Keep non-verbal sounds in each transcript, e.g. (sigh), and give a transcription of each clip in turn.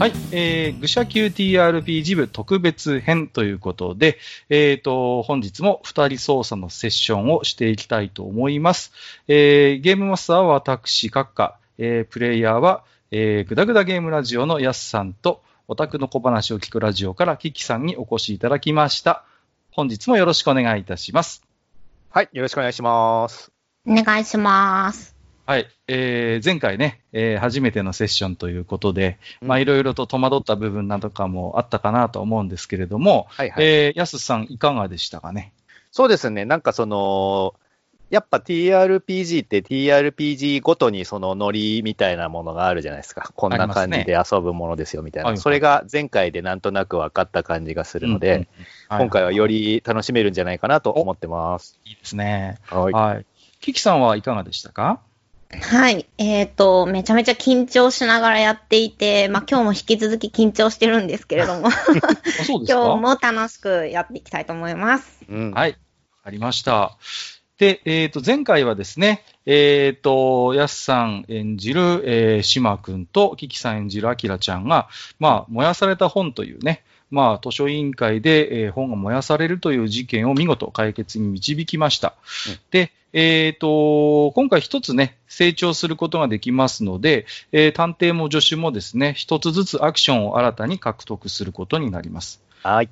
はい、えー、愚者級 TRPG 部特別編ということで、えーと、本日も二人操作のセッションをしていきたいと思います。えー、ゲームマスターは私、閣下、えー、プレイヤーは、えー、ぐだぐだゲームラジオのやすさんと、オタクの小話を聞くラジオからキキさんにお越しいただきました。本日もよろしくお願いいたします。はい、よろしくお願いします。お願いします。はい。えー、前回ね、えー初めてのセッションということで、うんまあ、いろいろと戸惑った部分などかもあったかなと思うんですけれども、はいはい。えー、やすさんいかがでしたかね？そうですね、なんかその、やっぱ TRPG って TRPG ごとにそのノリみたいなものがあるじゃないですか。こんな感じで遊ぶものですよみたいな。はいはいそれが前回でなんとなく分かった感じがするので、うんうん今回はより楽しめるんじゃないかなと思ってます。いいですね。はい。はい。キキさんはいかがでしたか？はい。えっ、と、めちゃめちゃ緊張しながらやっていて、まあ今日も引き続き緊張してるんですけれども、(laughs) あそうですか？今日も楽しくやっていきたいと思います。うん。はい。ありました。で、えっ、と、前回はですね、えっ、と、やすさん演じる、えー、しまくんと、キキさん演じるあきらちゃんが、まあ、燃やされた本というね、まあ、図書委員会で、えー本が燃やされるという事件を見事解決に導きました。うんで、えっ、と、今回一つね、成長することができますので、えー探偵も助手もですね、一つずつアクションを新たに獲得することになります。はい。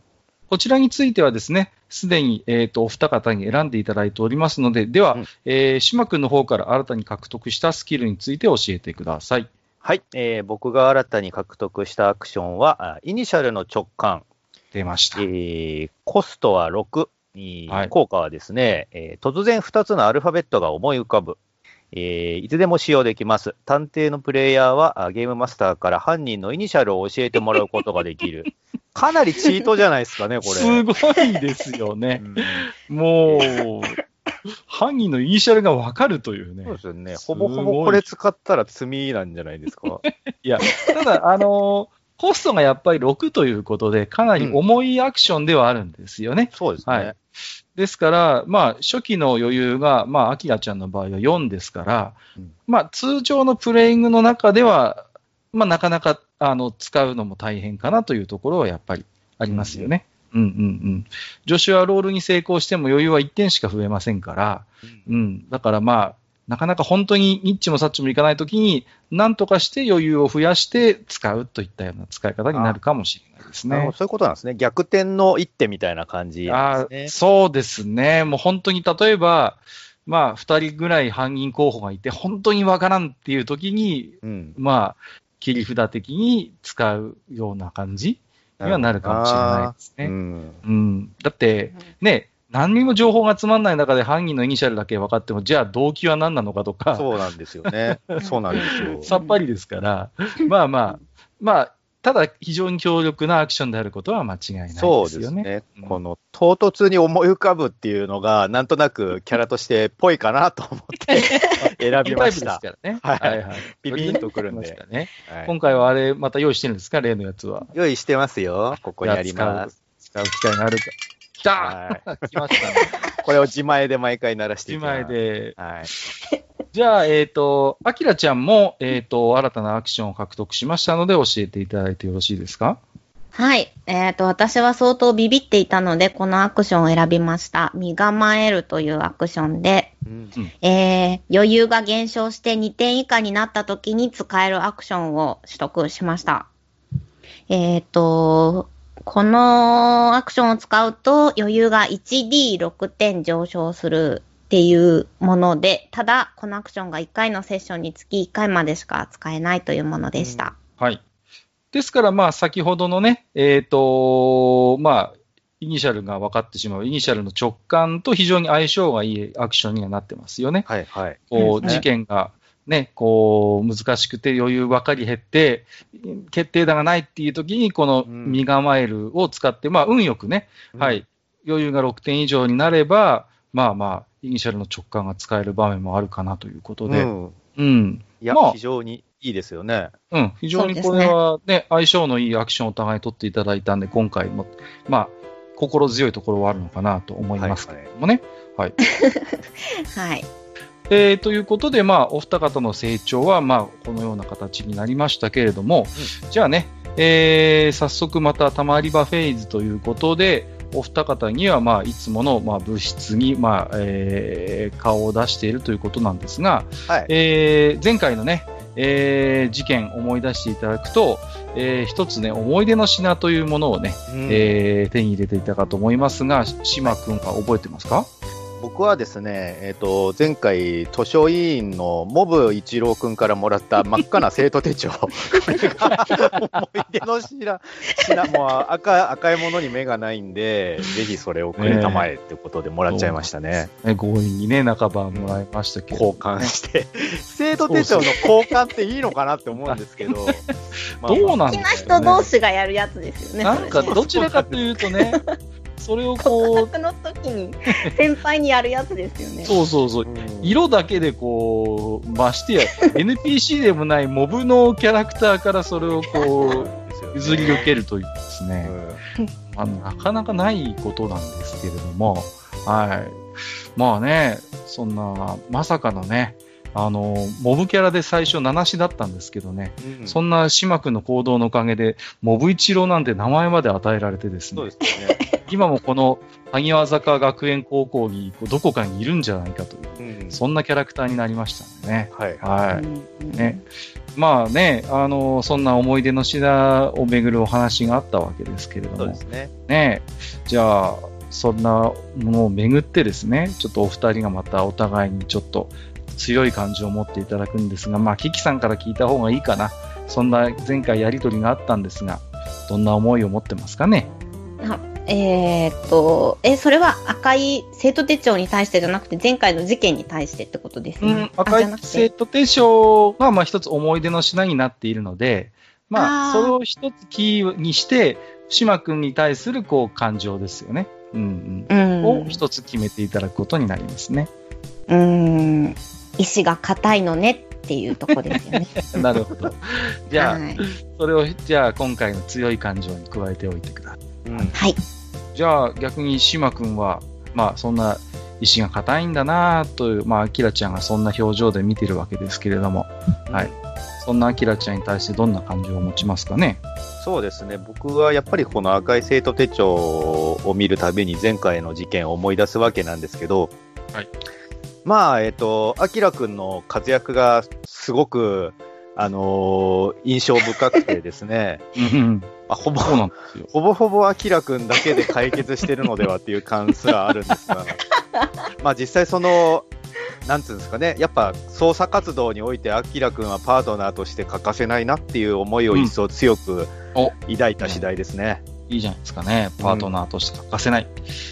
こちらについてはですね、すでに、えっ、と、お二方に選んでいただいておりますので、では、うんえー、島くんの方から新たに獲得したスキルについて教えてください。はい。えー僕が新たに獲得したアクションは、あイニシャルの直感、出ました。えーコストは6、えーはい効果はですね、えー突然2つのアルファベットが思い浮かぶ。えーいつでも使用できます。探偵のプレイヤーはあゲームマスターから犯人のイニシャルを教えてもらうことができる。(laughs) かなりチートじゃないですかね、これ。すごいですよねう。んもう、犯人のイニシャルがわかるというねそう。ですよね。ほぼほぼこれ使ったら罪なんじゃないですか。(laughs) いや、ただ、あのーコストがやっぱり6ということで、かなり重いアクションではあるんですよね。そうですね。はいですから、まあ、初期の余裕が、まあ、アキラちゃんの場合は4ですから、うんまあ、通常のプレイングの中では、まあ、なかなか、あの、使うのも大変かなというところはやっぱりありますよね。うんうんうん。助手はロールに成功しても余裕は1点しか増えませんから、うん。だからまあ、なかなか本当にニッチもサッチもいかないときに、なんとかして余裕を増やして使うといったような使い方になるかもしれないですね。そういうことなんですね。逆転の一手みたいな感じなあんですね。そうですね。もう本当に例えば、まあ、二人ぐらい犯人候補がいて、本当にわからんっていう時に、うん。まあ、切り札的に使うような感じにはなるかもしれないですね。うん。うん。だって、ね、何にも情報がつまんない中で犯人のイニシャルだけ分かっても、じゃあ動機は何なのかとか、そうなんですよね。そうなんですよ。(laughs) さっぱりですから、まあまあ、まあ、ただ非常に強力なアクションであることは間違いないですよね。そうですね。うんこの唐突に思い浮かぶっていうのが、なんとなくキャラとしてぽいかなと思って (laughs) 選びました。ですからね。はいはい。ビビンとくるんでね。はい今回はあれ、また用意してるんですか？例のやつは。用意してますよ。ここにあります。使う機会があるか。来たは来ましたね。(laughs) これを自前で毎回鳴らしてい自きます。前。で。はい。じゃあ、えっ、と、アキラちゃんも、えっ、と、新たなアクションを獲得しましたので、教えていただいてよろしいですか？はい。えっ、と、私は相当ビビっていたので、このアクションを選びました。身構えるというアクションで、うんえー、余裕が減少して2点以下になった時に使えるアクションを取得しました。えっ、と、このアクションを使うと余裕が 1D6 点上昇するっていうもので、ただ、このアクションが1回のセッションにつき1回までしか使えないというものでした。はい。ですから、まあ、先ほどのね、えっ、と、まあ、イニシャルが分かってしまう、イニシャルの直感と非常に相性がいいアクションにはなってますよね。はいはい。こう、うん事件がね、こう、難しくて余裕ばかり減って、決定打がないっていう時に、このうん身構えるを使って、まあ、運よくね、はい、余裕が6点以上になれば、まあまあ、イニシャルの直感が使える場面もあるかなということで、うん。うん。いや、まあ非常にいいですよね。うん、非常にこれはね、相性のいいアクションをお互い取っていただいたんで、今回も、まあ、心強いところはあるのかなと思いますけれどもね。はい。はい。(laughs) えーということで、まあ、お二方の成長は、まあ、このような形になりましたけれども、じゃあね、えー、早速またたまり場フェーズということで、お二方には、まあ、いつもの、まあ、物質に、まあ、えー、顔を出しているということなんですが、はい。えー、前回のね、えー、事件思い出していただくと、えー、一つね、思い出の品というものをね、うん。えー手に入れていたかと思いますが、島君は覚えてますか？僕はですね、えっ、と、前回、図書委員のモブ一郎くんからもらった (laughs) 真っ赤な生徒手帳。これが思い出の品、品もう赤、赤いものに目がないんで、ぜひそれをくれたまえってことでもらっちゃいましたね。ね強引にね、半ばもらいましたけど。交換して。生徒手帳の交換っていいのかなって思うんですけど。ま (laughs) あどうなん好きなですかね人同士がやるやつですよね。なんか、どちらかというとね、それをこ告白の時に先輩にやるやつですよね。う、。そうそうそう、うん。色だけでこう、ましてや、(laughs) NPC でもないモブのキャラクターからそれをこう、(laughs) 譲り受けるというですね、まあ、なかなかないことなんですけれども、はい。まあね、そんな、まさかのね、あの、モブキャラで最初七しだったんですけどね、うんそんな島君の行動のおかげで、モブ一郎なんて名前まで与えられてですねね。今もこの萩和坂学園高校にどこかにいるんじゃないかという、うんそんなキャラクターになりましたね。はい。はい。うんね。まあね、あの、そんな思い出の品をめぐるお話があったわけですけれどもね。ねじゃあ、そんなものをめぐってですね、ちょっとお二人がまたお互いにちょっと強い感情を持っていただくんですが、まあ、キキさんから聞いた方がいいかな。そんな前回やりとりがあったんですが、どんな思いを持ってますかね？えーっと、え、それは赤い生徒手帳に対してじゃなくて、前回の事件に対してってことですね。うん、赤い。生徒手帳が、まあ、一つ思い出の品になっているので、まあ、それを一つキーにして、島君に対する、こう、感情ですよね。うんううん。ん。を一つ決めていただくことになりますね。うん。意志が硬いのねっていうとこですよね。(laughs) なるほど。じゃあ、はい。それを、じゃあ、今回の強い感情に加えておいてください。うんはい。じゃあ、逆に島君は、まあ、そんな意志が硬いんだなという、まあ、アキラちゃんがそんな表情で見てるわけですけれども、はい。そんなアキラちゃんに対してどんな感情を持ちますかね？そうですね。僕はやっぱりこの赤い生徒手帳を見るたびに前回の事件を思い出すわけなんですけど、はい。まあ、えっ、と、アキラくんの活躍がすごく、あのー印象深くてですね、うん、まあ、ほぼ。ほぼほぼアキラくんだけで解決してるのではっていう感すらあるんですが、(laughs) まあ実際その、なんつうんですかね、やっぱ捜査活動においてアキラくんはパートナーとして欠かせないなっていう思いを一層強くお。抱いた次第ですね。いいじゃないですかね。パートナーとして欠かせない。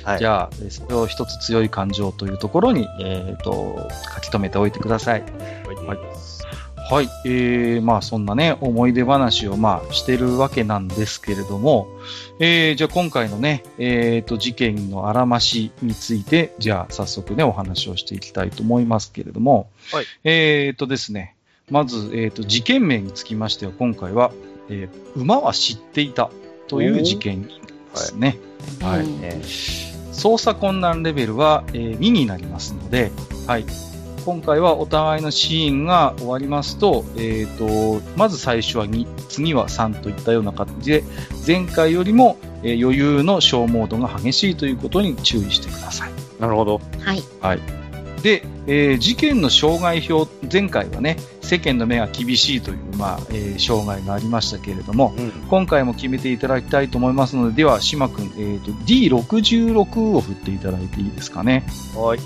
はい。じゃあ、えそれを一つ強い感情というところに、えっ、と、書き留めておいてください。はいはい。えー、まあそんなね、思い出話をまあしてるわけなんですけれども、えー、じゃあ今回のね、えっ、と、事件のあらましについて、じゃあ早速ね、お話をしていきたいと思いますけれども、はい。えっ、とですね、まず、えっ、と、事件名につきましては、今回は、えー馬は知っていたという事件になりますね。はい。うんね操作困難レベルは、えー2になりますので、はい。今回はお互いのシーンが終わりますと、えっ、と、まず最初は2、次は3といったような感じで、前回よりも、えー余裕の消耗度が激しいということに注意してください。なるほど。はい。で、えー事件の障害表、前回はね、世間の目が厳しいという、まあ、えー障害がありましたけれども、うん。今回も決めていただきたいと思いますので、では、島君、えっ、と、D66 を振っていただいていいですかね。はい。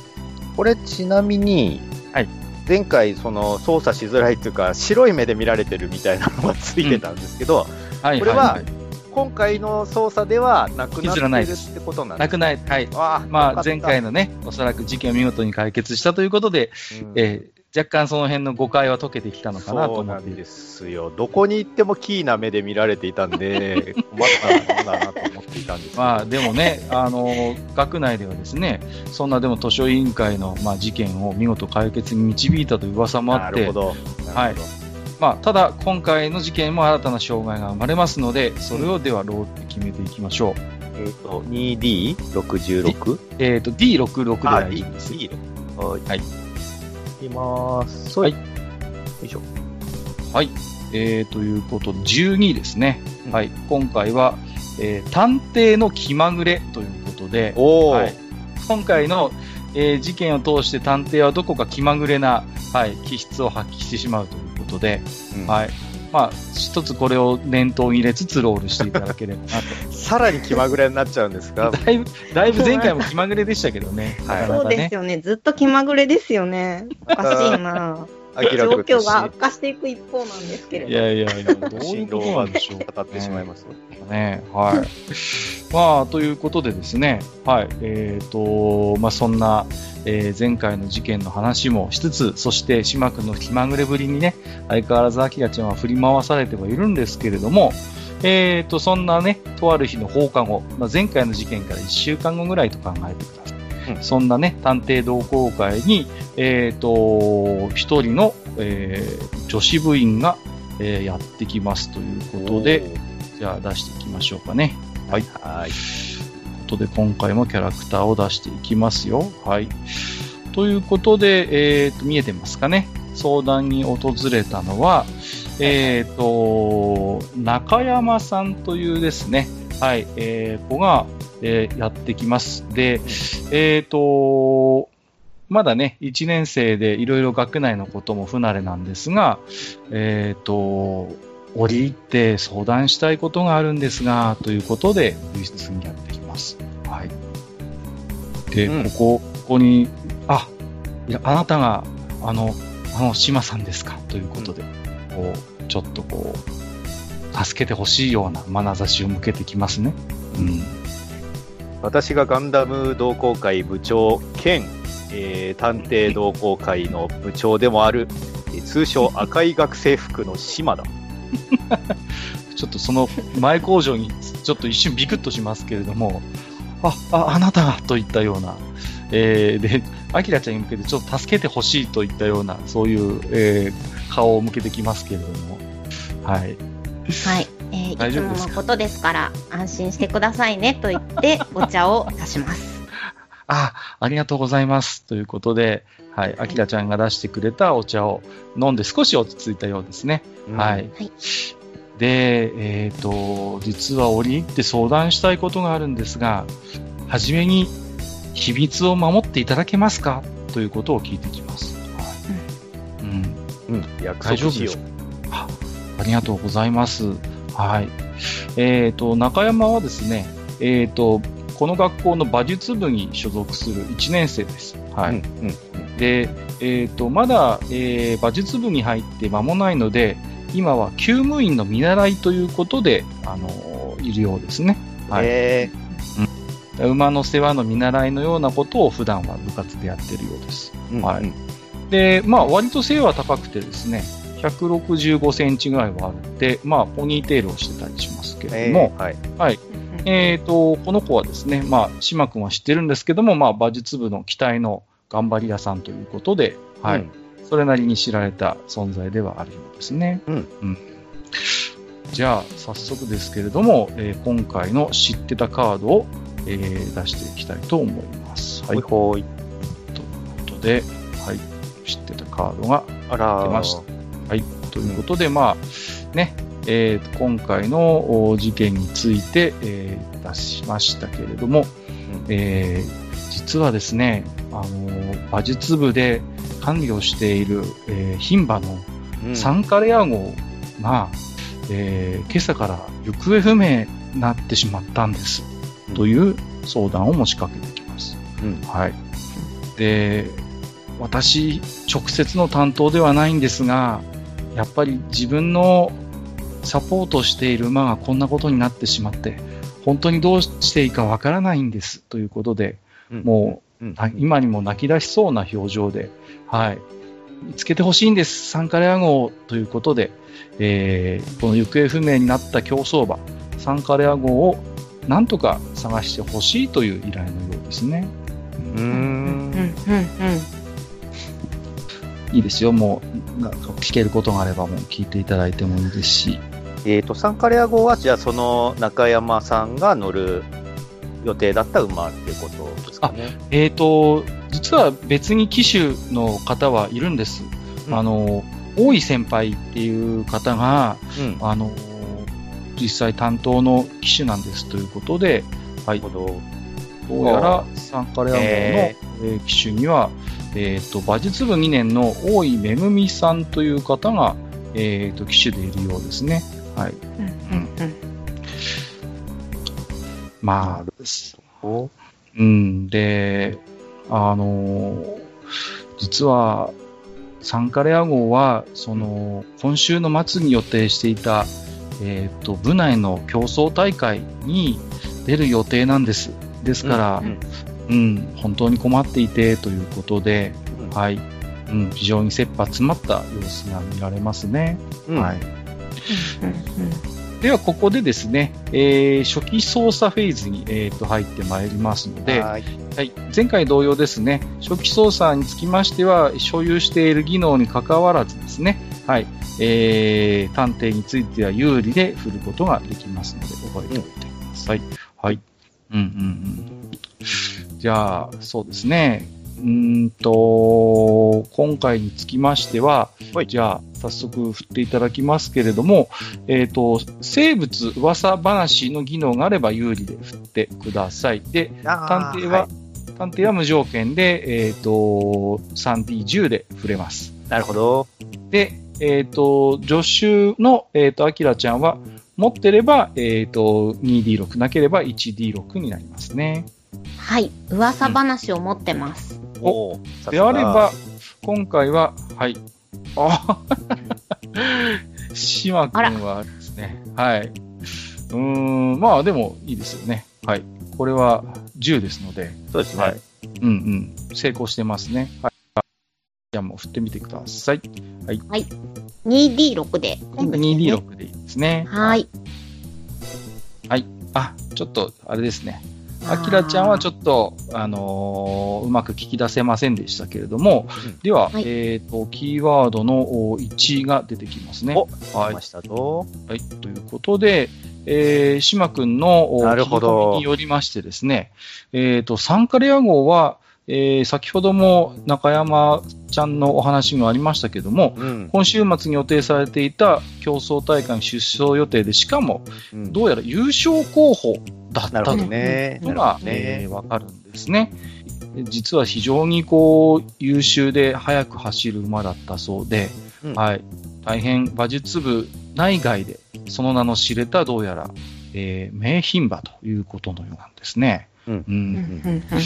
これちなみに、はい。前回、その操作しづらいっていうか、白い目で見られてるみたいなのがついてたんですけど、はい、これははいい今回の操作ではなくなってるってことなんですなくない、はい。まあ、前回のね、おそらく事件を見事に解決したということで、うんえー若干その辺の誤解は解けてきたのかなとそう思っている。なんですよ。どこに行ってもキーな目で見られていたんで、(laughs) 困ったもんだなと思っていたんです。まあ、でもね、あの、学内ではですね、そんなでも図書委員会の、まあ、事件を見事解決に導いたという噂もあってなるほ、ど。はいまあ、ただ、今回の事件も新たな障害が生まれますので、それをではローって決めていきましょう。えっ、と、2D66? えっ、と、D66 であ、大丈夫です。D。はい。はい。いきまーす。はいよいしょ。はい。えー、ということで、12ですね。うんはい。今回は、えー探偵の気まぐれということで、おー。はい今回の、えー事件を通して探偵はどこか気まぐれな、はい、気質を発揮してしまうということで、うんはい。まあ、一つこれを念頭に入れつつロールしていただければなと。(laughs) さらに気まぐれになっちゃうんですか？(laughs) だいぶ、だいぶ前回も気まぐれでしたけどね。はいそうですよね。ずっと気まぐれですよね。おかしいな (laughs) 状君況が悪化していく一方なんですけれど。いやいやいや、(laughs) どういう新ことなんでしょう語ってしまいます。ね。はい。(laughs) まあ、ということでですね、はい。えっ、と、まあ、そんな、えー前回の事件の話もしつつ、そして島君の気まぐれぶりにね、相変わらずアキラちゃんは振り回されてはいるんですけれども、えっ、と、そんなね、とある日の放課後、まあ、前回の事件から1週間後ぐらいと考えてください。うんそんなね、探偵同好会に、えっ、と、一人の、えー女子部員が、えーやってきますということで、じゃあ出していきましょうかね。はい。はい。ということで、今回もキャラクターを出していきますよ。はい。ということで、えーと、見えてますかね？相談に訪れたのは、えーと、中山さんというですね、はい、えー、子が、えーやってきます。で、えーと、まだね、1年生でいろいろ学内のことも不慣れなんですが、えーと、折り入って相談したいことがあるんですが、ということで、部室にやってきます。はい。で、うんここ、ここに、あ、いや、あなたが、あの、あの、島さんですか、ということで、こう、ちょっとこう、助けてほしいような眼差しを向けてきますね。うん。私がガンダム同好会部長兼、えー探偵同好会の部長でもある、えー通称赤い学生服の島だ。(laughs) ちょっとその前工場にちょっと一瞬ビクッとしますけれども、あ、あ、あなたがといったような、えー、で、アキラちゃんに向けてちょっと助けてほしいといったような、そういう、えー顔を向けてきますけれども、はい。はい。えーいつものことですから、安心してくださいねと言って、(laughs) お茶を出します。あ、ありがとうございます。ということで、はい、アキラちゃんが出してくれたお茶を飲んで少し落ち着いたようですね。はい。はいで、えっ、と、実は折り入って相談したいことがあるんですが、はじめに秘密を守っていただけますか？ということを聞いてきます。はい。うん。うん、約大丈束しよ夫ですか？あありがとうございます。はい。えっ、と、中山はですね、えっ、と、この学校の馬術部に所属する1年生です。う。はい。うんうんで、えっ、と、まだ、えー馬術部に入って間もないので、今は厩務員の見習いということで、あのいるようですね。はいえ馬の世話の見習いのようなことを普段は部活でやってるようです。ーうんはいうんで、まあ、割と背は高くてですね、165センチぐらいはあって、まあ、ポニーテールをしてたりしますけれども、えーはい。えっ、と、この子はですね、まあ、島君は知ってるんですけども、まあ、馬術部の期待の頑張り屋さんということで、はい。うんそれなりに知られた存在ではあるようですね。うんじゃあ、早速ですけれども、えー今回の知ってたカードを、えー出していきたいと思います。はい。ほいほい。ということで、はい。知ってたカードが出ましたはい。ということで、まあ、ね、えー今回のお事件について、えー出しましたけれども、えー実はですね、あのー馬術部で管理をしている、えー牝馬のうんサンカレア号が、えー今朝から行方不明になってしまったんです。うんという相談を持ちかけてきます。うんはい。で、私、直接の担当ではないんですが、やっぱり自分のサポートしている馬がこんなことになってしまって、本当にどうしていいかわからないんです。ということで、うんもうんう、あ今にも泣き出しそうな表情で、はい。見つけてほしいんです。サンカレア号ということで、えーこの行方不明になった競走馬、サンカレア号をなんとか探してほしいという依頼のようですね。うーうん、うん、うんん。。いいですよ。もう、なんか聞けることがあればもう聞いていただいてもいいですし。えっ、と、サンカレア号は、じゃあ、その中山さんが乗る予定だった馬ってことですかね。えっ、と、実は別に騎手の方はいるんです。うんあの、大井先輩っていう方が、うん。あの、実際担当の機種なんですということで、はい。ど。どうやらサンカレア号の、へえー機種には、えっ、と、馬術部2年の大井めぐみさんという方が、えっ、と、機種でいるようですね。はい。うんうんうんまあ、おうん、で、あの、実は、サンカレア号は、その、今週の末に予定していた、えっ、と、部内の競争大会に出る予定なんです。ですから、うんうん、本当に困っていてということで、うんはい、うん、非常に切羽詰まった様子が見られますね。うんはい。うんうんでは、ここでですね、えー初期操作フェーズに、えーと入ってまいりますので、はい。はい、前回同様ですね、初期操作につきましては、所有している技能に関わらずですね、はい、えー、探偵については有利で振ることができますので、覚えておいてください。はい。うんうんうん。じゃあ、そうですね。うーんと、今回につきましては、はいじゃあ、早速振っていただきますけれども、えっ、と、生物噂話の技能があれば有利で振ってください。で、探偵は、探偵は無条件で、えっ、と、3D10 で振れます。なるほど。で、えっ、と、助手の、えっ、と、アキラちゃんは、持ってれば、えっ、と、2D6、なければ 1D6 になりますね。はい。噂話を持ってます。おおーであれば、、今回は、はい。あ (laughs) 島くんはですね、はい。うーん、まあでもいいですよね。はい。これは10ですので、そうですね。はいうんうん、成功してますね。はい。じゃあもう振ってみてください。2D6 で。今回 2D6 でいいですね。はい。あ、ちょっと、あれですね。あきらちゃんはちょっっと、あのーうまく聞き出せませんでしたけれども、うんでは、はいえっ、と、キーワードのお1が出てきますね。おはい来ま。したぞ。はい。ということで、えー、島くんのおなるほど切り込みによりましてですね、えっ、と、サンカレア号は、えー先ほども中山ちゃんのお話にもありましたけども、うん。今週末に予定されていた競争大会に出走予定で、しかも、うんどうやら優勝候補だったのが、ね。えーわかるんですね。で実は非常にこう優秀で速く走る馬だったそうで、うん。はい、大変馬術部内外でその名の知れたどうやら、えー名牝馬ということのようなんですね。うん。うんうんうん。う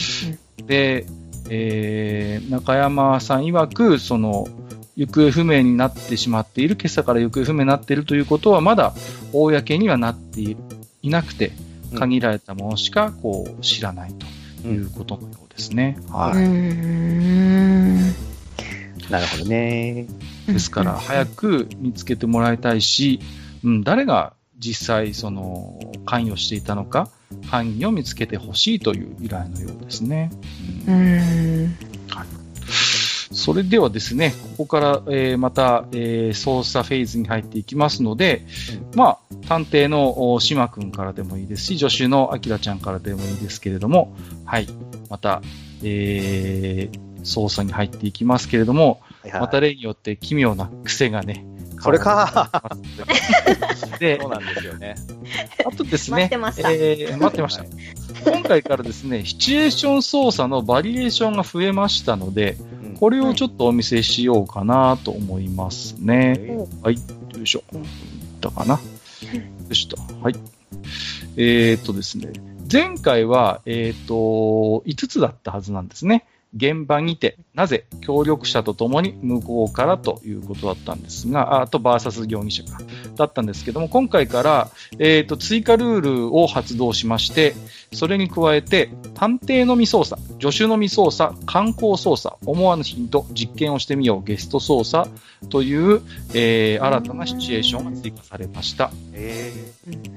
んで、えー中山さん曰く、その、行方不明になってしまっている、今朝から行方不明になっているということは、まだ公にはなっていなくて、うん限られたものしか、こう、知らないということのようですね。はうーん。なるほどね。い。ですから、早く見つけてもらいたいし、うん、誰が実際、その、関与していたのか、犯人を見つけてほしいという依頼のようですね。うん。それではですね、ここから、えーまた、えー操作フェーズに入っていきますので、まあ、探偵のお島くんからでもいいですし、助手のあきらちゃんからでもいいですけれども、はい、また、えー操作に入っていきますけれども、はいはい。また例によって奇妙な癖がね、それか。(laughs) でそう、なんですよね。あとですね、待ってましたえー待ってましたはい。今回からですね、シチュエーション操作のバリエーションが増えましたので、うんこれをちょっとお見せしようかなと思いますね。はい、よいしょ。いったかな。よしと。はい。えー、っとですね、前回は、えー、っと、5つだったはずなんですね。現場にて、なぜ協力者と共に向こうからということだったんですが、ああと、バーサス容疑者か、だったんですけども、今回から、えー、っと、追加ルールを発動しまして、それに加えて、探偵のみ操作、助手のみ操作、観光操作、思わぬヒント、実験をしてみよう、ゲスト操作という、えー新たなシチュエーションが追加されました。え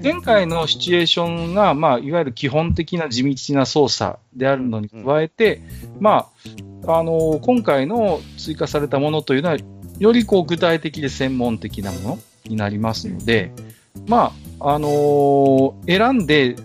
前回のシチュエーションが、まあ、いわゆる基本的な地道な操作であるのに加えて、まあ、あの今回の追加されたものというのは、よりこう具体的で専門的なものになりますので、まあ、あのー選んで、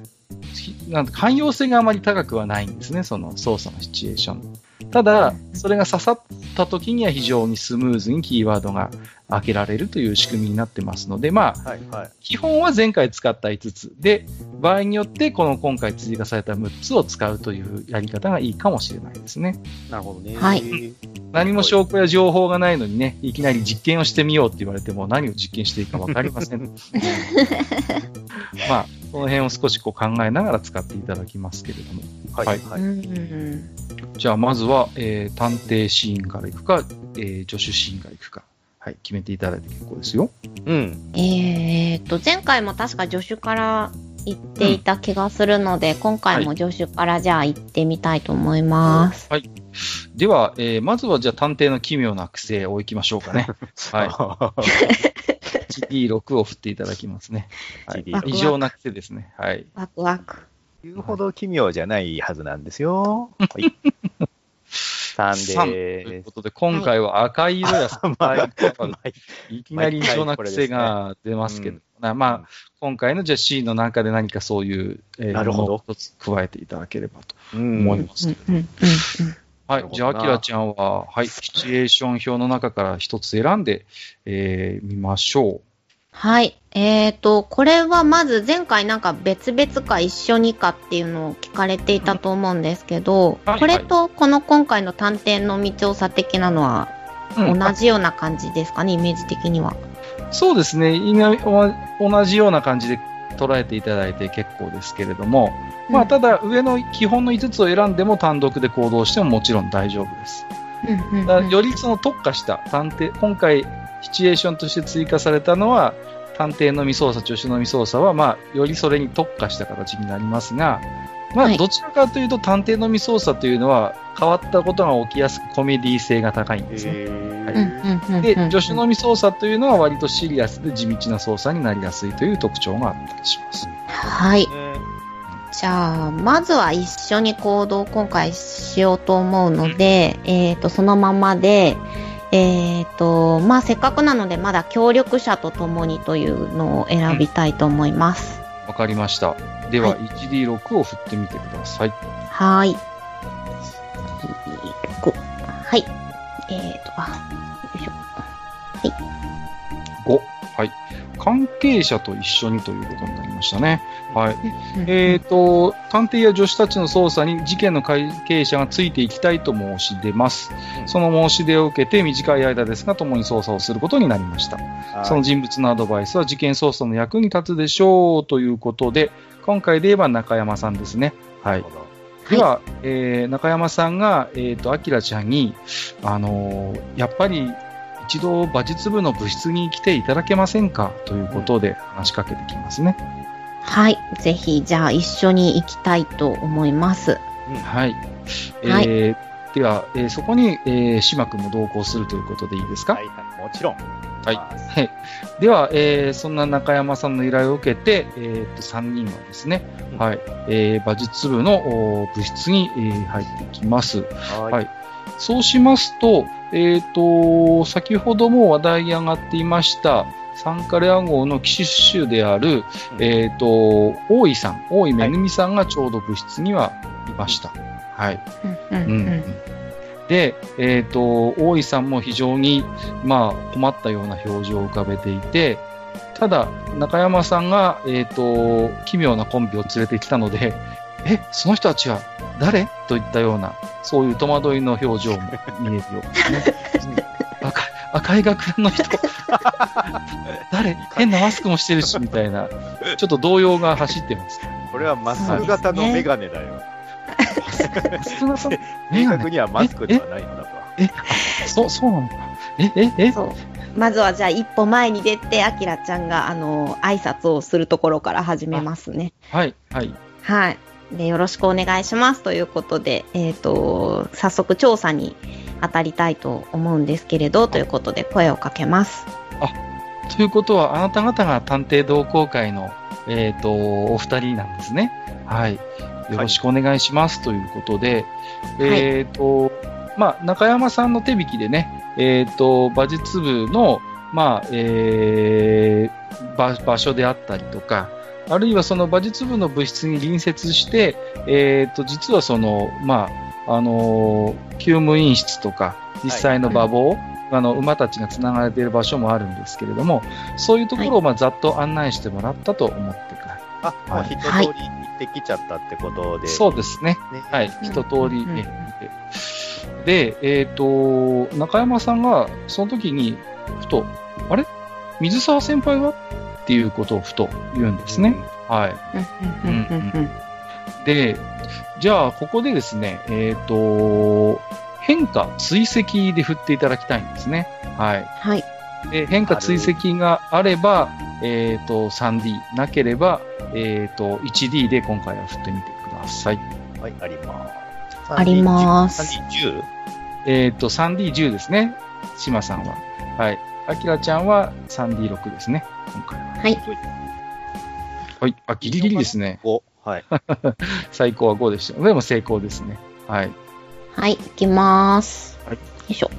ひなんて寛容性があまり高くはないんですね、その操作のシチュエーション。ただ、それが刺さった時には非常にスムーズにキーワードが開けられるという仕組みになってますので、まあ、はいはい。基本は前回使った5つで、場合によってこの今回追加された6つを使うというやり方がいいかもしれないですね。なるほどね。はい何も証拠や情報がないのにね、いきなり実験をしてみようって言われても何を実験していいかわかりません。(laughs) まあ、その辺を少しこう考えながら使っていただきますけれども。はいはい。うんじゃあまずは、えー探偵シーンからいくか、えー助手シーンからいくか。はい、決めていただいて結構ですよ。うん。えーっと、前回も確か助手から行っていた気がするので、今回も助手からじゃあ行ってみたいと思います。では、えーまずはじゃあ探偵の奇妙な癖をいきましょうかね。(laughs) はい。GD6 を振っていただきますね。はい、GD6 異常な癖ですね。はい。ワクワク。言うほど奇妙じゃないはずなんですよ。はい。3 3といでうことで、今回は赤い色やす。まあ、いきなり異常な癖が出ますけど、なまあ、今回のじゃあ C の中で何かそういう、えーなるほどものを一つ加えていただければとうん思いますけど。はいじゃあ、アキラちゃんは、はい、シチュエーション表の中から一つ選んで、えー、見ましょはい。えーと、これはまず前回なんか別々か一緒にかっていうのを聞かれていたと思うんですけど、はいこれとこの今回の探偵の道調査的なのはう。うん同じような感じですかね、イメージ的には？そうですね。いなお同じような感じで捉えていただいて結構ですけれども、まあ、ただ上の基本の5つを選んでも単独で行動してももちろん大丈夫です。うんうんだからよりその特化した探偵、今回シチュエーションとして追加されたのは、探偵のみ操作、助手のみ操作は、まあ、よりそれに特化した形になりますが、まあ、はいどちらかというと探偵のみ操作というのは変わったことが起きやすくコメディ性が高いんですね。へうんーうんうんで、うん助手のみ操作というのは割とシリアスで地道な操作になりやすいという特徴があったりします。はい。ねじゃあ、まずは一緒に行動を今回しようと思うので、えっ、と、そのままで、えっ、と、まあ、せっかくなので、まだ協力者と共にというのを選びたいと思います。わかりました。では、はい 1D6 を振ってみてください。はーい。6はい。えっ、と、あ、関係者と一緒にということになりましたね。はい。えっ、と、探偵や助手たちの捜査に事件の関係者がついていきたいと申し出ます。その申し出を受けて短い間ですが共に捜査をすることになりました。はいその人物のアドバイスは事件捜査の役に立つでしょうということで、今回で言えば中山さんですね。はいでは、えー中山さんが、えっ、と、アキラちゃんに、あのーやっぱり一度馬術部の部室に来ていただけませんかということで話しかけてきますね。はい。ぜひ、じゃあ一緒に行きたいと思います。はい。えはいーでは、えーそこに、えー、島君も同行するということでいいですか？はいはい、もちろん。はいはい。では、えーそんな中山さんの依頼を受けて、えーと、3人はですね、うんはい、えー馬術部のお部室に、えー入っていきます。ははいそうしますと、えっ、と、先ほども話題に上がっていました、サンカレア号の騎手種である、うんえっ、と、大井さん、大井めぐみさんがちょうど部室にはいました。はい。うんうんうんうんで、えっ、と、大井さんも非常に、まあ、困ったような表情を浮かべていて、ただ、中山さんが、えっ、と、奇妙なコンビを連れてきたので、え、その人たちは誰？といったような、そういう戸惑いの表情も見えるようですね。(laughs) 赤い赤い学ランの人、誰？変なマスクもしてるし、みたいな、ちょっと動揺が走ってます。これはまっすぐ型のメガネだよ。マスクのさん、正メガネ確にはマスクではないのだと。え、あ、そう、そうなのか。え、え、え、そう。まずはじゃあ一歩前に出て、アキラちゃんが、あの、挨拶をするところから始めますね。はい、はい。はい。で、よろしくお願いしますということで、えっ、と、早速調査に当たりたいと思うんですけれど、ということで声をかけます。ということは、あなた方が探偵同好会の、えっ、と、お二人なんですね。はい。よろしくお願いします、ということで、えっ、と、まあ、中山さんの手引きでね、えっ、と、馬術部の、まあ、えー場、場所であったりとか、あるいはその馬術部の部室に隣接して、えっ、と、実はその、まあ、あのー、厩務員室とか、実際の馬房、あの、馬たちが繋がれている場所もあるんですけれども、そういうところを、まあ、ざっと案内してもらったと思ってくださあ、もう一通り行ってきちゃったってことで。そうですね。ね。はい。一通り、うん。えで、えっ、と、中山さんが、その時に、ふと、あれ？水沢先輩はっていうことをふと言うんですね。はい。うんうんうんうんで、じゃあ、ここでですね、えっ、と、変化、追跡で振っていただきたいんですね。はい。はい。で変化、追跡があれば、えっ、と、3D、なければ、えっ、と、1D で今回は振ってみてください。はい、あります。あります。3D10? えっ、と、3D10 ですね。島さんは。はい。あきらちゃんは 3D6 ですね。今回は。はい。はい。あ、ギリギリですね。5。はい。(laughs) 最高は5でした。でも成功ですね。はい。はい、いきまーす。はいよいしょ。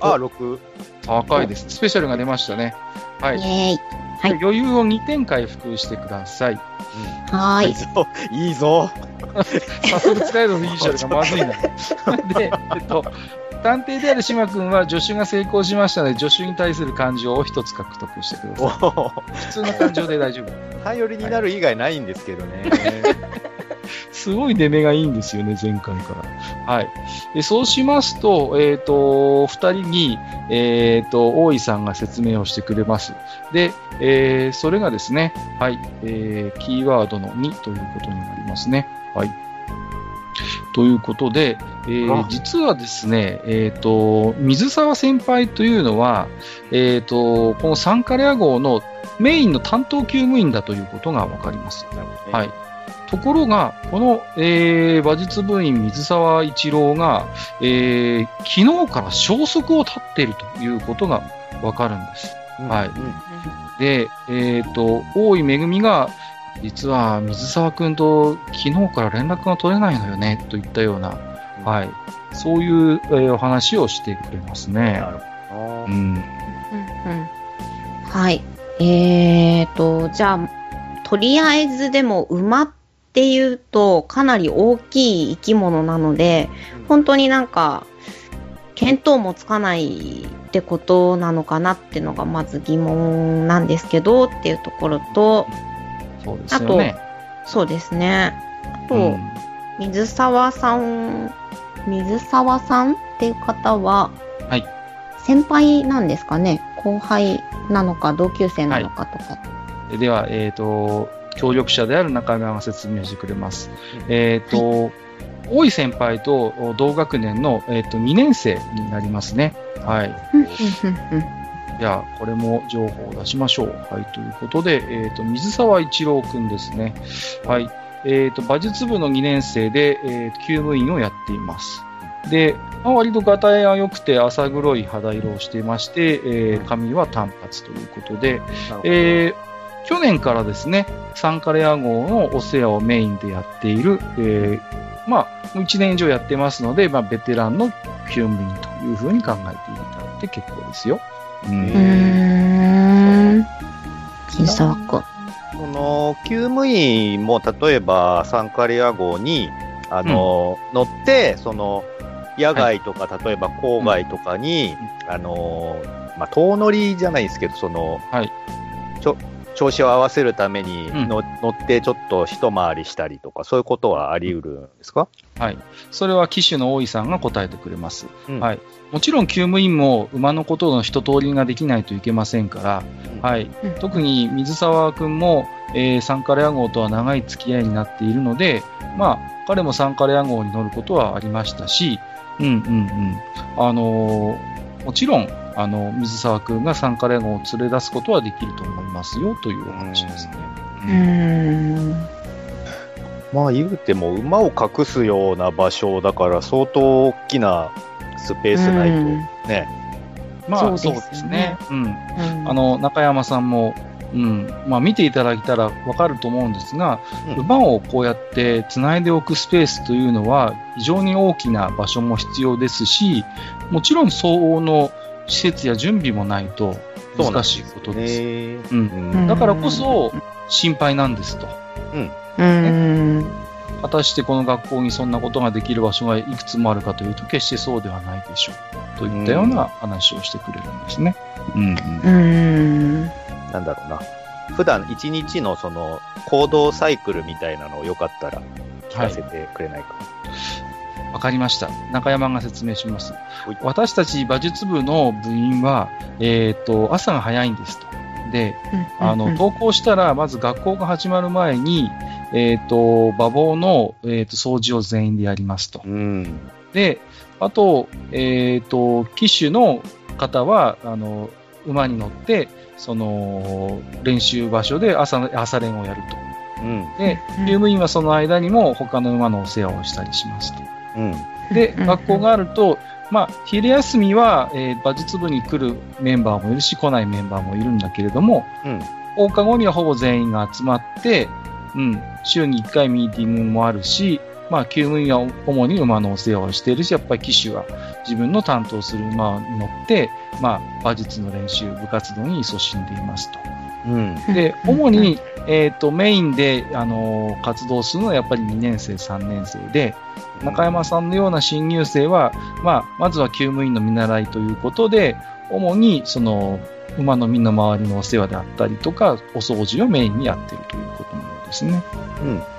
あ、6。高いです。スペシャルが出ましたね。はい。イェーイ。はい余裕を2点回復してください。はーい。いいぞ。いいぞ。サソルツライドのイニシャルがまずいな。(laughs) で、えっと、探偵である島君は助手が成功しましたので、助手に対する感情を1つ獲得してくだおさい。ー普通の感情で大丈夫。頼りになる以外ないんですけどね。すごい出目がいいんですよね、前回から。はい。でそうしますと、えっ、と、二人に、えっ、と、大井さんが説明をしてくれます。で、えーそれがですね、はい、えーキーワードの2ということになりますね。はい。ということで、えーあ実はですね、えっ、と、水沢先輩というのは、えっ、と、このサンカレア号のメインの担当厩務員だということがわかります。はい。ところが、この、えー馬術部員水沢一郎が、えー昨日から消息を絶っているということがわかるんです。うんはいうんで、えっ、と、大井めぐみが、実は水沢くんと昨日から連絡が取れないのよね、といったような、はい。そういう、えーお話をしてくれますね。うん。うん。はい。えーと、じゃあ、とりあえずでも馬っていうとかなり大きい生き物なので、本当になんか、見当もつかないってことなのかなっていうのがまず疑問なんですけどっていうところと、そうですよね。そうですね。あと、うん水沢さん、水沢さんっていう方は、はい先輩なんですかね？後輩なのか同級生なのかとか。では、えっ、と、協力者である中山が説明してくれます。えっ、と、大井先輩と同学年の、えっと2年生になりますね。はい。じゃあ、これも情報を出しましょう。はい、ということで、えっ、と、水沢一郎くんですね。はい。えっ、と、馬術部の2年生で、えー、厩務員をやっています。で、まあ、割とガタイが良くて浅黒い肌色をしていまして、えー髪は単発ということで、えー去年からですね、サンカレア号のお世話をメインでやっている、えーまあ、1年以上やってますので、まあ、ベテランの厩務員というふうに考えていただいて結構ですよ。うん。その、厩務員も例えばサンカレア号に、あの、乗って、その、野外とか、例えば郊外とかに、あの、まあ、遠乗りじゃないですけど、その、はい。ちょ調子を合わせるためにうんの、乗ってちょっと一回りしたりとか、そういうことはあり得るんですか？はい。それは騎手の大井さんが答えてくれます。うんはい。もちろん、厩務員も馬のことの一通りができないといけませんから、はい。うん特に水沢君も、えーサンカレア号とは長い付き合いになっているので、まあ、彼もサンカレア号に乗ることはありましたし、うんうんうん。あのーもちろん、あの、水沢君がサンカレア号を連れ出すことはできると思いますよ、というお話ですね。うーん。まあ言うても馬を隠すような場所だから相当大きなスペースないとうんね。まあ、そそううですねですね。うん。うんあの、中山さんも、うん、まあ見ていただいたらわかると思うんですが、うん馬をこうやって繋いでおくスペースというのは非常に大きな場所も必要ですし、もちろん相応の施設や準備もないと難しいことです。ね。うんうんだからこそ心配なんですと。うーん。果たしてこの学校にそんなことができる場所がいくつもあるかというと、決してそうではないでしょう。といったような話をしてくれるんですね。うん、うん。うーん。なんだろうな。普段一日のその行動サイクルみたいなのをよかったら聞かせてくれないか。わかりました。中山が説明しますはい。私たち馬術部の部員は、えっ、と、朝が早いんですと。で、あの、登校したら、まず学校が始まる前に、えっ、と、馬房の、えー、と掃除を全員でやりますと。うん。で、あと、えっ、と、騎手の方は、あの、馬に乗って、その、練習場所で朝の、朝練をやると。うん。で、うん厩務員はその間にも他の馬のお世話をしたりしますと。うん。で、うん学校があると、まあ、昼休みは、えー馬術部に来るメンバーもいるし、来ないメンバーもいるんだけれども、うん。放課後にはほぼ全員が集まって、うん、週に1回ミーティングもあるし、まあ、厩務員は主に馬のお世話をしているし、やっぱり騎手は自分の担当する馬に乗って、まあ、馬術の練習、部活動に勤しんでいますと。うん。で、主に、えっ、と、メインで、あのー活動するのはやっぱり2年生、3年生で、中山さんのような新入生は、まあ、まずは厩務員の見習いということで、主に、その、馬の身の回りのお世話であったりとか、お掃除をメインにやっているということのようですね。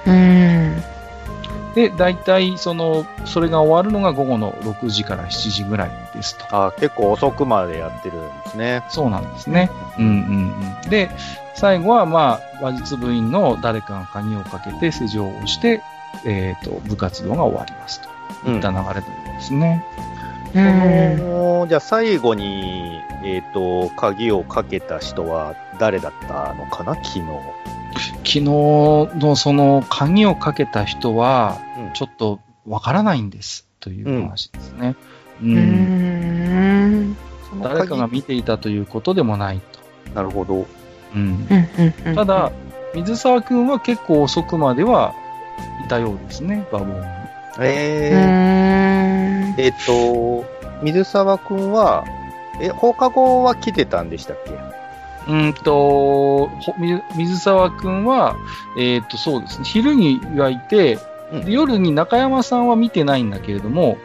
うん。うん。で、大体、その、それが終わるのが午後の6時から7時ぐらいですと。あ結構遅くまでやってるんですね。そうなんですね。うんうんうん。で、最後は、まあ、馬術部員の誰かが鍵をかけて施錠をして、えっ、と、部活動が終わりますと。いった流れのようですね。うん。このじゃあ最後に、えっ、と、鍵をかけた人は誰だったのかな？昨日。昨日のその鍵をかけた人は、うんちょっとわからないんです。という話ですね。う。うん誰かが見ていたということでもないと。なるほど。うん。うんうんただ、水沢くんは結構遅くまではいたようですね、馬房に。うえー、ん。えっ、と、水沢くんは、え、放課後は来てたんでしたっけ？うんと、水沢くんは、えっ、と、そうですね、昼にはいて、うんで夜に中山さんは見てないんだけれども、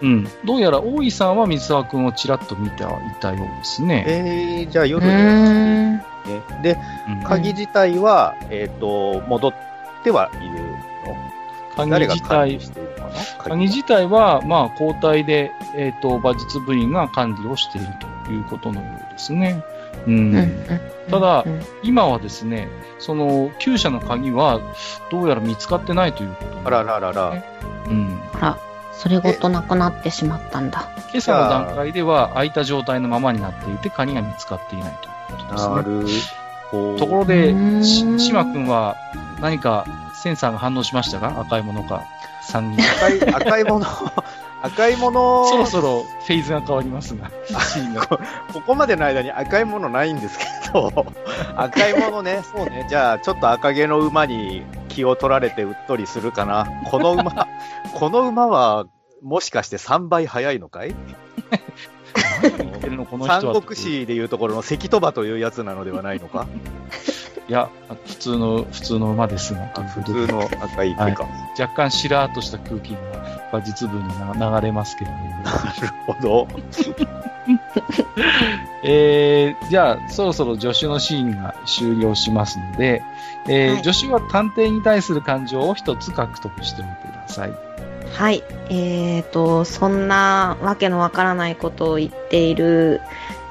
うん。どうやら大井さんは水沢くんをちらっと見てはいたようですね。えー、じゃあ夜うで、ん。ね、で、うん鍵自体は、えっ、と、戻ってはいるの鍵誰が自体管理、しているのかな？鍵自体は、まあ、交代で、えっ、と、馬術部員が管理をしているということのようですね。うん。ただ今はですね、その、厩舎の鍵は、どうやら見つかってないということあらららら。うん。あら、それごとなくなってしまったんだ。今朝の段階では開いた状態のままになっていて、鍵が見つかっていないということなですね。るほど。ところで島君は何かセンサーが反応しましたか？赤いものか、3人。赤い、赤いもの、(laughs) 赤いもの、そろそろフェーズが変わりますが、シーンが。ここまでの間に赤いものないんですけど、赤いものね、そうね、じゃあちょっと赤毛の馬に気を取られてうっとりするかな。この馬、(laughs) この馬はもしかして3倍速いのかい？(laughs) 三国志でいうところの関戸馬というやつなのではないのか？いや、普通の、普通の馬ですが、という普通の赤い毛か。若干しらーっとした空気が馬術部にな流れますけれども。なるほど。(laughs) えー、じゃあ、そろそろ助手のシーンが終了しますので、えーはい助手は探偵に対する感情を一つ獲得しておいてください。はい。えーと、そんなわけのわからないことを言っている、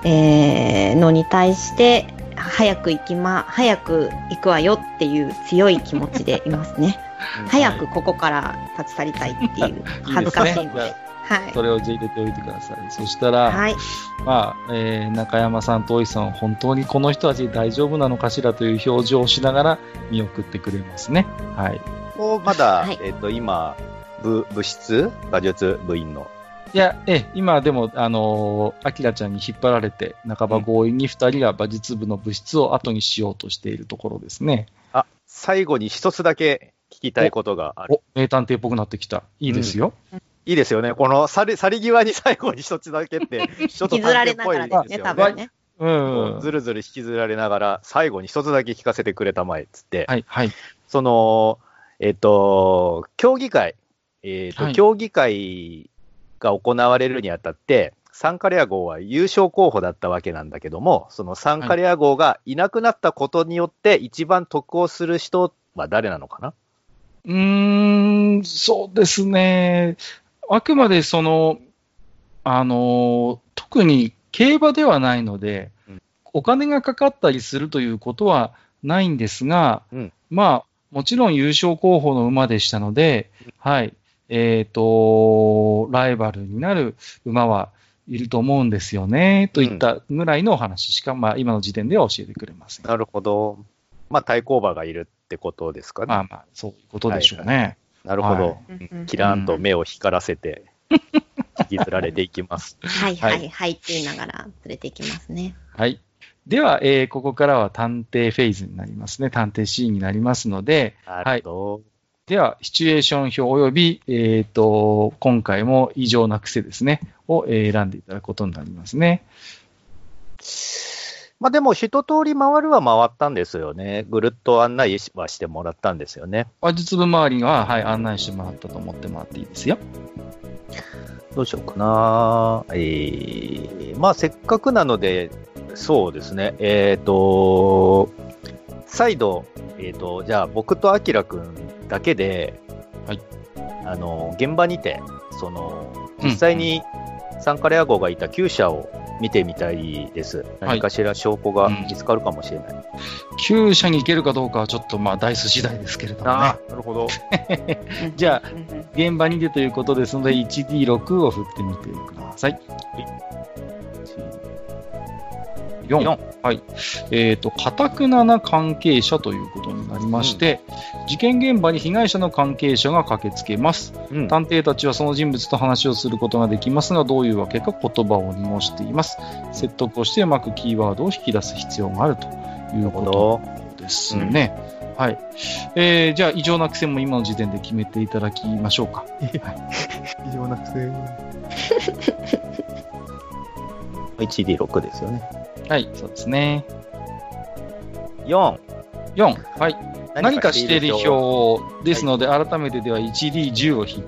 えーのに対して、早く行きま、早く行くわよっていう強い気持ちでいますね。(laughs) 早くここから立ち去りたいっていう、恥ずかしいので。はい。それをじゃあ入れておいてください。そしたら、はい。まあ、えー中山さんと大井さんは本当にこの人たち大丈夫なのかしらという表情をしながら見送ってくれますね。はい。こうまだ、はいえっ、と、今、部、部室？馬術部員の。いや、え、今でも、あのー、アキラちゃんに引っ張られて、半ば強引に二人が馬術部の部室を後にしようとしているところですね。あ、最後に一つだけ聞きたいことがある。お、名探偵っぽくなってきた。いいですよ。いいですよね。この去り去り際に最後に一つだけって、(laughs) ちょっと引きずられながらですね、探偵っぽい多分ね。うん。ずるずる引きずられながら、最後に一つだけ聞かせてくれたまえ、つって。はい、はい。その、えっ、と、競技会、えっ、と、はい競技会が行われるにあたって、サンカレア号は優勝候補だったわけなんだけども、そのサンカレア号がいなくなったことによって、一番得をする人は誰なのかな？うーん、そうですね。あくまでその、あの、特に競馬ではないので、うん。お金がかかったりするということはないんですが、うん。まあ、もちろん優勝候補の馬でしたので、はい、えっ、と、ライバルになる馬はいると思うんですよね、といったぐらいのお話しか、まあ、今の時点では教えてくれません。なるほど。まあ、対抗馬がいるってことですかね。まあまあ、そういうことでしょうね。なるほど。うんうんキランと目を光らせて、引きずられていきます。(laughs) はいはいはいって言いながら連れていきますね。はい。では、えーここからは探偵フェーズになりますね。探偵シーンになりますので、なるほど。では、シチュエーション表及び、えっ、と、今回も異常な癖ですね、を、えー選んでいただくことになりますね。まあでも、一通り回るは回ったんですよね。ぐるっと案内はしてもらったんですよね。話術部周りは、はい、案内してもらったと思ってもらっていいですよ。どうしようかな。えー、まあせっかくなので、そうですね。えっ、と、再度、えっ、と、じゃあ僕とアキラくんだけで、はい。あの、現場にて、その、うん実際にサンカレア号がいた厩舎を見てみたいです。何かしら証拠が見つかるかもしれない。厩舎に行けるかどうかはちょっと、まあ、ダイス次第ですけれどもね。なるほど。(laughs) じゃあうんうん現場にてということですので、1D6 を振ってみてください。4。4はい。えっ、と、かたくなな関係者ということになりまして、事件現場に被害者の関係者が駆けつけます。うん探偵たちはその人物と話をすることができますが、どういうわけか言葉を濁しています。説得をしてうまくキーワードを引き出す必要があるということですね。はい。えー、じゃあ、異常な癖も今の時点で決めていただきましょうか。異常な癖。(laughs) 1D6 ですよね。はい、そうですね。4。4。はい。何かしている表ですので、改めてでは 1D10 をひ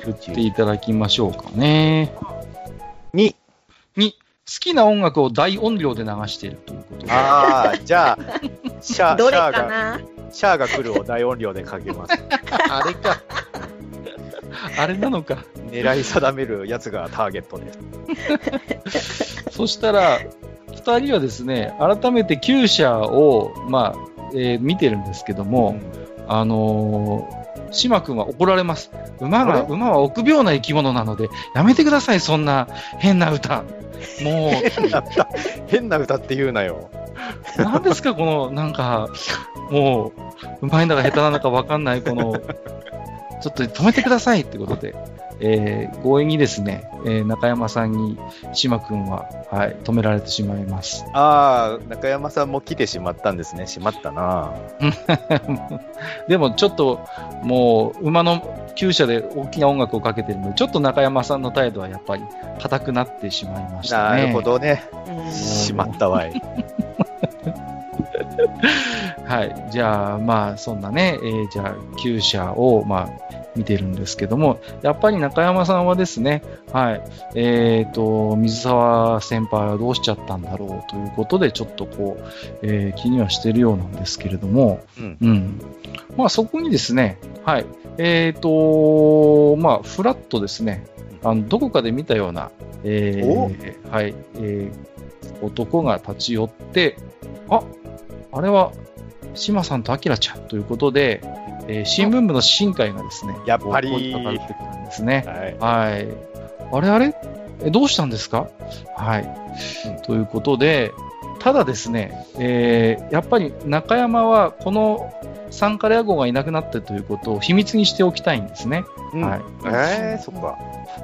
振っていただきましょうかね。2。2、好きな音楽を大音量で流しているということで。ああ、じゃあ、(laughs) シャーが、シャーが来るを大音量でかけます。(laughs) あれか。あれなのか。狙い定めるやつがターゲットです。そしたら、二人はですね、改めて厩舎を、まあ、えー見てるんですけども、あのー、島君は怒られます。馬が、馬は臆病な生き物なので、やめてください、そんな変な歌。も変な歌、(laughs) 変な歌って言うなよ。う、何ですか、この、なんか、もう、うまいんだか下手なのかわかんない、この、ちょっと止めてくださいってことで、えー強引にですね、えー中山さんに、島君は、はい、止められてしまいます。ああ、中山さんも来てしまったんですね。しまったな。(laughs) でもちょっと、もう、馬の厩舎で大きな音楽をかけてるので、ちょっと中山さんの態度はやっぱり硬くなってしまいましたね。なるほ。どね。うんしまったわい。(laughs) はい。じゃあ、まあ、そんなね、えーじゃあ、厩舎を、まあ、見てるんですけども、やっぱり中山さんはですね、はい。えっ、と、水沢先輩はどうしちゃったんだろうということで、ちょっとこう、えー気にはしてるようなんですけれども、うん。うん。まあそこにですね、はい。えっ、と、まあ、フラッとですね、あの、どこかで見たような、えーはい、えー男が立ち寄って、あ、あれは、島さんとアキラちゃんということで、えー新聞部の新海がですね、やっぱりこう声かかってくるんですね。はい。はい。あれあれ？えどうしたんですか？はい、うんということで、ただですね、えーやっぱり中山はこのサンカレア号がいなくなったということを秘密にしておきたいんですね。うんはい。えー、そっか。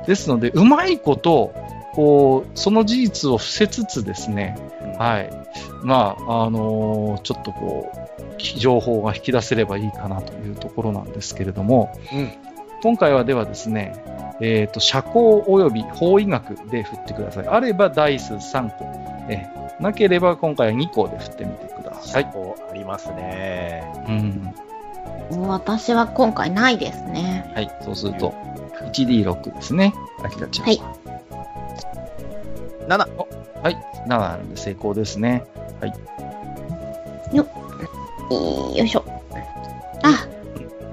ですので、うまいこと、こう、その事実を伏せつつですね、はい。まあ、あのーちょっとこう、き情報が引き出せればいいかなというところなんですけれども、うん今回はではですね、えっ、と、社交及び法医学で振ってください。あればダイス3個。えーなければ今回は2個で振ってみてください。こうありますね。うん。私は今回ないですね。はい。そうすると、1D6 ですね。あきらちゃん。はい。7。はい。7なんで成功ですね。よいしょ。あ、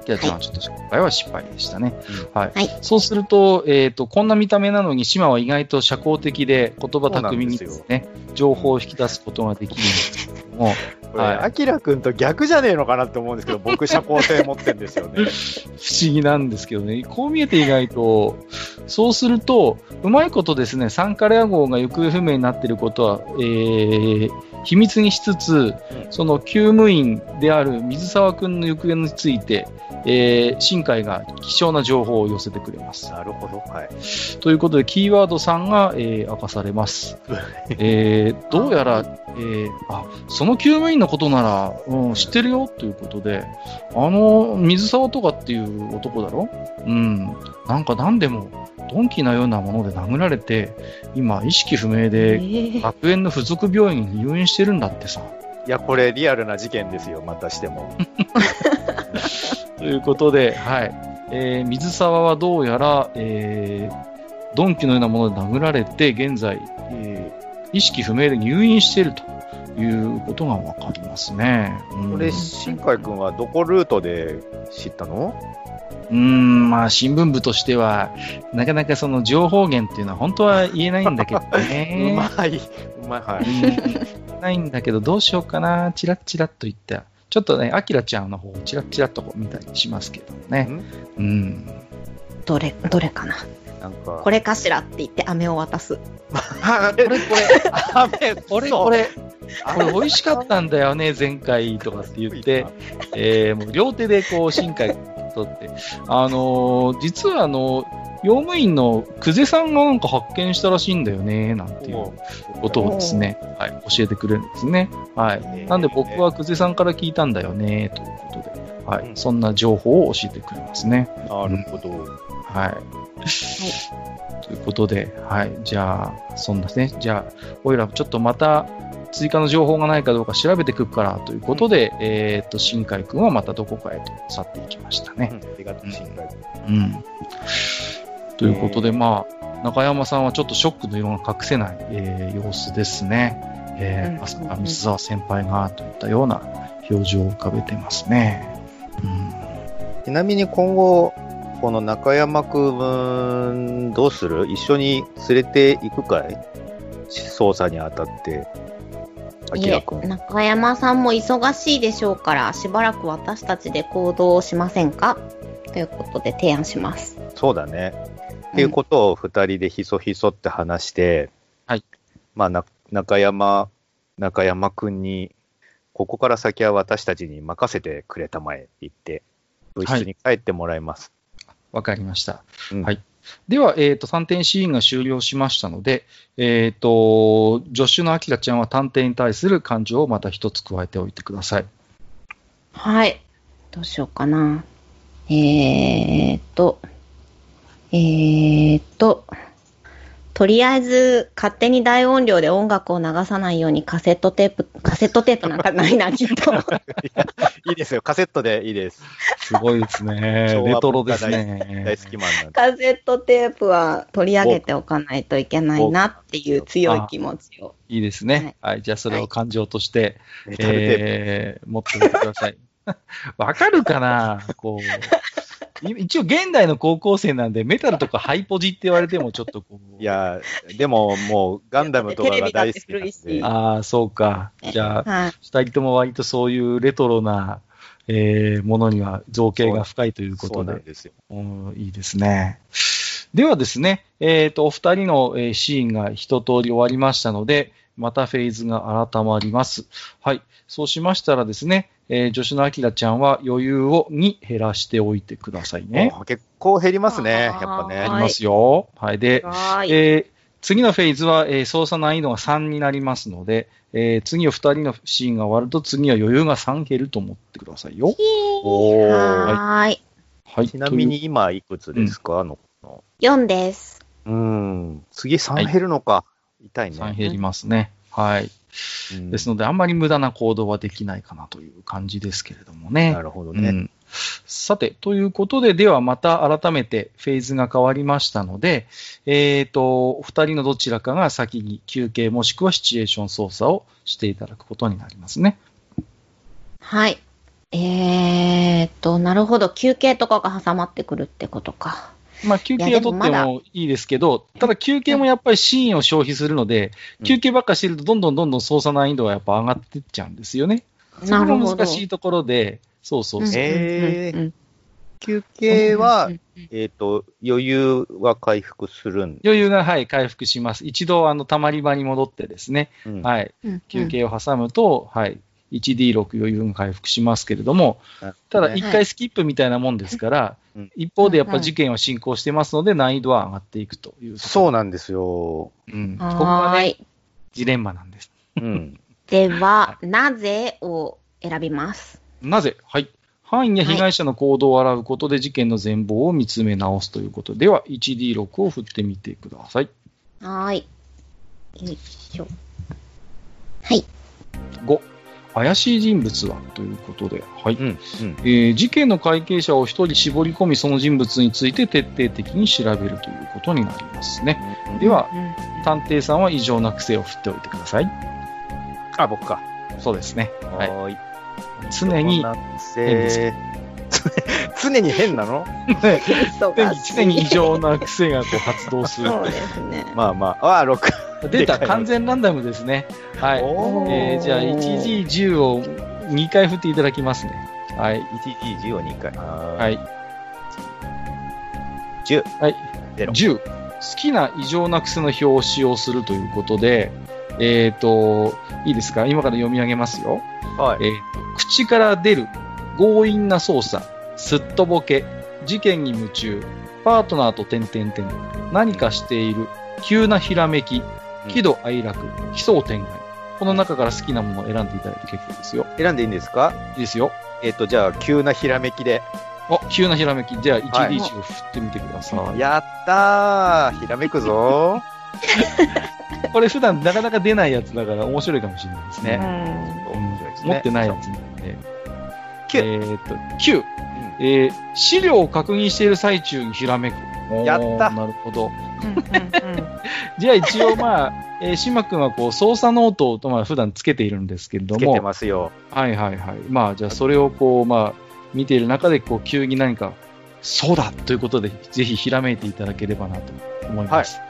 きらちゃんはちょっと今回は失敗でしたね。はい。はい。そうすると、えっ、と、こんな見た目なのに、島は意外と社交的で、言葉巧みにですね、情報を引き出すことができるんですけれども、(laughs) これ、はいアキラくんと逆じゃねえのかなって思うんですけど、僕、社交性持ってんですよね。(laughs) 不思議なんですけどね、こう見えて意外と、そうすると、うまいことですね、サンカレア号が行方不明になっていることは、えー、秘密にしつつ、その救務員である水沢君の行方について、えー、新海が貴重な情報を寄せてくれます。なるほど。はい。ということで、キーワード3が、えー明かされます。(laughs) えーどうやら、えーあ、その救務員のことなら、うん、知ってるよということで、あの、水沢とかっていう男だろ？うん。なんか何でも、鈍器のようなもので殴られて、今、意識不明えで、ー学園の付属病院に入院してるんだってさ。いや、これ、リアルな事件ですよ、またしても。(laughs) (laughs) ということで、はい。えー水沢はどうやら、えー、鈍器のようなもので殴られて、現在、えー意識不明で入院しているということがわかりますね。うんこれ、新海くんはどこルートで知ったの？うーん、まあ、新聞部としては、なかなかその情報源っていうのは本当は言えないんだけどうね。(laughs) まい。うまい。はうい。んないんだけど、どうしようかな、チラッチラッと言って、ちょっとね、アキラちゃんの方をチラッチラッと見たりしますけどね。んうん。どれ、どれかな。なんか、これかしらって言って飴を渡す。(laughs) あ、これこれ、雨、これこれ、これ美味しかったんだよね、前回とかって言って、(laughs) えー、もう両手でこう、新海取って、あのー実はあの、用務員の久世さんがなんか発見したらしいんだよね、なんていうことをですね、はい、教えてくれるんですね。はい。なんで僕は久世さんから聞いたんだよね、ということで、はい、そんな情報を教えてくれますね。なるほど。はい。ということで、はい。じゃあ、そんなね。じゃあ、おいらちょっとまた追加の情報がないかどうか調べてくるからということで、えーっと、新海くんはまたどこかへと去っていきましたね。うんありがとう、新海くん。うん。ということで、まあ、中山さんはちょっとショックの色が隠せない、えー様子ですね。えーうんまさか水沢先輩がといったような表情を浮かべてますね。うん。ちなみに今後、この中山くん、どうする？一緒に連れて行くかい？捜査にあたって。あいえ。中山さんも忙しいでしょうから、しばらく私たちで行動しませんか？ということで提案します。そうだね。っていうことを二人でひそひそって話して、はい。まあ、な中山、中山くんに、ここから先は私たちに任せてくれたまえって言って、部室に帰ってもらいます。わかりました。うんはいでは、えっ、と、3点シーンが終了しましたので、えっ、と、助手のアキラちゃんは探偵に対する感情をまた一つ加えておいてください。はい。どうしようかな。えーっと、えーっと、とりあえず勝手に大音量で音楽を流さないようにカセットテープ、カセットテープなんかないな、きっと。(laughs) いいですよ。カセットでいいです。すごいですねレトロです大ね。大好きマンなんで。カセットテープは取り上げておかないといけないなっていう強い気持ちを。いいですね。はい。じゃあ、それを感情として、メタルテープ。えー持っておいてください。(laughs) わかるかな？こう。い一応、現代の高校生なんで、メタルとかハイポジって言われてもちょっとこう。(laughs) いや、でももうガンダムとかが大好きなんで。ああ、そうか。じゃあ、はい。二人とも割とそういうレトロな、えーものには造形が深いというこそとで、うなんですよ。うんいいですね。ではですね、えっ、と、お二人の、えーシーンが一通り終わりましたので、またフェーズが改まります。はい。そうしましたらですね、えー、女子のアキラちゃんは余裕を2減らしておいてくださいね。結構減りますね、やっぱはね。ありますよ。はい。で、はい。えー次のフェーズは、えー操作難易度が3になりますので、えー次の2人のシーンが終わると次は余裕が3減ると思ってくださいよ。おーはーい。はい。ちなみに今いくつですか、あの子4です。うん。次3減るのか。痛いという3ね。減りますね。はい。うんですので、あんまり無駄な行動はできないかなという感じですけれどもね。なるほどね。うん。さて、ということで、ではまた改めてフェーズが変わりましたので、えっ、と、お二人のどちらかが先に休憩もしくはシチュエーション操作をしていただくことになりますね。はい。えーっと、なるほど。休憩とかが挟まってくるってことか。まあ、休憩を取ってももいいですけど、ただ休憩もやっぱりシーンを消費するので、うん。休憩ばっかしてるとどんどんどんどん操作難易度はやっぱ上がってっちゃうんですよね。そこがなるほど。難しいところで、そうそうそう。えー。休憩はえっ、と、余裕は回復するん余裕が、はい、回復します。一度、あの、溜まり場に戻ってですね、うん。はい、うん。休憩を挟むと、はい、1D6 余裕が回復しますけれども、ただ、ね一回スキップみたいなもんですから、うん一方でやっぱ事件は進行してますので、難易度は上がっていくという。そうなんですよ。うん。ここはーい。ジレンマなんです。うん。では、なぜを選びます？なぜ？はい。犯人や被害者の行動を洗うことで事件の全貌を見つめ直すということでは、1D6 を振ってみてください。はーい。よいしょ。はい。5、怪しい人物は？ということで、はい。うん。うん。えー事件の会計者を一人絞り込み、その人物について徹底的に調べるということになりますね。では、うん探偵さんは異常な癖を振っておいてください。あ、僕か。そうですね。はい。はーい。常に変です。(laughs) 常に変なの？常に常に異常な癖がこう発動する。そうですね。まあまあ、あ、6。出た、完全ランダムですね。はい。えーじゃあ、1G10 を2回振っていただきますね。はい。1G10 を2回。は。はい10。はい。ゼロ10。好きな異常な癖の表を使用するということで、えっ、と、いいですか？今から読み上げますよ。はい。えーと口から出る強引な操作、すっとぼけ、事件に夢中、パートナーと点々点、何かしている、急なひらめき、喜怒哀楽、奇想天外。この中から好きなものを選んでいただいて結構ですよ。選んでいいんですか？いいですよ。えっ、と、じゃあ、急なひらめきで。あ、急なひらめき。じゃあ、はい 1D1 を振ってみてください。やったーひらめくぞ (laughs) これ普段なかなか出ないやつだから面白いかもしれないですね。ー。うん面白いですね持ってないやつなんで。九えーっと、9。えー資料を確認している最中にひらめく。やったなるほど。うんうんうんじゃあ一応まあ、(laughs) えー、島君はこう、操作ノートをまあ普段つけているんですけれども。つけてますよ。はいはいはい。まあ、じゃあそれをこう、まあ、見ている中で、こう、急に何か、そうだということで、ぜひひらめいていただければなと思います。はい。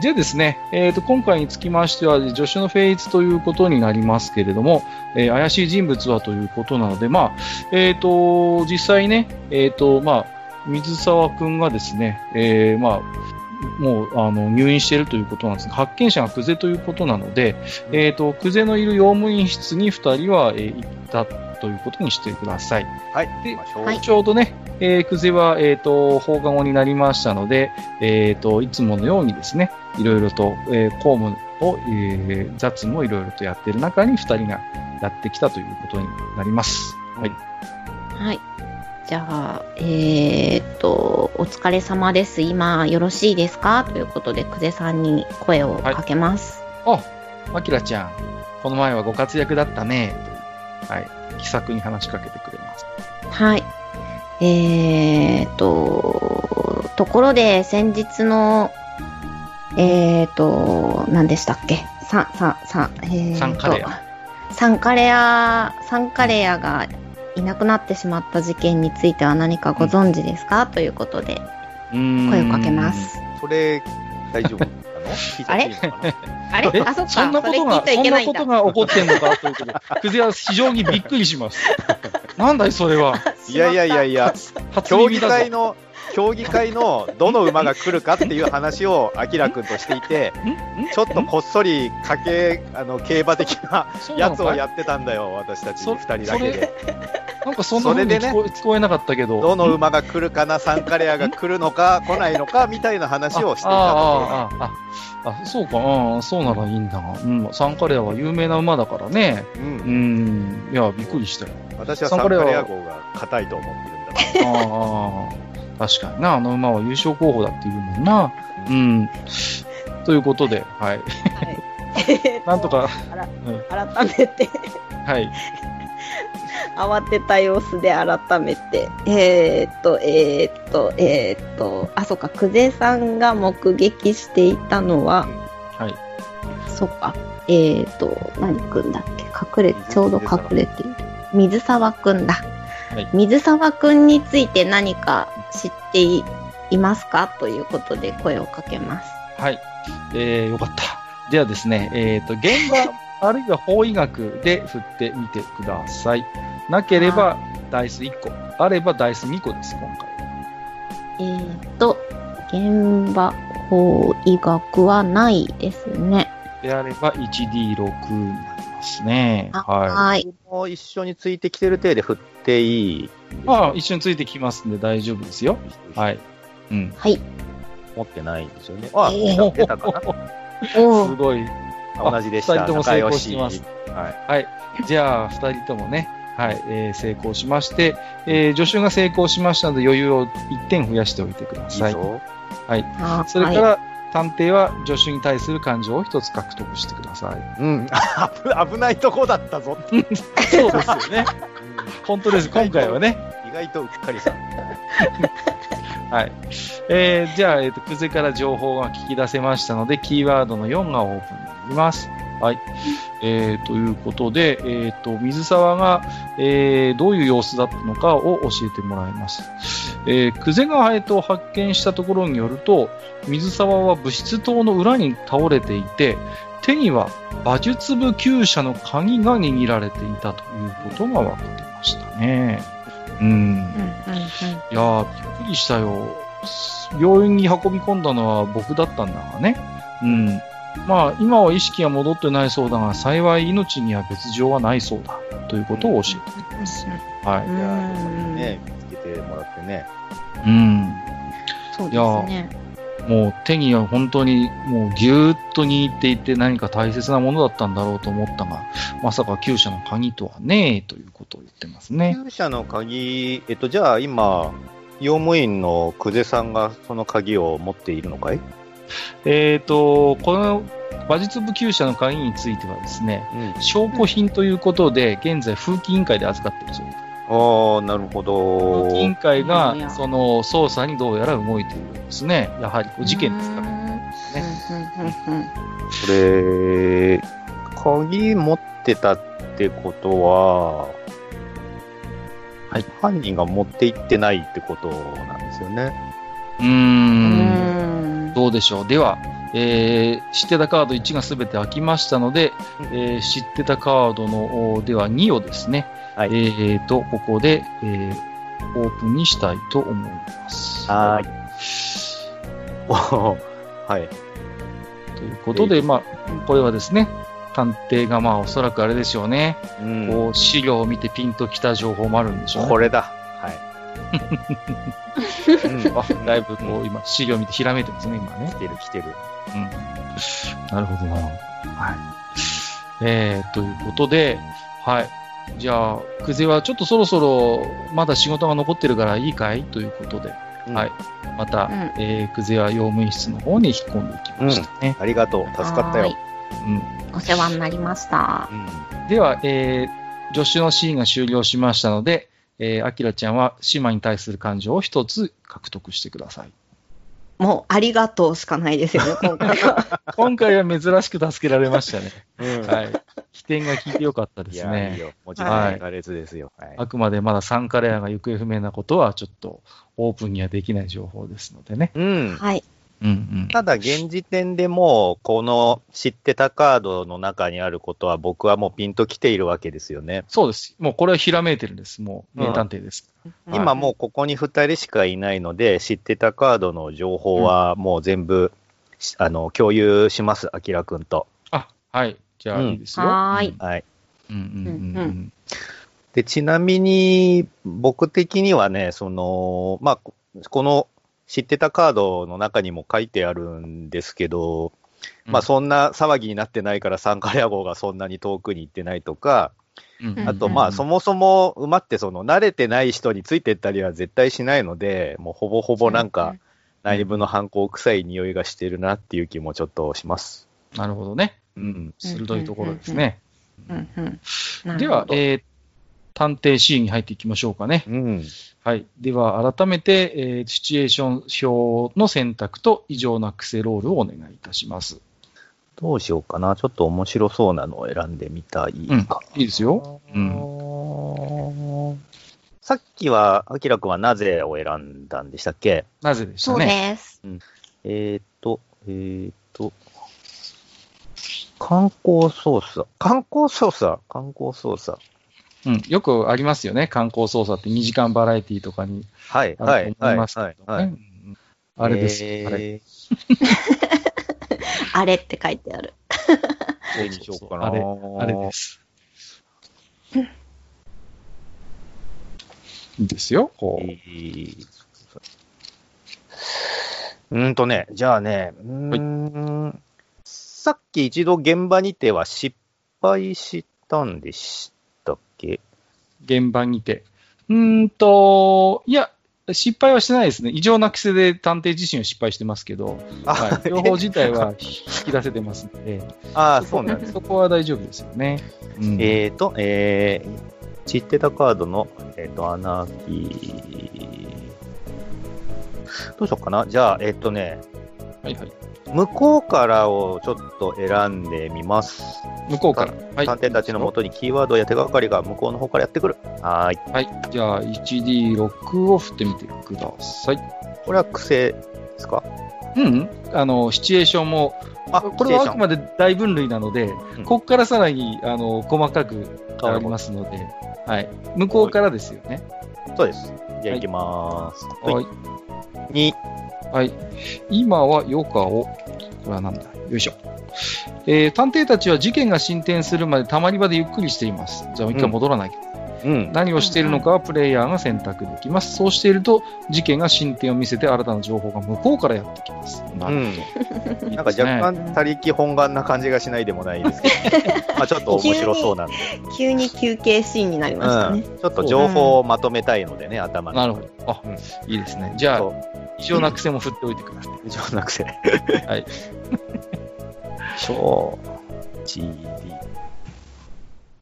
じゃあですね、えっ、と、今回につきましては、助手のフェイズということになりますけれども、えー怪しい人物はということなので、まあ、えっ、と、実際ね、えっ、と、まあ、水沢くんがですね、えーまあ、もう、あの、入院しているということなんですが、発見者が久世ということなので、えっ、と、久世のいる用務員室に二人は、えー行ったということにしてください。はい。でちょうどね、えー、久世は、えっ、と、放課後になりましたので、えっ、と、いつものようにですね、いろいろと、えー公務を、えー雑務をいろいろとやっている中に二人がやってきたということになります。はい。はい。じゃあ、えーっと、お疲れ様です。今、よろしいですか？ということで、久世さんに声をかけます。あ、あきらちゃん、この前はご活躍だったね、はい、気さくに話しかけてくれます。はい。えーっと、ところで、先日の、えーっと、何でしたっけ？さ、さ、さ、えーサンカレア。サンカレア、サンカレアがいなくなってしまった事件については何かご存知ですか、ということで、うーん声をかけます。。それ、大丈夫？な (laughs) の？聞いちゃっていいのかなえあれ？あ、そっか。そんなことが、そんけなことが起こってんのかということで、クゼは非常にびっくりします。なんだい、それは。いやいやいやいや、(laughs) 初競技会の、競技会のどの馬が来るかっていう話を、アキラ君としていて、ちょっとこっそり家計、あの、競馬的なやつをやってたんだよ、私たちそ二人だけで。なんかそんな風に聞こえ聞こえなかったけど。どの馬が来るかな、サンカレアが来るのか、来ないのか、みたいな話をしていたところ。ああああああ、そうか、うん、そうならいいんだが。うん、サンカレアは有名な馬だからね。う、うんん、いや、びっくりしたよ。私はサンカレア号が硬いと思ってるんだから。ああ、確かにな、あの馬は優勝候補だっていうもんな。うん。ということで、はい。はい。なんとか、改めて、はい。慌てた様子で改めて、えー、っと、えー、っと、えー、っと、あ、そっか、久世さんが目撃していたのは、はい。そっか、えー、っと、何くんだっけ？隠れ、ちょうど隠れている。水沢くんだ。はい水沢くんについて何か知っていいますか？ということで声をかけます。はい。えー、よかった。ではですね、えっ、と、現場、(laughs) あるいは法医学で振ってみてください。なければ、ダイス1個。あれば、ダイス2個です、今回。えー、っと、現場法医学はないですね。であれば、1D6 になりますね。あはい。はい。僕も一緒についてきてる体で振っていいまあ、一緒についてきますんで大丈夫ですよ。はい。うん。はい。持ってないんですよね。あ、えー出た出たかな？すごい。あ同じでした。二人とも成功しますはい。はい。じゃあ、二人ともね、はい、えー成功しまして、えー助手が成功しましたので余裕を1点増やしておいてくだいいさい。ぞ。はい。あそれかはいら、探偵は助手に対する感情を一つ獲得してください。うん。(laughs) 危危ないとこだったぞ。そうですよね。本当です。今回はね。意外とうっかりさん。(laughs) はい。えーじゃあ、えっ、と、クゼから情報が聞き出せましたので、キーワードの4がオープンになります。はい。えーということで、えっ、と、水沢が、えーどういう様子だったのかを教えてもらいます。えー、クゼが、えっと発見したところによると、水沢は物質棟の裏に倒れていて、手には馬術部厩舎の鍵が握られていたということが分かりましたね。うんうんうんうんいやー、びっくりしたよ。病院に運び込んだのは僕だったんだがね。うん。まあ、今は意識が戻ってないそうだが、幸い命には別状はないそうだ。ということを教えてくれます。はい。うんいやーね、見つけてもらってね。うん。そうですね。もう手には本当にもうぎゅーっと握っていて何か大切なものだったんだろうと思ったが、まさか厩舎の鍵とはねということを言ってますね。厩舎の鍵、えっと、じゃあ今、用務員の久世さんがその鍵を持っているのかい？えっ、と、この馬術部厩舎の鍵についてはですね、うん。証拠品ということで、現在、風紀委員会で預かっているそう。です。ああ、なるほど。風紀委員会が、その、捜査にどうやら動いているようですね。やはり、事件ですから。ね。うん。うん。うん。うん。これ、鍵持ってたってことは、はい。犯人が持って行ってないってことなん。ですよね。うー。うんんどうでしょう。では、えー、知ってたカード1がすべて開きましたので、えー知ってたカードの、おでは2をですね、はいえーと、ここで、えーオープンにしたいと思います。はーい。はい。ということで、まあ、これはですね、探偵がまあおそらくあれでしょうね、うんこう資料を見てピンときた情報もあるんでしょうね。これだ。はい。うん、(laughs) あだいぶこう今資料を見てひらめいてますね、今ね来。てる来てる。うん。なるほどな。はい。えー、ということで、はい。じゃあ、クゼはちょっとそろそろまだ仕事が残ってるからいいかい？ということで、うんはい。また、うんえー、クゼは用務員室の方に引っ込んでいきましたね。ありがとう。助かったよ。うんお世話になりました。うん。では、えー、助手のシーンが終了しましたので、えー、アキラちゃんは島に対する感情を一つ獲得してください。もう、ありがとうしかないですよね、(laughs) 今回は。今回は珍しく助けられましたね。うんはい。起点が効いてよかったですいや、いいね。よ。もちろん、は。あくまでまだサンカレアが行方不明なことはちょっとオープンにはできない情報ですのでね。うん。はい。うんうん。ただ、現時点でもう、この知ってたカードの中にあることは、僕はもうピンと来ているわけですよね。そうです。もうこれはひらめいてるんです。もう名探偵です。はい今もうここに2人しかいないので、知ってたカードの情報はもう全部、しあの、共有します、あきらくんと。あ、はい。じゃあうんいいですよ。はーいはい。うんうんうんううんんで、ちなみに、僕的にはね、その、まあ、ここの知ってたカードの中にも書いてあるんですけど、まあ、そんな騒ぎになってないからサンカレア号がそんなに遠くに行ってないとか、あと、まあ、そもそも馬ってその慣れてない人についてったりは絶対しないので、もうほぼほぼなんか内部の犯行臭い匂いがしてるなっていう気もちょっとします。なるほどね。うん。鋭いところですね。では、えー探偵シーンに入っていきましょうかね。うん。はい。では、改めて、えーシチュエーション表の選択と異常な癖ロールをお願いいたします。どうしようかな。ちょっと面白そうなのを選んでみたいうんか。。いいですよ。うん。さっきは、アキラくんはなぜを選んだんでしたっけ？なぜでしそうたね。です。えーっと、えーっと、観光操作。観光操作観光操作。うん。よくありますよね。観光操作って2時間バラエティとかにはい、あはい、はいあれです。えーあれ。(laughs) あれって書いてある。どうにしようかな。あれ、あれです。いいですよ。こう。えーうーんとね、じゃあね、うーん、さっき一度現場にては失敗したんでしたっけ？現場にて。うーんと、いや、失敗はしてないですね。異常な癖で探偵自身は失敗してますけど、はい、情報自体は引き出せてますので、ああ、そうなんです。そこは大丈夫ですよね。うんえーと、えー、知ってたカードの、えーと、アナーキー。どうしようかな。じゃあ、えっ、とね、はいはい。向こうからをちょっと選んでみます。向こうから。はい。探偵たちのもとにキーワードや手がかりが向こうの方からやってくる。はーい。はい。じゃあ、1D6 を振ってみてください。これは癖ですか？うん、うん、あの、シチュエーションも、あこれはあくまで大分類なので、うんここからさらに、あの、細かく変わりますので、はい。向こうからですよね。そうです。じゃあ行きまーす。ははいい。。に、はい。今は余暇を、これはなんだ？よいしょ。えー探偵たちは事件が進展するまでたまり場でゆっくりしています。じゃあ、もう一回戻らないけど、うん。何をしているのかはプレイヤーが選択できます。そうしていると、事件が進展を見せて新たな情報が向こうからやってきます。なるうん。ほどなんか若干、他力本願な感じがしないでもないですけど、(laughs) まあちょっと面白そうなんで、急に休憩シーンになりましたね。うん、ちょっと情報をまとめたいのでね、頭に。なるほど。あ、うんいいですね。じゃあそ、異常な癖も振っておいてください。う、以上なくせ。はい。(laughs) 超 GD。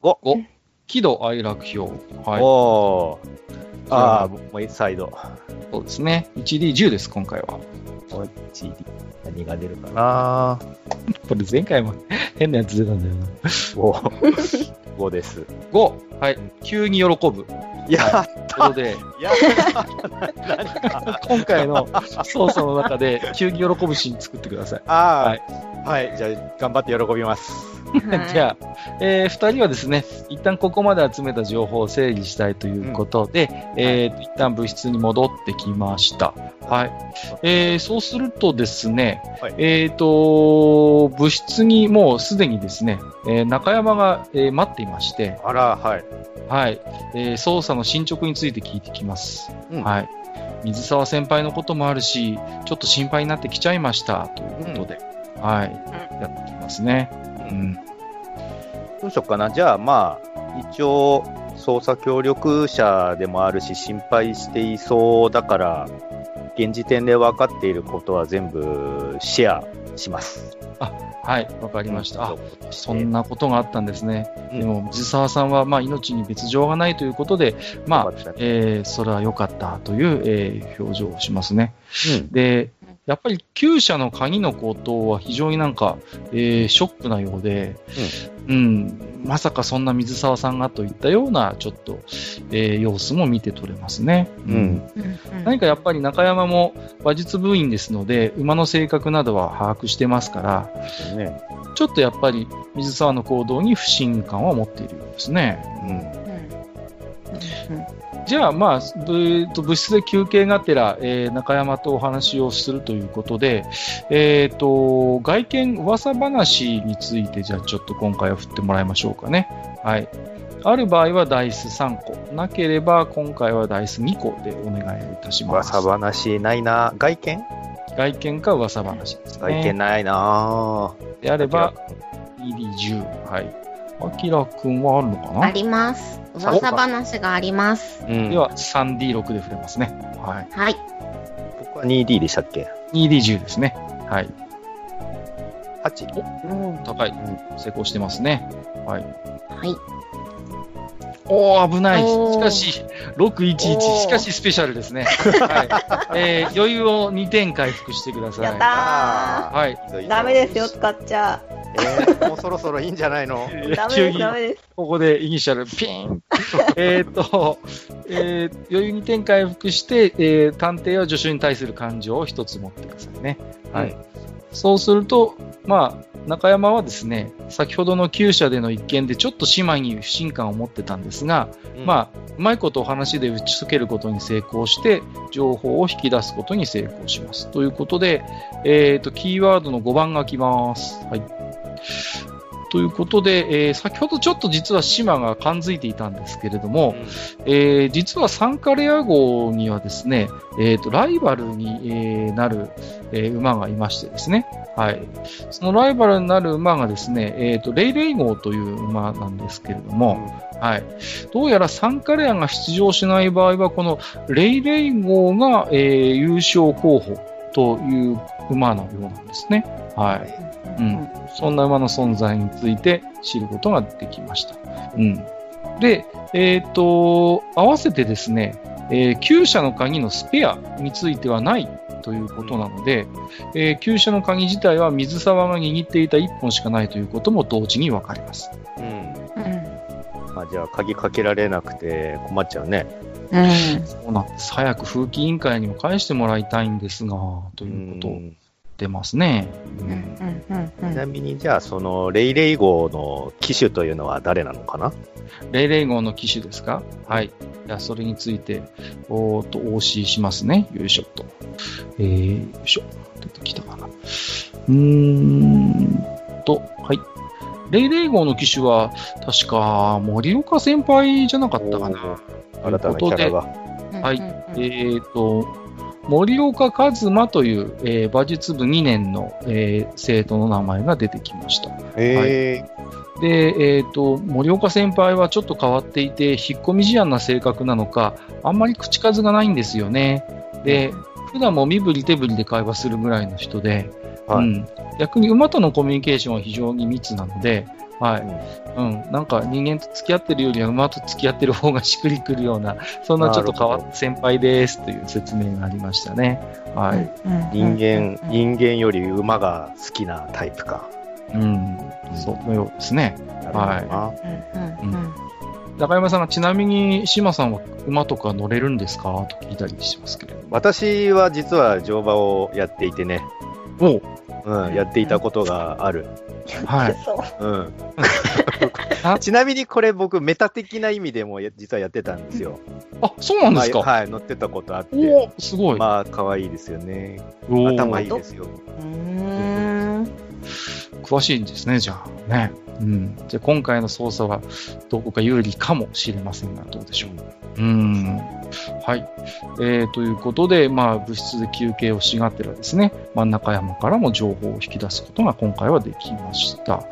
5、喜怒哀楽表。はい。おー。ああ、もう一サイド。そうですね。1D10 です、今回は。もう GD。何が出るかなこれ前回も (laughs) 変なやつ出たんだよな。5。(laughs) 5です。5、はい。急に喜ぶ。やということで、や (laughs) 今回の操作の中で急に喜ぶシーン作ってください。ああ、はいはい。じゃあ、頑張って喜びます。はい (laughs) じゃあ、えー二人はですね、一旦ここまで集めた情報を整理したいということで、えーと一旦物質に戻ってきました。はい。えーそうするとですね、はいえっ、と、物質にもうすでにですね、えー中山が、えー待っていまして、あら、はい。はい、えー捜査の進捗について聞いてきます。うんはい。水沢先輩のこともあるし、ちょっと心配になってきちゃいました、ということで、はい、やってきますね。うん。どうしようかな。じゃあ、まあ、一応、捜査協力者でもあるし、心配していそうだから、現時点で分かっていることは全部シェアします。はい、わかりました。あ、そんな、なことがあったんですね。うんでも、水沢さんは、まあ、命に別状がないということで、まあ、えーそれは良かったという、えー表情をしますね。うんで、やっぱり厩舎の鍵のことは非常になんか、えーショックなようで、うん、まさかそんな水沢さんがといったような、ちょっと、えー様子も見て取れますね。うん。うん。何かやっぱり中山も馬術部員ですので、馬の性格などは把握してますから、ね。ちょっとやっぱり水沢の行動に不信感は持っているようですね。うんうんじゃあ、まあ、ぶえーと物質で休憩がてら、えー中山とお話をするということで、えー、と外見噂話について、じゃあちょっと今回は振ってもらいましょうかね。はい。ある場合はダイス3個。なければ今回はダイス2個でお願いをいたします。噂話ないな。外見？外見か噂話ですね。外見ないな。であれば、ED10。はい。アキラくんはあるのかな？あります。噂話があります。うんでは、3D6 で振れますね。はい。はい。僕は 2D でしたっけ？2D10 ですね。はい。?8? 高い。成功してますね。はい。はい。おー、危ない。しかし、611、おーしかしスペシャルですね。はい。えー、(laughs) 余裕を2点回復してください。やったはい。ー。ダメですよ、使っちゃ。えーもうそろそろいいんじゃないの？(laughs) ダメです、急にダメです。ここでイニシャル、ピーン。(laughs) えーっと、えー余裕2点回復して、えー探偵は助手に対する感情を一つ持ってくださいね。はい。そうすると、まあ、中山はですね、先ほどの厩舎での一件でちょっと姉妹に不信感を持ってたんですが、うんまあ、うまいことお話で打ち解けることに成功して、情報を引き出すことに成功します。ということで、えっ、と、キーワードの5番が来ます。はい。ということで、えー先ほどちょっと実は島が感づいていたんですけれども、えー実はサンカレア号にはですね、えーと、ライバルに、えーなる、えー馬がいましてですね、はい。そのライバルになる馬がですね、えーと、レイレイ号という馬なんですけれども、はい。どうやらサンカレアが出場しない場合は、このレイレイ号が、えー優勝候補という馬のようなんですね。はい。うん。そんな馬の存在について知ることができました。うん。で、えっ、と、合わせてですね、えー厩舎の鍵のスペアについてはないということなので、えー厩舎の鍵自体は水沢が握っていた1本しかないということも同時に分かります。うん。うん。まあ、じゃあ、鍵かけられなくて困っちゃうね。うん。そうなんです。早く風紀委員会にも返してもらいたいんですが、ということをん出ますね。ううんん。うん。うんちなみに、じゃあ、その、レイレイ号の機種というのは誰なのかな？レイレイ号の機種ですか？はい。じゃあ、それについて、おーっと、お教えしますね。よいしょっと。えー、よいしょ。出てきたかな。うーんと、はい。レイレイ号の機種は、確か、森岡先輩じゃなかったかな。新たなキャラが。はいうんえっ、と、森岡一馬という、えー馬術部2年の、えー生徒の名前が出てきました。えで、えっ、と、森岡先輩はちょっと変わっていて、引っ込み思案な性格なのか、あんまり口数がないんですよね。で、普段も身振り手振りで会話するぐらいの人で、はいうん、逆に馬とのコミュニケーションは非常に密なので、はい。うん、なんか人間と付き合ってるよりは馬と付き合ってる方がしっくりくるような、そんなちょっと変わった先輩ですという説明がありましたね。はい。人間、人間より馬が好きなタイプか。うん、そのようですね。はうん。うん。中山さんがちなみに島さんは馬とか乗れるんですか？と聞いたりしますけれども。私は実は乗馬をやっていてね、おうん、やっていたことがある。はい。そう。うんあ。(laughs) ちなみにこれ僕、メタ的な意味でもや実はやってたんですよ。あ、そうなんですか、はい、はい乗ってたことあって。おおすごい。まあ、可愛いですよね。頭いいですよ。うーん。詳しいんですね、じゃあ。ね。うん。じゃあ今回の捜査はどこか有利かもしれませんが、どうでしょう。うーん。はい。えー、ということで、まあ、物質で休憩をしがてらですね、真ん中山からも情報を引き出すことが今回はできました。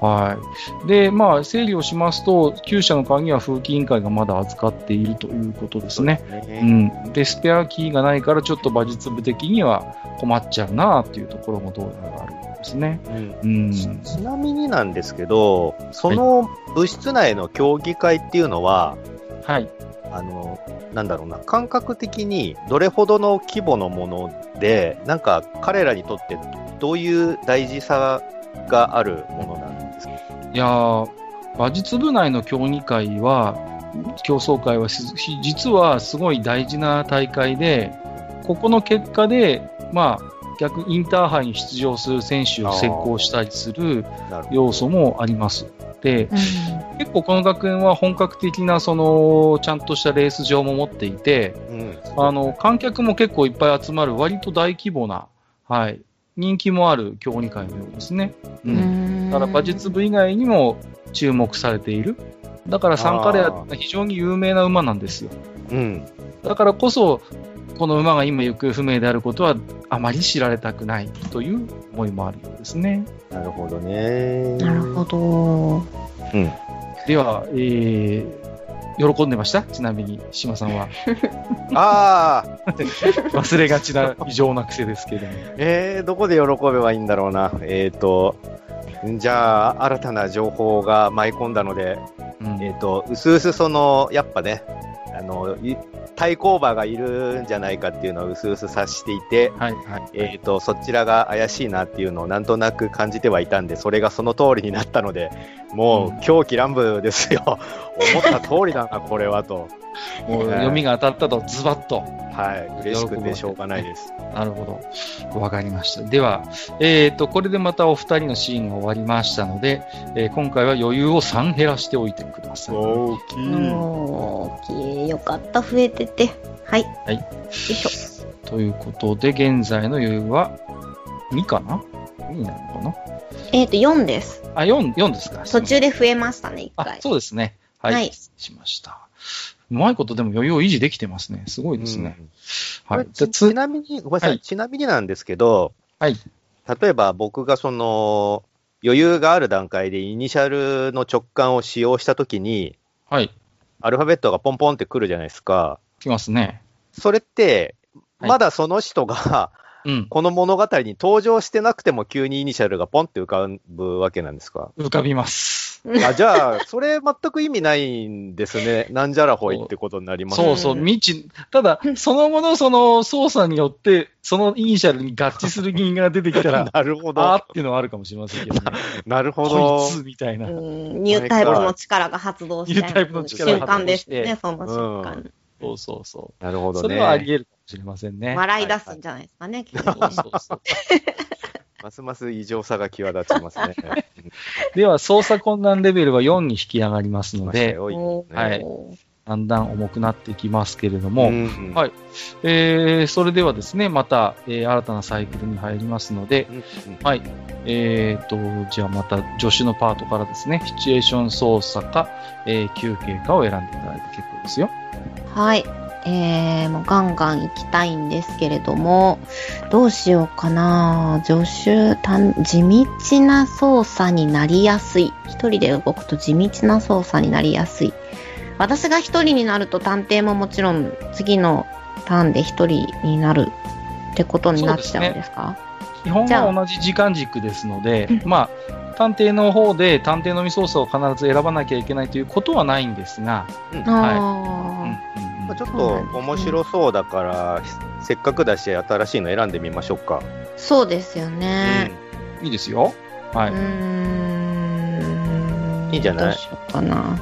はい。で、まあ、整理をしますと、厩舎の鍵は風紀委員会がまだ預かっているということですね。うね。ん。で、スペアキーがないから、ちょっと馬術部的には困っちゃうなっていうところもどうやらあるですね。うんうん。ちちなみになんですけど、その物質内の協議会っていうのは、はい。あの、なんだろうな、感覚的にどれほどの規模のもので、なんか彼らにとってどういう大事さがあるものなんですか？いやー、馬術部内の競技会は、競争会はし実はすごい大事な大会で、ここの結果で、まあ、逆インターハイに出場する選手を選考したりする要素もあります。で、結構この学園は本格的な、その、ちゃんとしたレース場も持っていて、うん。あの、観客も結構いっぱい集まる割と大規模な、はい、人気もある競技会のようですね。うん。だから馬術部以外にも注目されている。だからサンカレアって非常に有名な馬なんですよ。うん。だからこそ、この馬が今行方不明であることはあまり知られたくないという思いもあるようですね。なるほどね。なるほど。うん。では、えー、喜んでました？ちなみに、島さんは。(laughs) ああ、(laughs) 忘れがちな異常な癖ですけれども。えー、どこで喜べばいいんだろうな。えっ、ー、と、じゃあ、新たな情報が舞い込んだので、うんえっ、と、うすうすその、やっぱね、あの、い対抗馬がいるんじゃないかっていうのをうすうす察していて、はいはい。えっ、と、そちらが怪しいなっていうのをなんとなく感じてはいたんで、それがその通りになったので、もうんう狂気乱舞ですよ。思った通りだな、これはと。(laughs) もう読みが当たったとズバッと。はい。嬉しくてしょうがないです。なるほど。わかりました。では、えっ、と、これでまたお二人のシーンが終わりましたので、えー今回は余裕を3減らしておいてください。大き大きい。よかった。増えてて。はい。はいよいしょ。ということで、現在の余裕は2かな ?2 になるのかな？えっ、と、4です。あ、4、4ですか。途中で増えましたね、1あ回、。そうですね。はい。はいしました。うまいことでも余裕を維持できてますね。すごいですね。はい。ちつちなみに、ごめんなさい、はいちなみになんですけど、はい。例えば僕がその、余裕がある段階でイニシャルの直感を使用したときに、はい。アルファベットがポンポンってくるじゃないですか。きますね。それって、はいまだその人が、うん。この物語に登場してなくても急にイニシャルがポンって浮かぶわけなんですか？浮かびます。あじゃあ、それ全く意味ないんですね。なんじゃらほいってことになりますそうそう、未知、ただ、その後のその操作によって、そのイニシャルに合致する銀が出てきたら、(laughs) なるほあーど。っていうのはあるかもしれませんけどね。(laughs) なるほこどい。つみたいな。うんニュータイプの力が発動しニュータイプの力瞬間ですがね、その瞬間。そうそうそなるほう。どね。それはあり得るしれませんね。笑い出すんじゃないですかね、急に (laughs) そうそうそうますます異常さが際立ちますね。(laughs) では、操作困難レベルは4に引き上がりますので、はいだんだん重くなっていきますけれども、んはいえー、それではですね、また、えー新たなサイクルに入りますので、うんうんはい。えーと、じゃあまた助手のパートからですね、シチュエーション操作か、えー休憩かを選んでいただいて結構ですよ。はい。えー、もうガンガン行きたいんですけれども、どうしようかな。助手、単地道な操作になりやすい。一人で動くと地道な操作になりやすい。私が一人になると探偵ももちろん次のターンで一人になるってことになっちゃうんですか？基本は同じ時間軸ですので、まあ、探偵の方で探偵のみ操作を必ず選ばなきゃいけないということはないんですが、うん。うんうん。あまあ、ちょっと面白そうだから、せっかくだし新しいの選んでみましょうか。ーそうですよね。いいですよ。はうい。いいんじゃない？どうしようかな。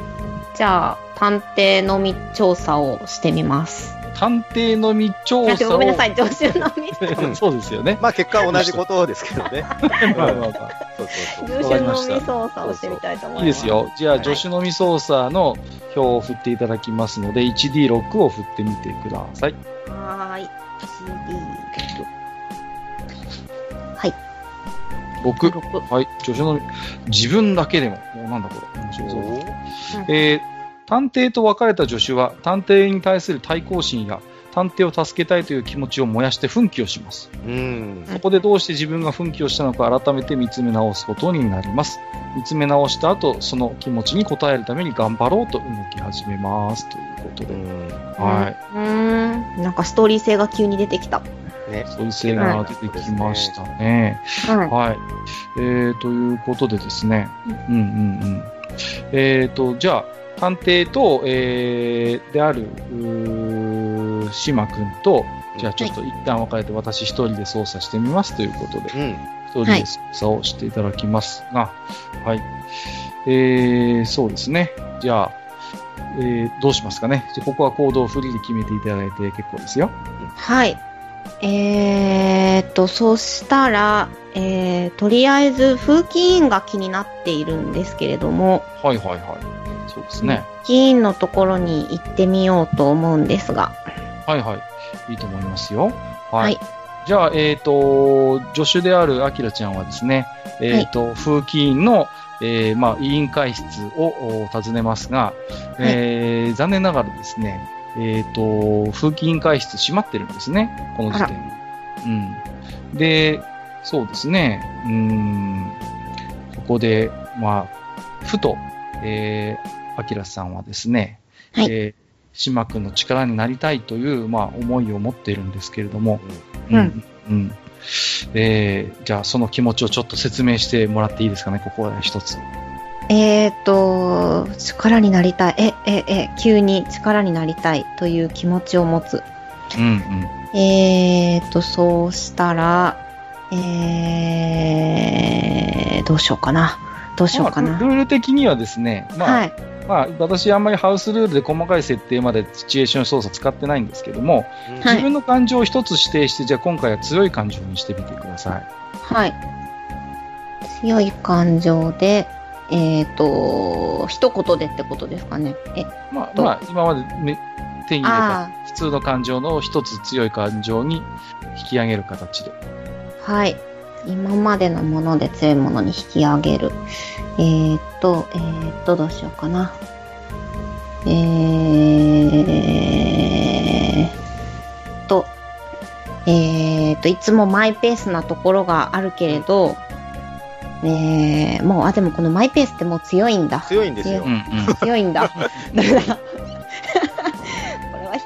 じゃあ、探偵のみ調査をしてみます。探偵のみ調査を。ごめんなさい、助手のみ。うんそうですよね。まあ結果は同じことですけどね。(laughs) まあまあまあそうそうそう。助手のみ操作をしてみたいと思います。いいです。よ。じゃあ、はい助手のみ操作の表を振っていただきますので、1D6 を振ってみてください。はーい。CD。はい。6。6。はい。助手のみ、自分だけでも。おなんだこれ。面白そう。えー探偵と別れた助手は、探偵に対する対抗心や、探偵を助けたいという気持ちを燃やして奮起をします。うん。そこでどうして自分が奮起をしたのか改めて見つめ直すことになります。見つめ直した後、その気持ちに応えるために頑張ろうと動き始めます。ということで。うんはい。うーん。なんかストーリー性が急に出てきた。ね。そういう性が出てきましたね。ははい。えー、ということでですね。うんうんうん。えーと、じゃあ、探偵と、えー、である、島くんと、じゃあちょっと一旦別れて私一人で操作してみますということで、うん。一人で操作をしていただきますが、はい。えー、そうですね。じゃあ、えー、どうしますかね。じゃあここは行動をフリーで決めていただいて結構ですよ。はい。えーっと、そしたら、えー、とりあえず風紀委員が気になっているんですけれども、はいはいはい。そうですね。風紀委員のところに行ってみようと思うんですが、はいはい。いいと思いますよ。はい。はいじゃあ、えっ、と、助手であるアキラちゃんはですね、えっ、と、風紀委員の、えーまあ、委員会室をお訪ねますが、えー残念ながらですね、えっ、と、風紀委員会室閉まってるんですね、この時点で。うん。で、そうですね、うーん、ここで、まあ、ふと、えー、アキラさんはですね、はいえー島君の力になりたいという、まあ、思いを持っているんですけれども、うんうんうんえーじゃあ、その気持ちをちょっと説明してもらっていいですかね、ここで一つ。えーと、力になりたい。え、え、え、急に力になりたいという気持ちを持つ。うんうん。えーと、そうしたら、えー、どうしようかな。どうしようかな。まあルール的にはですね、まあ、はい。まあ、私あんまりハウスルールで細かい設定までシチュエーション操作使ってないんですけども、はい自分の感情を一つ指定して、じゃあ今回は強い感情にしてみてください。はい。強い感情で、えーと、一言でってことですかね。え、まあ、とまあ、今までめ手に入れたあ普通の感情の一つ強い感情に引き上げる形で。はい。今までのもので強いものに引き上げる。えーっと、えーっと、どうしようかな。えーっと、えーっと、いつもマイペースなところがあるけれど、えー、もう、あ、でもこのマイペースってもう強いんだ。強いんですよ。強いんだ。だ。これは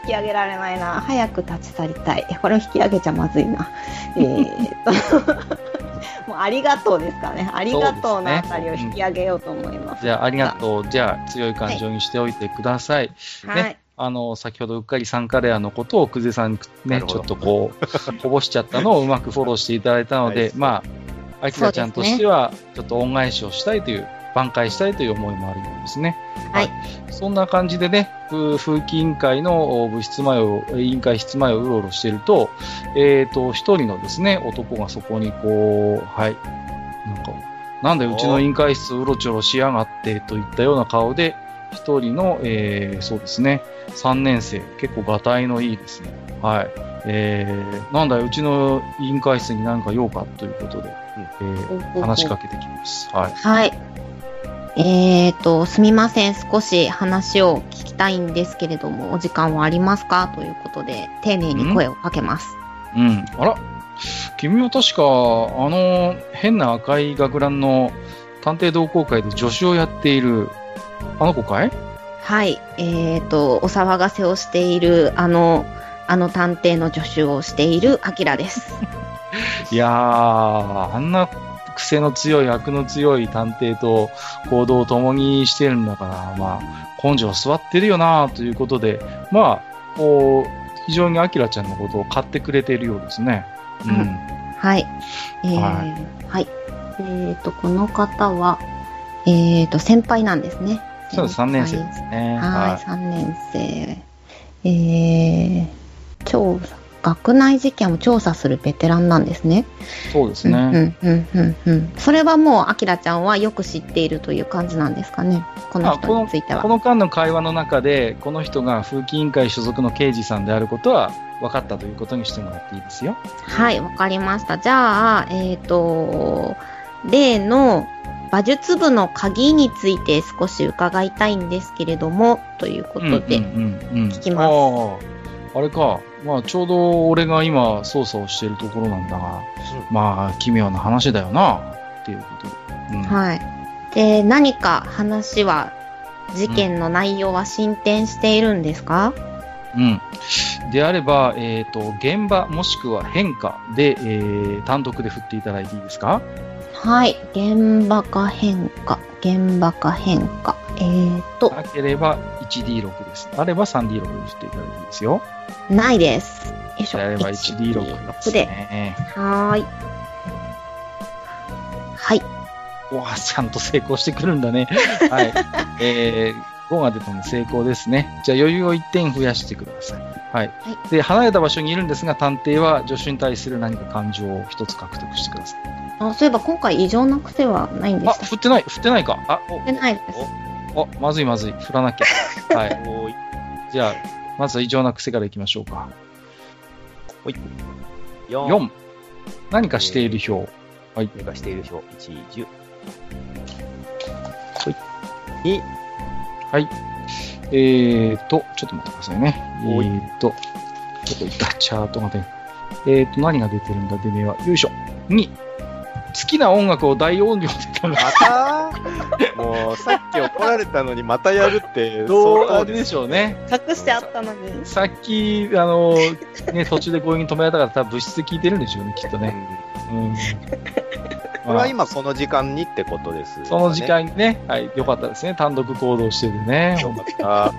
引き上げられないな。早く立ち去りたい。これを引き上げちゃまずいな。えーっと。(laughs) もうありがとうですかね。ありがとうのあたりを引き上げようと思います。じゃあ、ありがとう。じゃあ、強い感情にしておいてください。はい。ね。あの、先ほどうっかりサンカレアのことを、久世さんね、ちょっとこう、こぼしちゃったのをうまくフォローしていただいたので、はいまあ、あきらちゃんとしては、ちょっと恩返しをしたいという、挽回したいという思いもあるようですね。はい。そんな感じでね、風風紀委員会の部室前を、委員会室前をうろうろしていると、えっ、と、一人のですね、男がそこにこう、はい、なんか、なんでうちの委員会室うろちょろしやがってといったような顔で、一人の、えー、そうですね、3年生、結構がたいのいいですね。はい。えー、なんだよ、うちの委員会室に何か用かということで、えー話しかけてきます。はい。はい。えーと、すみません。少し話を聞きたいんですけれども、お時間はありますか？ということで、丁寧に声をかけます。うん。あら、君は確か、あの、変な赤い学ランの探偵同好会で助手をやっている、あの子かい？はい。えーと、お騒がせをしている、あの、あの探偵の助手をしているアキラです。(laughs) いやー、あんな癖の強い、悪の強い探偵と行動を共にしてるんだから、まあ、根性座ってるよなということで、まあ、こう、非常にアキラちゃんのことを買ってくれているようですね。ううんん。はい。えー、ははい。えーと、この方は、えーと、先輩なんですね。そうです、3年生ですね。はい、3年生。えー、調査、学内事件を調査するベテランなんですね。そうですね。うん、うん、うん、うん、うん。それはもう、アキラちゃんはよく知っているという感じなんですかね。この人については。この間の会話の中で、この人が風紀委員会所属の刑事さんであることは分かったということにしてもらっていいですよ。はい、わかりました。じゃあ、えっ、と、例の馬術部の鍵について少し伺いたいんですけれども、ということで。うんうんうんうん聞きますああ、あれか。まあ、ちょうど俺が今捜査をしているところなんだが、まあ、奇妙な話だよな、っていうことで。うんはい。で、何か話は、事件の内容は進展しているんですか、うん。であれば、えっ、と、現場もしくは変化で、えー単独で振っていただいていいですか？はい。現場か変化。現場か変化。えーと、なければ 1D6 です。あれば 3D6 で振っていただいていいですよ。ないです。よいしょ。であれば 1D6 ですで。ね。はーい。はい。わあ、ちゃんと成功してくるんだね。(laughs) はい。えー、5が出たので成功ですね。じゃあ余裕を1点増やしてください。はい。はいで、離れた場所にいるんですが、探偵は助手に対する何か感情を1つ獲得してください。あ、そういえば今回異常な癖はないんであ、した振ってない、振ってないか。あ、振ってないです。お、まずいまずい。振らなきゃ。(laughs) はい。おーい。じゃあ、まずは異常な癖からいきましょうか。4。4。何かしている表。はい。何かしている表。1、10。はい。2。はい。えーと、ちょっと待ってくださいね。えーと、どこ行ったチャートが出る。えーと、何が出てるんだ、出目は。よいしょ。2。好きな音楽を大音量でかまたもう、さっき怒られたのにまたやるって、どう、あれでしょうね。隠してあったのに。さっき、あの、ね、途中で強引に止められたから、多分物質で聞いてるんでしょうね、きっとね。うん。これは今この時間にってことです、ね。その時間にね、はい、よかったですね。単独行動しててね。よかった。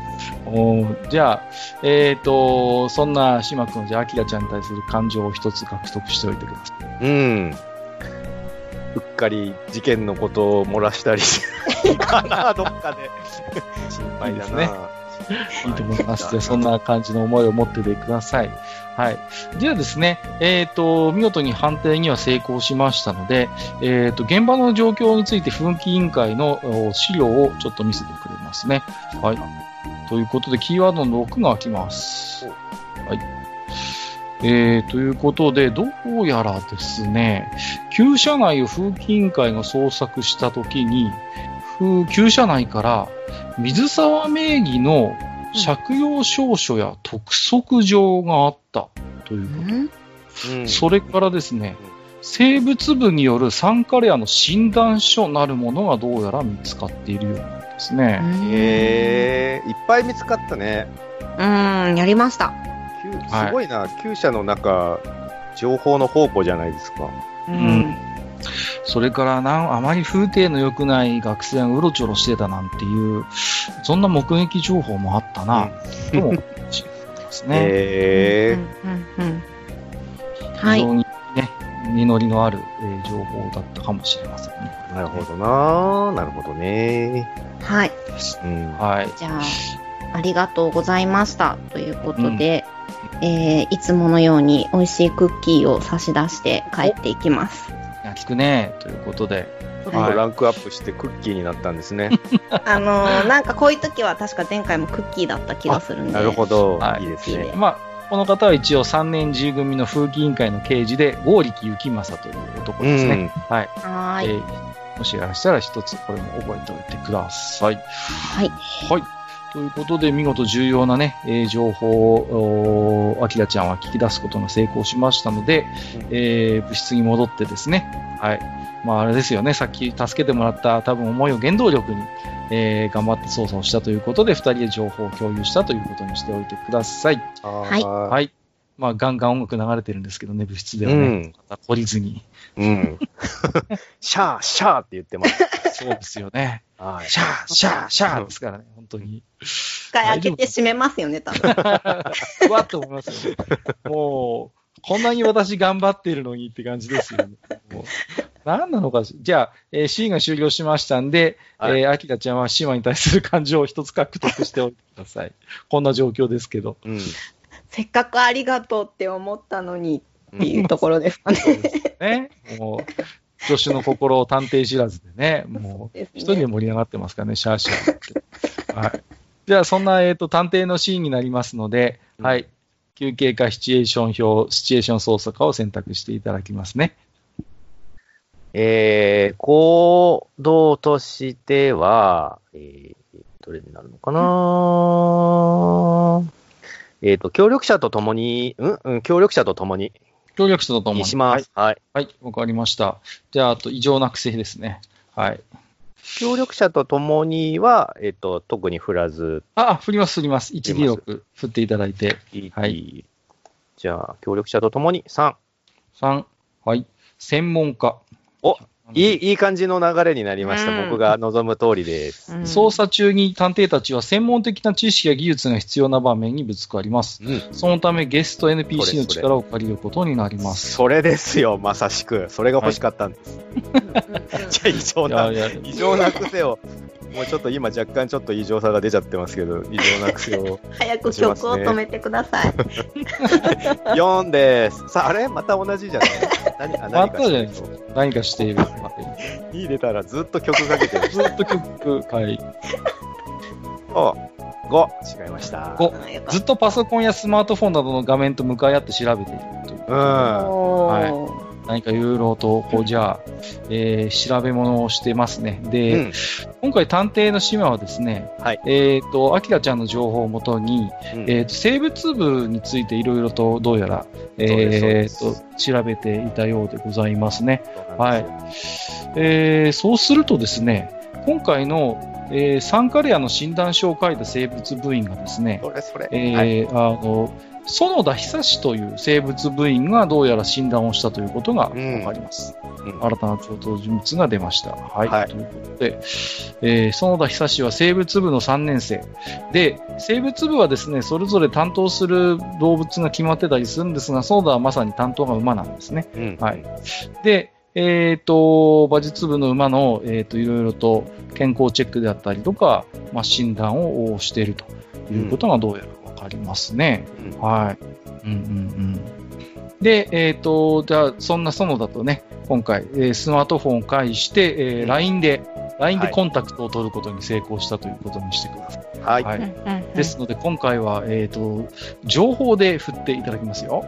おーじゃあ、えっ、と、そんな島君、じゃあ、アキラちゃんに対する感情を一つ獲得しておいてください。うん。うっかり事件のことを漏らしたりかな、どっかで。心配だな。いいですねいいと思います。じゃあ、そんな感じの思いを持っててください。はい。ではですね、えっ、と、見事に判定には成功しましたので、えっ、と、現場の状況について、奮起委員会のお資料をちょっと見せてくれますね。はい。ということで、キーワードの6が開きます。はい。えー、ということで、どうやらですね、旧車内を風紀委員会が捜索したときに、風旧車内から水沢名義の借用証書や督促状があったということ。ん？うんそれからですね、生物部による酸化レアの診断書なるものがどうやら見つかっているようなんですね。へえいっぱい見つかったね。うん、やりました。すごいな、厩舎の中、情報の宝庫じゃないですか。うん。それからなん、あまり風景の良くない学生がうろちょろしてたなんていう、そんな目撃情報もあったな、とも思いますね。へえうんうんうんはい。非常にね、実りのある、えー情報だったかもしれませんね。なるほどな、なるほどね。はい。うん。はい。じゃあ、ありがとうございました。ということで、えーいつものように美味しいクッキーを差し出して帰っていきます。聞くね、ということで。ちょっとランクアップしてクッキーになったんですね。(laughs) あのーなんかこういう時は確か前回もクッキーだった気がするんで。なるほど。はいいいですね。まあ、この方は一応3年 G 組の風紀委員会の刑事で、剛力幸正という男うですね。ん。はい。はーい。えーもしやらしたら一つこれも覚えておいてください。はい。はい。ということで、見事重要なね、えー情報を、おアキラちゃんは聞き出すことが成功しましたので、えー物質に戻ってですね、はい。まあ、あれですよね、さっき助けてもらった多分思いを原動力に、えー頑張って操作をしたということで、二人で情報を共有したということにしておいてください。はいははい。まあ、ガンガン音楽流れてるんですけどね、物質ではね。うん。また懲りずに。うん。シャー、シャーって言ってます。そうですよね。はい。シャー、シャー、シャーですからね、本当に。一回開けて閉めますよね、多分。うわっと思いますよね。もう、こんなに私頑張ってるのにって感じですよね。もう何なのかし。じゃあ、えーシーンが終了しましたんで、はいえー、アキラちゃんはシーマに対する感情を一つ獲得しておいてください。こんな状況ですけど。うん。せっかくありがとうって思ったのにっていうところですかね。ね。もう、助手の心を探偵知らずでね、もう、一人で盛り上がってますからね、シャーシャーって。はい。じゃあ、そんな、えっ、と、探偵のシーンになりますので、うんはい。休憩かシチュエーション表、シチュエーション操作かを選択していただきますね。えー、行動としては、えー、どれになるのかな？えっ、と、協力者と共に、うん？うん、協力者と共に、協力者とともに。にします。はい。はい。はい、わかりました。じゃあ、あと、異常な癖ですね。はい。協力者と共には、えっ、と、特に振らず、あ、あ振ります、振ります。振ります 1D6 振っていただいて。はいじゃあ、協力者と共に3。3。はい。専門家。おいい、いい感じの流れになりました。うん僕が望む通りです。うん捜査中に探偵たちは専門的な知識や技術が必要な場面にぶつかります。うん。そのためゲスト NPC の力を借りることになります。それですよ、まさしく。それが欲しかったんです。(laughs) じゃあ、異常な、異常な癖を、もうちょっと今若干ちょっと異常さが出ちゃってますけど、異常な癖を。(laughs) 早く曲を止めてください。4です。さあ、あれ？また同じじゃない？何あまたじゃない何かしてる何かしている。2出たらずっと曲かけてる。ずっと曲、(laughs) はい。お5、違いました。五あよかっずっとパソコンやスマートフォンなどの画面と向かい合って調べているという。うん。たおー何かいろいろと、こう、じゃあ、えー調べ物をしてますね。で、うん。今回探偵の島はですね、はい。えっ、と、アキラちゃんの情報をもとに、うん。えっ、と、生物部についていろいろと、どうやら、えっ、と、調べていたようでございますね。そうなんですよ。えーそうするとですね、今回の、えーサンカレアの診断書を書いた生物部員がですね、それそれ。えーはい。あの、園田久志という生物部員がどうやら診断をしたということが分かります。うん新たな登場人物が出ました。はい。はいということで、えー園田久志は生物部の3年生。で、生物部はですね、それぞれ担当する動物が決まってたりするんですが、園田はまさに担当が馬なんですね。うんはい。で、えっ、と、馬術部の馬の、えっ、と、いろいろと健康チェックであったりとか、まあ、診断をしているということがどうやらわかりますね。うんはい。うんうんうん。で、えっ、と、じゃあ、そんな園田とね、今回、えースマートフォンを介して、えーうん LINE で、LINE ではいコンタクトを取ることに成功したということにしてください。はい。ですので、今回は、えっ、と、情報で振っていただきますよ。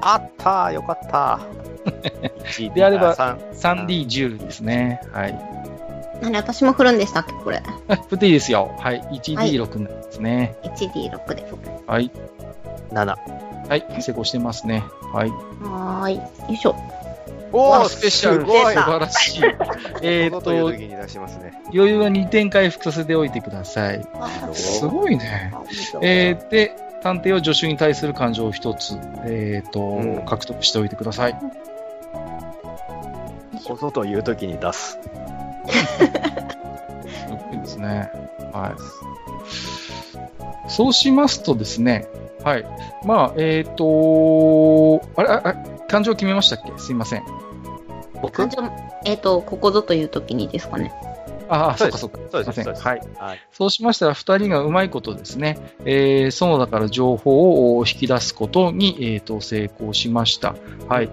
あったーよかった (laughs) ーであれば3 3D10 ですね。はい。何私も振るんでしたっけ？これ。あ振っていいですよ。はい。1D6 になりますね。1D6 です。はい。7。はい。成功してますね。はい。はーい。よいしょ。わおースペシャル。すごい出た素晴らしい。(laughs) えっと。余裕は2点回復させておいてください。すごいね。えー、で、探偵は助手に対する感情を一つ、えっ、と、うん獲得しておいてください。こそという時に出す。すごいですね。はい。そうしますとですね、はい。まあ、えっ、とあれ、ああ感情決めましたっけすいません。僕感情、えっ、と、ここぞという時にですかね。ああ、そそううかそうか。ですそうです。すいません。そうですはい。はい。そうしましたら、二人がうまいことですね、えー、園田から情報を引き出すことに、えー、と成功しました。はい。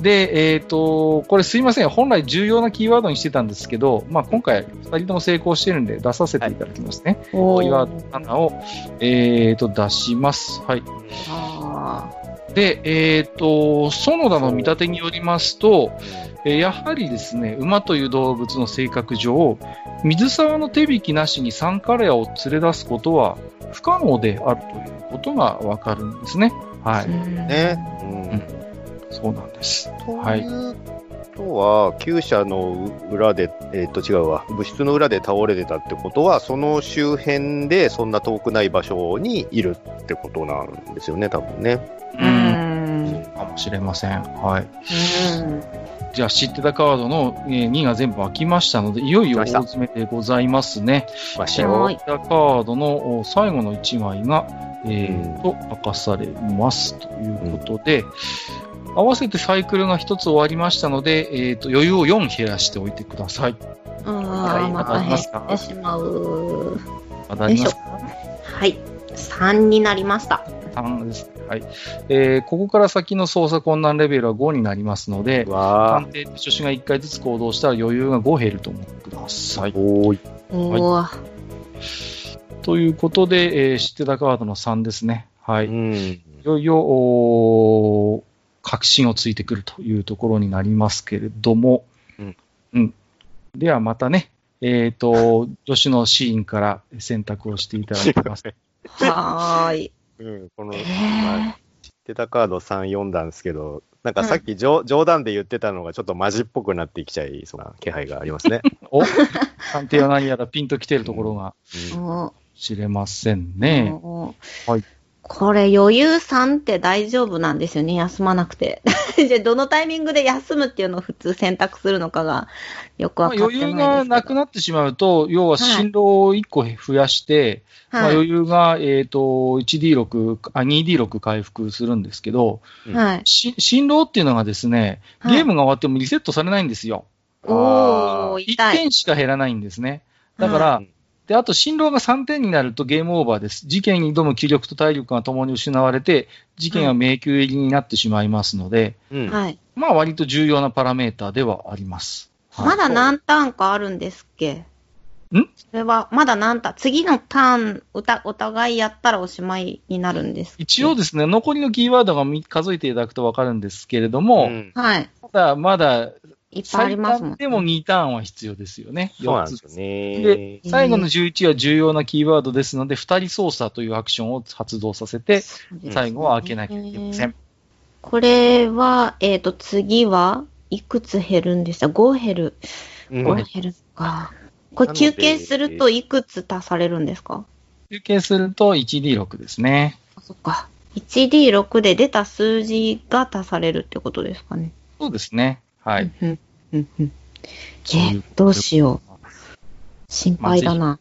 で、えっ、と、これすいません。本来重要なキーワードにしてたんですけど、まあ、今回二人とも成功してるんで出させていただきますね。おキーワード7を、えー、と出します。はい。あで、えっ、と、園田の見立てによりますと、えーやはりですね、馬という動物の性格上、水沢の手引きなしにサンカレアを連れ出すことは不可能であるということがわかるんですね。はい。ね。うんそうなんです。とはいいうことは、厩舎の裏で、えっ、と違うわ、物質の裏で倒れてたってことは、その周辺でそんな遠くない場所にいるってことなんですよね、多分ね。ーうーん。かもしれません。はい。うん。じゃあ、知ってたカードのえー2が全部開きましたので、いよいよ大詰めでございますね。まあ、知っはてたカードのお最後の1枚が、えーと、明かされますということで、合わせてサイクルが1つ終わりましたので、えーと、余裕を4減らしておいてください。あはいーまた減ってしまう。まだありますか？はい。3になりました。3ですね。はい。えーここから先の操作困難レベルは5になりますので、わ探偵と助手が1回ずつ行動したら余裕が5減ると思ってくださいー。。おーい。おー。ということで、えー知ってたカードの3ですね。はい。うん。いよいよ、確信をついてくるというところになりますけれども、うん。うん。ではまたね、えっ、と、女子のシーンから選択をしていただきます。(laughs) はーい。うん、この、えまあ知ってたカード3読んだんですけど、なんかさっき冗,、冗談で言ってたのがちょっとマジっぽくなってきちゃいそうな気配がありますね。(laughs) お探偵は何やらピンときてるところがうん知れませんね。はいこれ余裕3って大丈夫なんですよね、休まなくて。(laughs) じゃあどのタイミングで休むっていうのを普通選択するのかがよくまあわかってない。余裕がなくなってしまうと、要は進路を1個増やして、まあ、はい。余裕が、えっ、と、1D6、あ、2D6 回復するんですけど、はい。し進路っていうのがですね、はいゲームが終わってもリセットされないんですよ。おー、1痛い。点しか減らないんですね。だから、うんで、あと、進路が3点になるとゲームオーバーです。事件に挑む気力と体力が共に失われて、事件は迷宮入りになってしまいますので、うんはい。まあ、割と重要なパラメーターではあります。はいまだ何ターンかあるんですっけ？ん？それは、まだ何ターン？次のターン、おたお互いやったらおしまいになるんです一応ですね、残りのキーワードがみ数えていただくとわかるんですけれども、うんはい。ただ、まだ、いっぱいあり最ますもん。短でも2ターンは必要ですよね。4つそうなんですよね。で、最後の11は重要なキーワードですので、2人操作というアクションを発動させて、うん最後は開けなきゃいけません。これは、えっ、と、次はいくつ減るんでした ?5 減る。うん5減るか。これ休憩するといくつ足されるんですか？集計すると 1D6 ですね。あそっか。1D6 で出た数字が足されるってことですかね。そうですね。はい。うんうんうんえどうしよう。心配だな。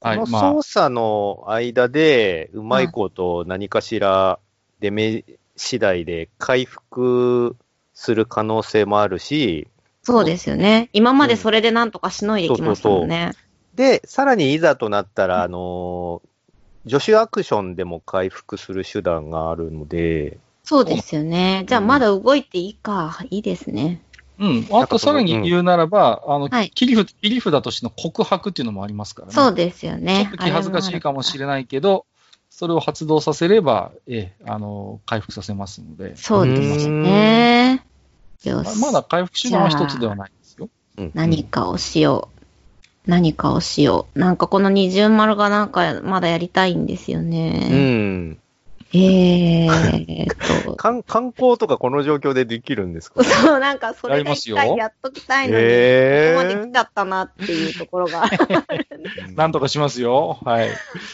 はい。このまあ操、作の間で、うまいこと何かしら出目次第で回復する可能性もあるし、そうですよね。今までそれでなんとかしのいできましたもんね。で、さらにいざとなったら、あのー、助手アクションでも回復する手段があるので、そうですよね。じゃあまだ動いていいか。いいですね。うん。あとさらに言うならば、あの、はい切り札、切り札としての告白っていうのもありますからね。そうですよちょねっ。と気恥ずかしいかもしれないけど、それを発動させれば、ええ、あの、回復させますので、そうですよね。よし。ままだ回復手段は一つではないですよ。うん何かをしよう。何かをしよう。なんかこの二重丸がなんかまだやりたいんですようね。ん。えーっと。観 (laughs) 観光とかこの状況でできるんですか？そう、なんかそれがやりますよ一回やっときたいのに、へーここまで来ちゃったなっていうところが。(laughs) なんとかしますよ。はい。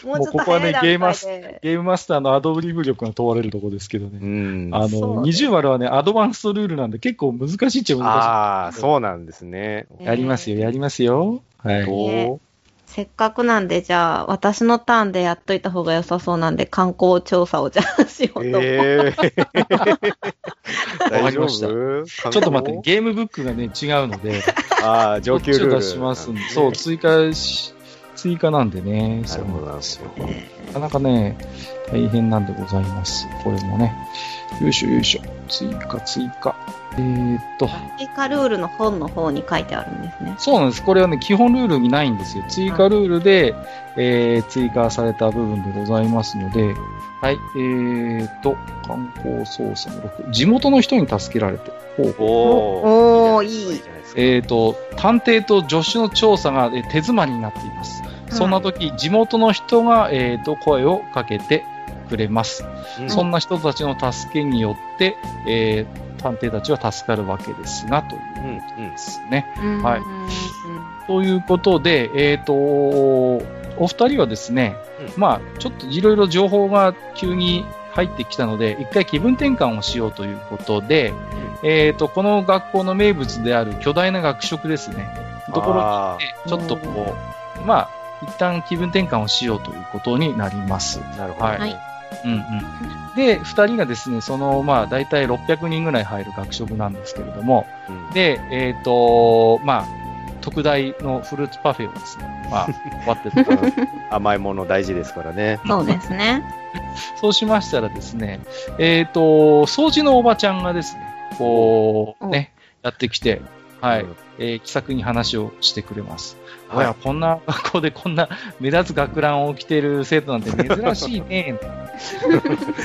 もうここはね早い段階ゲで。ゲームマスターのアドブリブ力が問われるところですけどね。うん。あの、そうです20割はね、アドバンストルールなんで結構難しいっちゃ難ああ、そうなんですね。しい。やりますよ、やりますよ。はい。どうせっかくなんで、じゃあ、私のターンでやっといた方が良さそうなんで、観光調査をじゃあしようと思う。ええ (laughs) わかりました。大丈夫？ちょっと待って、ゲームブックがね、違うので、(laughs) ああ、上級ルー出しますんで、そう、追加し、追加なんでね、なるほどそうなんですよ。なかなかね、大変なんでございます。これもね。よいしょよいしょ。追加、追加。えー、っと、追加ルールの本の方に書いてあるんですね。そうなんです。これはね、基本ルールにないんですよ。追加ルールで、えー、追加された部分でございますので、はい、えーっと、観光操作の6。地元の人に助けられて。ほうほうおおーいいじゃないですかえーっと、探偵と助手の調査がえー手詰まりになっています。そんな時、地元の人が、えーっと、声をかけてくれます。うんそんな人たちの助けによって、えー探偵たちは助かるわけですが、といううんうんですね。うんはいということで、えっ、と、お二人はですね、うまあ、ちょっといろいろ情報が急に入ってきたので、一回気分転換をしようということで、えっ、と、この学校の名物である巨大な学食ですね。ところにあちょっとこう、まあ、一旦気分転換をしようということになります。ーなるほど。はいはいうんうん。で、二人がですね、その、まあ、大体600人ぐらい入る学食なんですけれども、うんで、えっ、と、まあ、特大のフルーツパフェをですね、まあ、(laughs) 割ってと甘いもの大事ですからね。そうですね。そうしましたらですね、えっ、と、掃除のおばちゃんがですね、こう、ね、やってきて、はい、うんえー気さくに話をしてくれます。はいおや、こんな学校でこんな (laughs) 目立つ学ランを着ている生徒なんて珍しいね、(laughs)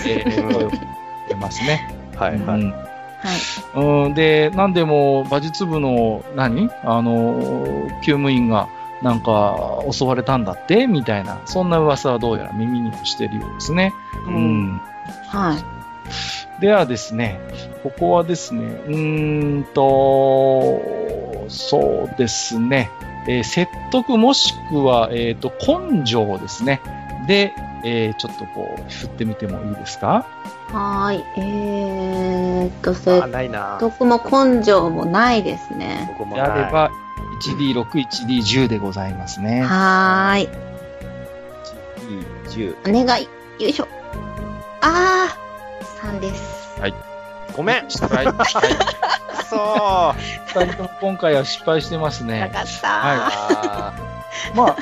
えー声をかけますね。はいはい。うんはい。うん、で、なんでも馬術部の何？あの、救務員がなんか襲われたんだって？みたいな、そんな噂はどうやら耳にしてるようですね。うん。はい。ではですね、ここはですね、うーんと、そうですね、えー説得もしくは、えっ、と、根性ですね。で、えーちょっとこう、振ってみてもいいですか？はーい。えーっと、あ説ないな。得も根性もないですね。でここもないあれば、1D6、1D10 でございますね。はーい。10。お願い。よいしょ。あー、3です。ごめん失敗。はいそう二人とも今回は失敗してますなね。かった。あ (laughs) まあ、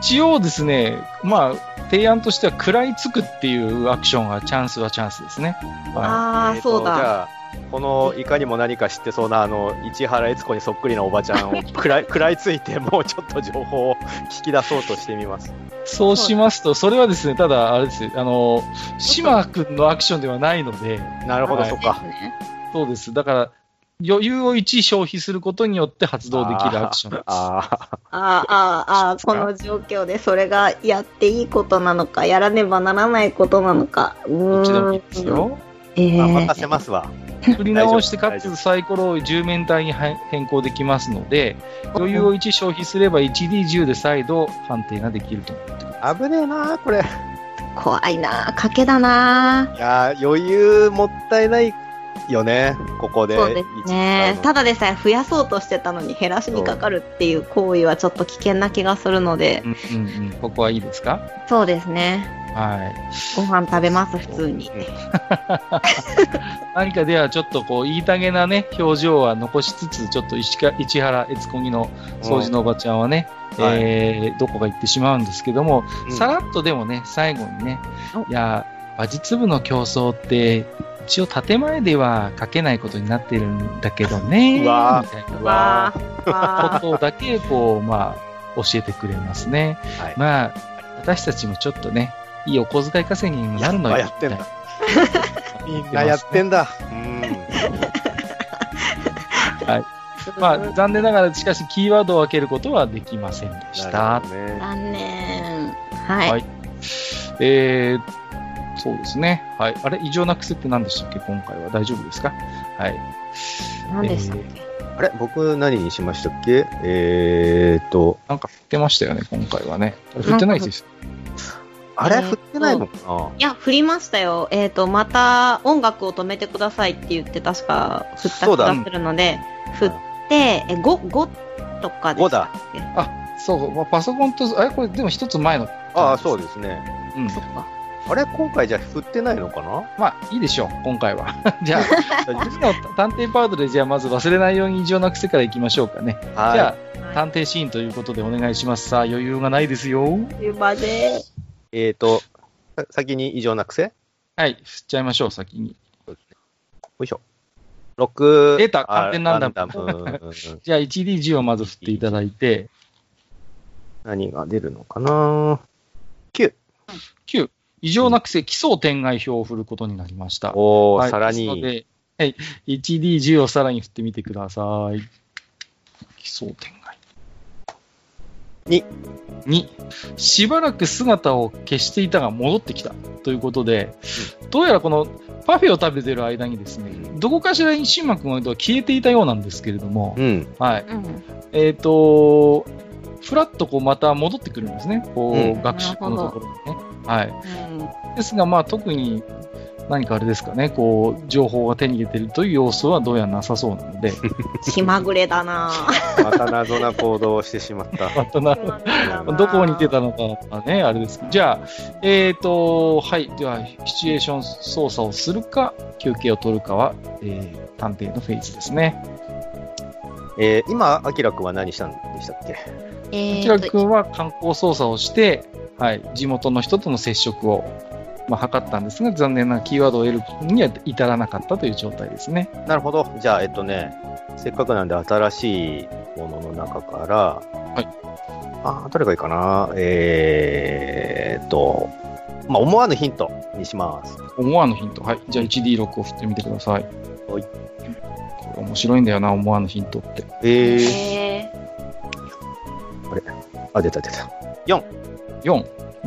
一応ですね、まあ、提案としては食らいつくっていうアクションがチャンスはチャンスですね。はあー、そうだ。このいかにも何か知ってそうな、あの、市原悦子にそっくりなおばちゃんを (laughs) 食らい食らいついて、もうちょっと情報を聞き出そうとしてみます。い。そうしますと、それはですね、ただ、あれですよ、あの、島君のアクションではないので、なるほど、はいそっか。ですねそうです。だから、余裕を1消費することによって発動できるアクションです。あーああーあー、あーこの状況でそれがやっていいことなのか、やらねばならないことなのか。うどっちでもいい。ですよ。えー、任せますわ。振り直して、かつサイコロを10面体には変更できますので、余裕を1消費すれば 1D10 で再度判定ができると。危ねえなこれ。怖いな賭けだないやー余裕もったいないよね、ここで。そうですね。ただでさえ増やそうとしてたのに減らしにかかるっていう行為はちょっと危険な気がするので、うんうんうん。ここはいいですか？そうですね。はい。ご飯食べます、普通に。(laughs) 何かではちょっとこう、言いたげなね、表情は残しつつ、ちょっと石か市原悦子ぎの掃除のおばちゃんはね、うんはいえーどこか行ってしまうんですけども、うんさらっとでもね、最後にねお、いや、馬術部の競争って、一応建前では書けないことになってるんだけどね、みたいなことだけ、こう、まあ、教えてくれますね。はいまあ、私たちもちょっとね、いいお小遣い稼ぎにもなるのよ。やっぱやってんだみみんなやってんだ。うん。まあ、残念ながら、しかし、キーワードを開けることはできませんでしなた。残念。はい。はいえー、そうですね。はい。あれ異常な癖って何でしたっけ？今回は大丈夫ですか？はい。何でしたっけ、あれ？僕何にしましたっけ？えーっと、なんか振ってましたよね、今回はね。振ってないです。あれ？振ってないのかな？いや、振りましたよ。えっ、と、また音楽を止めてくださいって言って確か振った気がするので、振って、え、5、5とかでしたっけ？あ、そうそう。まあパソコンと、あれ？これでも一つ前の。ああ、そうでですね。す。うんそ。っか。あれ今回じゃあ振ってないのかな？まあ、いいでしょう、今回は。(laughs) じゃあ、次の探偵パートで、じゃあまず忘れないように異常な癖からいきましょうかね。はいじゃあ、探偵シーンということでお願いします。さあ、余裕がないですよ。い。すいません。えーと、先に異常な癖はい、振っちゃいましょう、先に。よいしょ。6。出た寒天ランダムあうんうんうんじゃあ、1D10 をまず振っていただいて、何が出るのかな9。9、異常な癖、基礎点外表を振ることになりました。おー、はいさらに。で、はい、1D10 をさらに振ってみてください。基礎点外。に。2、しばらく姿を消していたが戻ってきた。ということで、どうやらこのパフェを食べてる間にですね、どこかしらにシンマ君は消えていたようなんですけれども、うん。はい。うん。えっ、と、ふらっとこうまた戻ってくるんですね。こう、うん学習のところにね。はい。うん。ですが、まあ特に何かあれですかね、こう、情報が手に入れてるという要素はどうやらなさそうなので、(laughs) 気まぐれだな。(laughs) また謎な行動をしてしまった。(laughs) またなどこに出たのかはね、あれですじゃあ、えっ、と、はい、では、シチュエーション操作をするか、休憩を取るかは、えー、探偵のフェーズですね。えー、今、アキラくんは何したんでしたっけ？えキラーと、君は観光操作をして、はい、地元の人との接触を、まあ、図ったんですが、残念なキーワードを得るには至らなかったという状態ですね。なるほど。じゃあ、えっとね、せっかくなんで新しいものの中から、いあーどれがいいかな？えーっと、まあ、思わぬヒントにします。思わぬヒント。はい。じゃあ 1D6 を振ってみてください。はいこれ面白いんだよな、思わぬヒントって。えー、えあ、出た出た。4、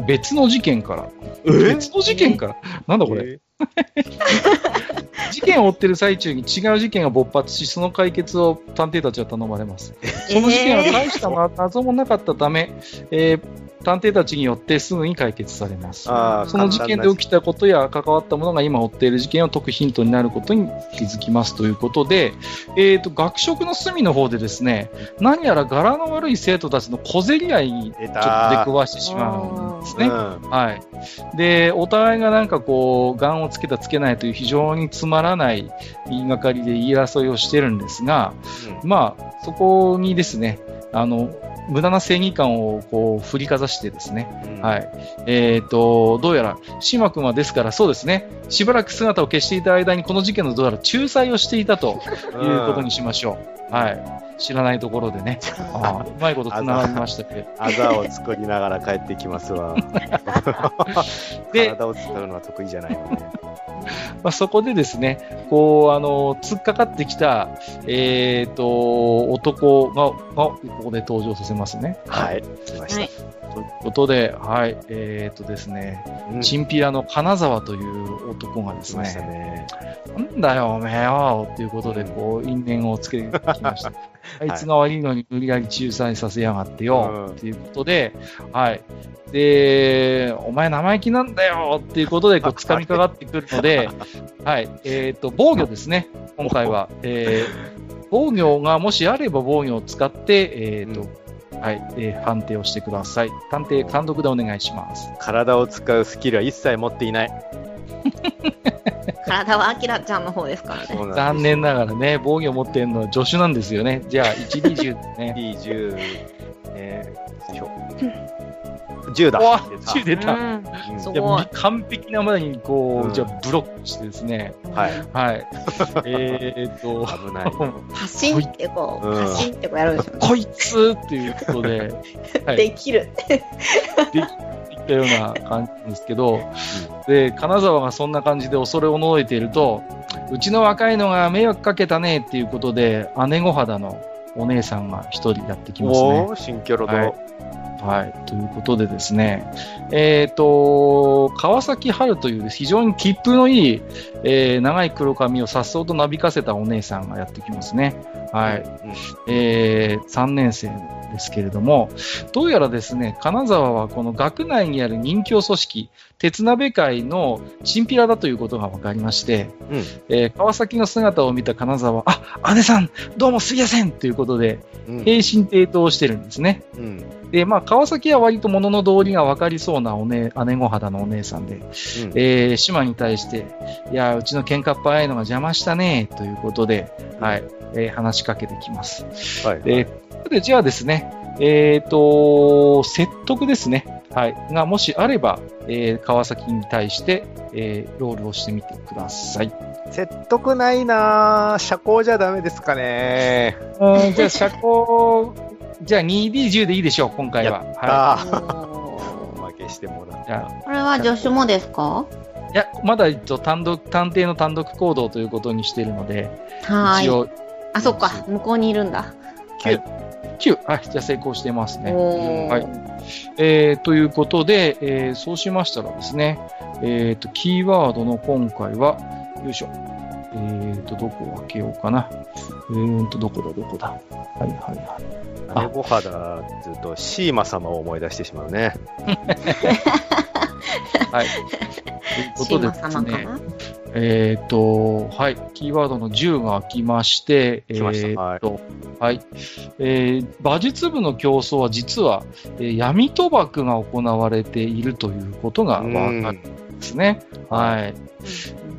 別の事件から。別の事件から。なんだこれ、(laughs) 事件を追ってる最中に違う事件が勃発し、その解決を探偵たちは頼まれます。ーその事件は大した謎もなかったため、えー探偵たちによってすぐに解決されます。その事件で起きたことや関わったものが今追っている事件を解くヒントになることに気づきますということで、えーと、学食の隅の方でですね、何やら柄の悪い生徒たちの小競り合いにちょっと出くわしてしまうんですね。うんはい。で、お互いがなんかこう、ガンをつけたつけないという非常につまらない言いがかりで言い争いをしてるんですが、まあ、そこにですね、あの、無駄な正義感をこう振りかざしてですね、うんはい。えっ、と、どうやら、島君はですから、そうですね、しばらく姿を消していた間に、この事件のどうやら仲裁をしていたということにしましょう。はい。知らないところでね。(laughs) ああ、うまいこと繋がりましたけど。あざを作りながら帰ってきますわ。(laughs) で体を使うのは得意じゃないのね。(laughs) まあ、そこでですね、こう、あの、突っかかってきた、えっ、と、男が、が、ここで登場させますね。はい。来ました。はい。ということで、はい、えっ、とですね、うんチンピラの金沢という男がですね、ね。なんだよ、おめえよ、っていうことで、こう、因縁をつけてきました。(laughs) あいつが悪いのに無理やり仲裁させやがってよ、うんっていうことで、はい。で、お前生意気なんだよっていうことで、こう、掴みかかってくるので、(laughs) はい。えっ、と、防御ですね、今回は。(laughs) えー、防御がもしあれば防御を使って、えっ、と、はい、えー判定をしてください。探偵単独でお願いします。体を使うスキルは一切持っていない。(laughs) 体はアキラちゃんの方ですからね。残念ながらね、防御を持ってるのは助手なんですよね。じゃあ、1、2、10ですね。D10、えー、よいしょ10だ。うわ出た10出た。うんうんすじゃごいあ完璧なまでに、こう、うんじゃあブロックしてですね。はい。はい。(laughs) えーっと、危ない。(laughs) パシンってこう、うんパシンってこうやるでしょ。こいつっていうことで、(laughs) はい、できる。いったような感じですけど、で、金沢がそんな感じで恐れをのいていると、うちの若いのが迷惑かけたねっていうことで、姉御肌のお姉さんが一人やってきますね。おー、新キャラだ。はいはい。ということでですね、えっ、と、川崎春という非常に切符のいい、えー長い黒髪をさっそうとなびかせたお姉さんがやってきますね。はい。うんえー3年生ですけれども、どうやらですね、金沢はこの学内にある人気組織、鉄鍋会のチンピラだということが分かりまして、うん。えー川崎の姿を見た金沢は、あ、姉さん、どうもすいませんということで、うん。平身低頭してるんですね。うん。で、まあ、川崎は割と物の道理が分かりそうなお、ね、姉御肌のお姉さんで、うん。えー、島に対して、いや、うちの喧嘩っ早いのが邪魔したね、ということで、はい、えー話しかけてきます。はい。で、ここでじゃあですね、えっ、と、説得ですね。はい。が、もしあれば、えー川崎に対して、えーロールをしてみてください。説得ないなぁ。社交じゃダメですかね。うん、じゃあ、社交、じゃあ 2D10 でいいでしょう、今回は。はあおー負けしてもらっい。じゃあた。これは助手もですか？いや、まだ一応単独、探偵の単独行動ということにしているので、はーい。一応、あ、そっか。向こうにいるんだ。9、9、はい、じゃあ成功してますね。はいえーということで、えーそうしましたらですね、えーと、キーワードの今回は、よいしょ。えーと、どこを開けようかな。えーと、どこだ、どこだ。はいはいはい。姉御肌っていうと、シーマ様を思い出してしまうね。(laughs) はい。ということでシーマですね、様かな？えーと、はい、キーワードの10が開きまして、え来ましたーと、はい、えー馬術部の競争は実は、えー闇賭博が行われているということがわかるんですね。はい。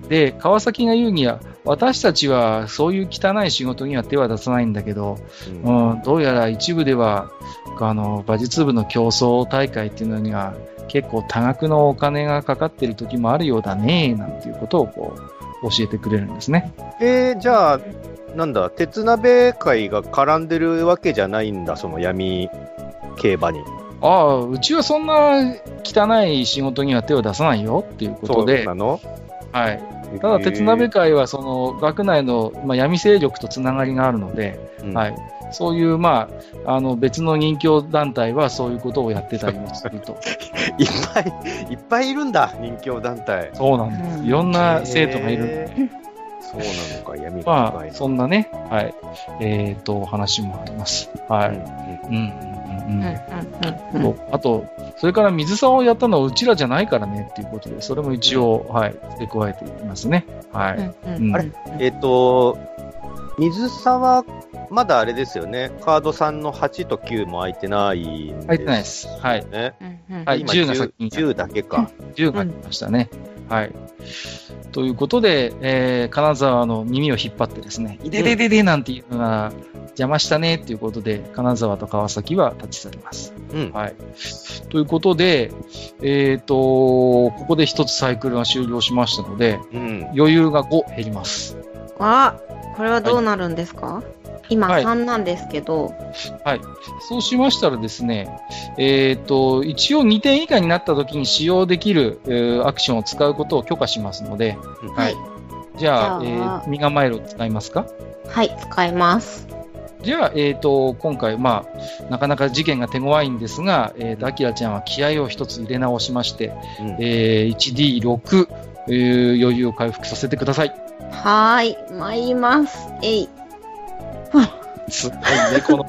で、川崎が言うには、私たちはそういう汚い仕事には手は出さないんだけど、うんうん、どうやら一部では、あの、馬術部の競争大会っていうのには、結構多額のお金がかかってる時もあるようだね、なんていうことをこう、教えてくれるんですね。えー、じゃあ、なんだ、鉄鍋会が絡んでるわけじゃないんだ、その闇競馬に。ああ、うちはそんな汚い仕事には手を出さないよっていうことそうで、なの？はい。ただ、鉄鍋会はその学内の、まあ、闇勢力とつながりがあるので、うんはい。そういう、まあ、あの、別の人気団体はそういうことをやってたりもすると。(laughs) いっぱい、いっぱいいるんだ、人気団体。そうなんです。うんいろんな生徒がいるそうなのか、闇がまあ、そんなね、はい。えっ、と、話もあります。はい。うん、うん、うんうん、うんうん。そうあと、それから水沢をやったのはうちらじゃないからねっていうことで、それも一応、はい、付け加えていますね。はい。うんあれ？えっ、と、水沢、まだあれですよね、カード3の8と9も空いてないんです、入ってないです。はい。ね。はい今10が先に10だけか。10が来ましたね。はい。ということで、えー金沢の耳を引っ張ってですね、いででででなんていうのが邪魔したねっていうことで、金沢と川崎は立ち去ります。うん。はい。ということで、えっ、と、ここで一つサイクルが終了しましたので、うん。余裕が5減ります。あ、これはどうなるんですか、今はい3なんですけど、はい。そうしましたらですね、えっ、と、一応2点以下になった時に使用できる、えーアクションを使うことを許可しますので、はい。じゃあ、じゃあえー、身構えるを使いますか？はい、使います。じゃあ、えっ、と、今回、まあ、なかなか事件が手強いんですが、えっ、と、アキラちゃんは気合を一つ入れ直しまして、うんえー、1D6、えー余裕を回復させてください。はーい、参ります。えい。すごいね、この、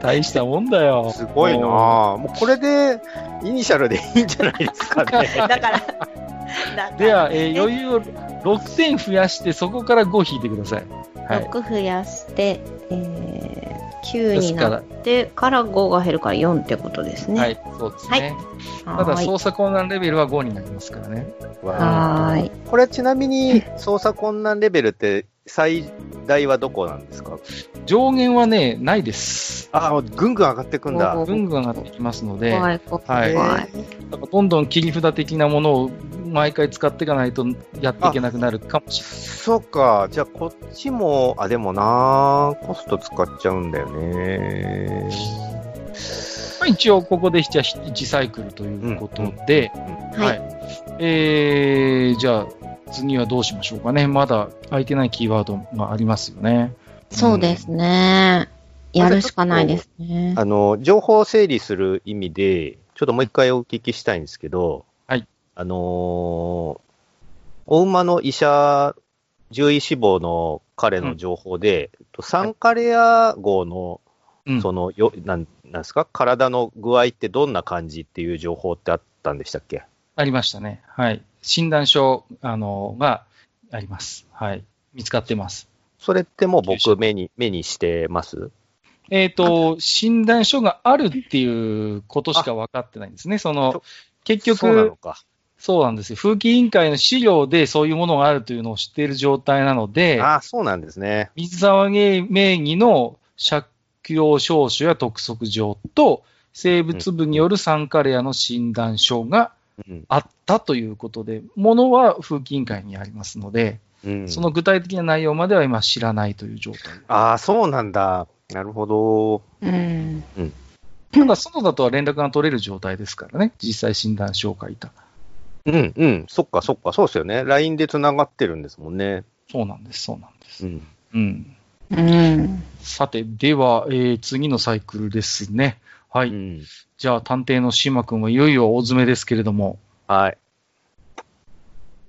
大したもんだよ。すごいなぁ。もうこれで、イニシャルでいいんじゃないですかね。だから、だからでは、えー余裕を6点増やして、そこから5引いてください。はい。6増やして、えー、9になってから5が減るから4ってことですね。はい、そうですね。ただ、はーい。操作困難レベルは5になりますからね。はーい。これちなみに (laughs) 操作困難レベルって最大はどこなんですか？上限はね、ないです。ああ、ぐんぐん上がってくんだ。おぐんぐん上がってきますので、怖い、怖い、はい怖い。だからどんどん切り札的なものを毎回使っていかないとやっていけなくなるかもしれない。そっか。じゃあこっちも、あ、でもなコスト使っちゃうんだよね。まあ一応、ここでじゃあ1サイクルということで、うんははいい。えー、じゃあ、次はどうしましょうかね。まだ空いてないキーワードがありますよね。そうですね。やるしかないですね。あの、情報を整理する意味で、ちょっともう一回お聞きしたいんですけど、はい。あのーお馬の医者、獣医志望の彼の情報で、とサンカレア号の、うん。その、よ、なん、なんですか？体の具合ってどんな感じっていう情報ってあったんでしたっけ？ありましたね。はい。診断書、あの、があります。はい。見つかってます。それってもう僕目に、目にしてます？えっ、と、診断書があるっていうことしか分かってないんですね。その、結局、そうなのか。そうなんですよ。風紀委員会の資料でそういうものがあるというのを知っている状態なので、ああ、そうなんですね。水沢名義の借用証書や督促状と、生物部によるサンカレアの診断書がうん。あったということで、ものは風紀委員会にありますので、うん、その具体的な内容までは今知らないという状態。ああ、そうなんだ。なるほど。うん。ただ、外だとは連絡が取れる状態ですからね、実際診断書を書いた。うん、うん。そっか、そっか。そうですよね。LINE で繋がってるんですもんね。そうなんです、そうなんです。うん。うん。うん。さて、では、えー次のサイクルですね。はい。うん。じゃあ、探偵の島君はいよいよ大詰めですけれども。はい。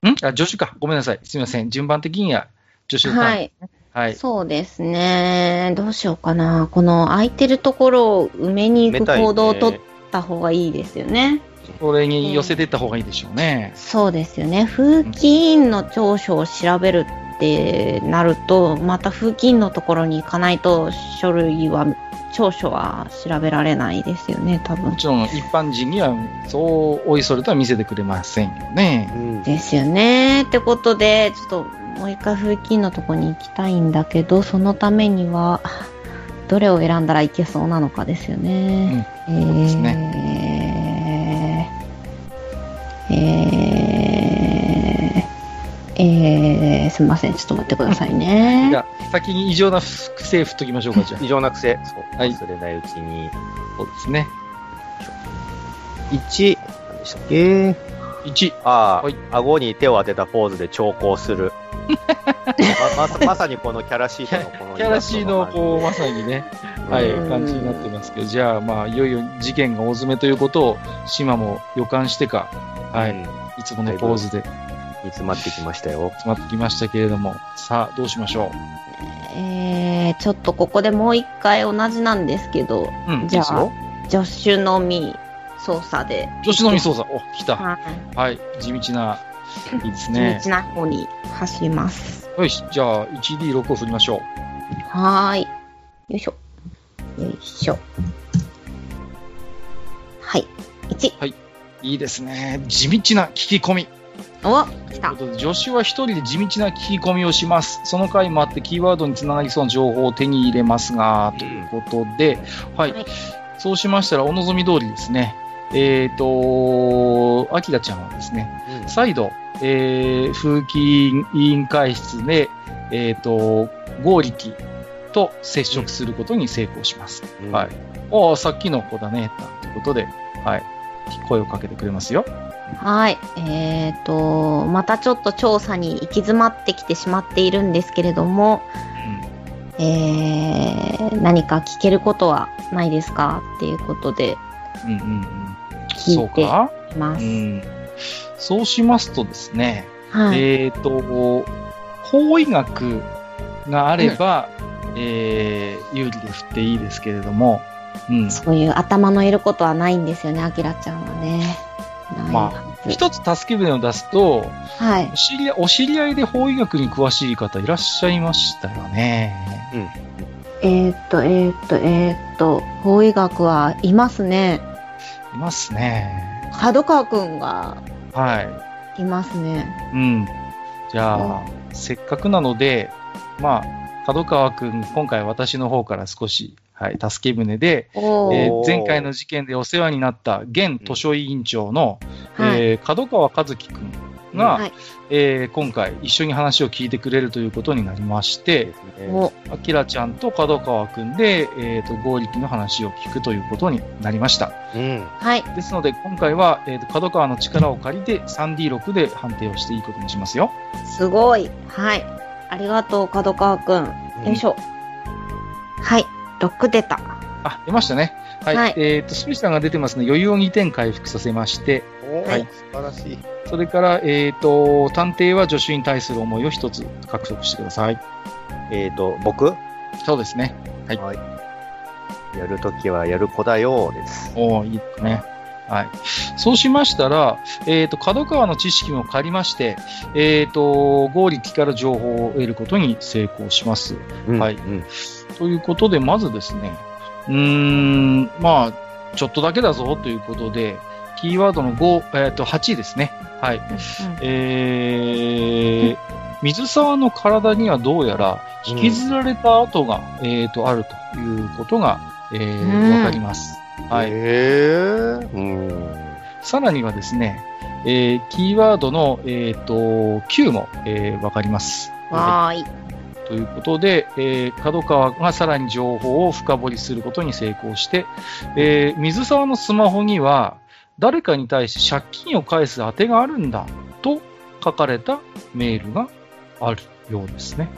ん？あ、助手か。ごめんなさい。すみません。順番的には助手はい。はい。そうですね。どうしようかな。この空いてるところを埋めに行く行動を取った方がいいですよね。それに寄せていった方がいいでしょうね。そうですよね。風紀委員の長所を調べるってなると、また風紀委員のところに行かないと書類は、長所は調べられないですよね、多分も。ちろん、一般人には、そう、おいそれとは見せてくれませんよね。うん。ですよね。ってことで、ちょっともう一回風紀のところに行きたいんだけど、そのためには、どれを選んだらいけそうなのかですよね。うですー、えー、えー、すみません。ちょっと待ってくださいじね。ゃあ、先に異常な癖振っときましょうか、じゃあ。(laughs) 異常な癖。そう。はい忘れないうちに。そうですね。1、何でしたっけ？1。ああ、はい顎に手を当てたポーズで調校する。(laughs) ままさまさにこのキャラシートのこのキャラシーの、こう、まさにね、はい、うん感じになってますけど、じゃあ、まあ、いよいよ事件が大詰めということを、島も予感してか、はい、うんいつものポーズで煮詰まってきましたよ。詰まってきましたけれども、さあ、どうしましょえー、ちょっとここでもう一回同じなんですけど、う。うん、じゃあ。助手のみ操作で。女子のみ操作。お、来た。はい。はい、地道な、いいです地ね。道な方に走ります。よし、じゃあ、1D6 を振りましょう。はーい。よいしょ。よいしょ。はい。1。いいですね。地道な聞き込み。お来たという。ことで、助手は一人で地道な聞き込みをします。その回もあって、キーワードにつながりそうな情報を手に入れますが、ということで、はい。はいそうしましたら、お望み通りですね。えっ、と、アキラちゃんはですね、再度、えー、風紀委員会室で、えっ、と、合力と接触することに成功します。うんはい。おーさっきの子だね、ということで、はい。声をかけてくれますよ。はい。えっ、と、またちょっと調査に行き詰まってきてしまっているんですけれども、えー、何か聞けることはないですかっていうことでうん。うんうんうん。聞いうてそ。うん。そうしますとですね、はい。えっ、と、法医学があれば、えー、有利で振っていいですけれども、うん。そういう頭のいることはないんですよね、アキラちゃんはね。まはず一つ助け舟を出すと、はいお。知り合いお知り合いで法医学に詳しい方いらっしゃいましたよね。えーっと、えーっと、えーっと、法医学はいますね。いますね。角川くんがはい。いますね。うん。じゃあ、せっかくなので、まあ、角川くん、今回私の方から少し、はい、助け舟で、えー前回の事件でお世話になった現図書委員長の、はい。えー角川和樹くんが、はい。えー今回一緒に話を聞いてくれるということになりまして、あきらちゃんと角川くんで、えーと、合力の話を聞くということになりました。うん。はい。ですので、今回は、えーと、角川の力を借りて 3D6 で判定をしていいことにしますよ。すごい。はい。ありがとう、角川くん。よいしょ。はい。6出た。あ、出ましたね。はい。はいえっ、と、スペシャルが出てますので、余裕を2点回復させまして、おはい素晴らしい。それから、えっ、と、探偵は助手に対する思いを一つ獲得してください。えっ、と、僕？そうですね。はいやるときはやる子だよです。おーいいですね。はい。そうしましたら、えっ、と、角川の知識も借りまして、えっ、と、合力から情報を得ることに成功します。うんはいうん。ということで、まずですね、うーん、まあ、ちょっとだけだぞということで、キーワードの5、えっ、と、8ですね。はい。えー、水沢の体にはどうやら引きずられた跡が、えっ、と、あるということが、えーうんわかります。はい。へーうん。さらにはですね、えー、キーワードの、えっ、と、9も、えーわかります。わーい。ということで、えー、角川がさらに情報を深掘りすることに成功して、えー水沢のスマホには、誰かに対して借金を返す当てがあるんだと書かれたメールがあるようですね。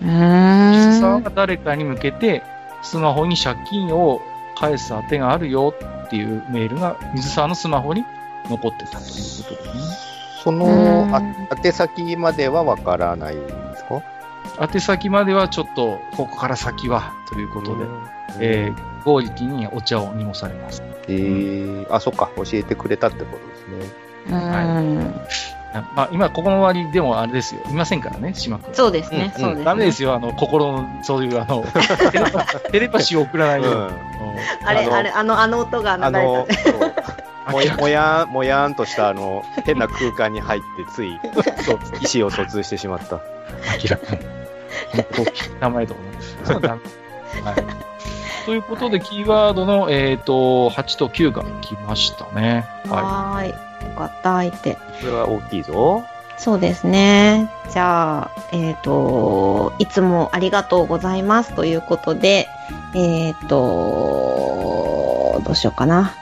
う水。沢が誰かに向けて、スマホに借金を返す当てがあるよっていうメールが水沢のスマホに残ってたということですね。その、宛先まではわからない宛先まではちょっと、ここから先はということで、えー、合力にお茶を濁されます。えー、あ、そっか、教えてくれたってことですね。うーん。まあ、今、ここの終わりでもあれですよ。いませんからね、島君。そうですね、うんそうですね。ダメですよ、あの、心の、そういう、あの、テレパ (laughs) テレパシーを送らないように。うんあれ、あのあれ、あの、あの音が流れた。もやもやん、もやんとしたあの、変な空間に入って、つい、(laughs) そう、意思を疎通してしまった。明らかに。(laughs) 名前とかね。はい。ということで、キーワードの、えっ、と、8と9が来ましたね。はい。よかった、相手。それは大きいぞ。そうですね。じゃあ、えっ、と、いつもありがとうございますということで、えっ、と、どうしようかな。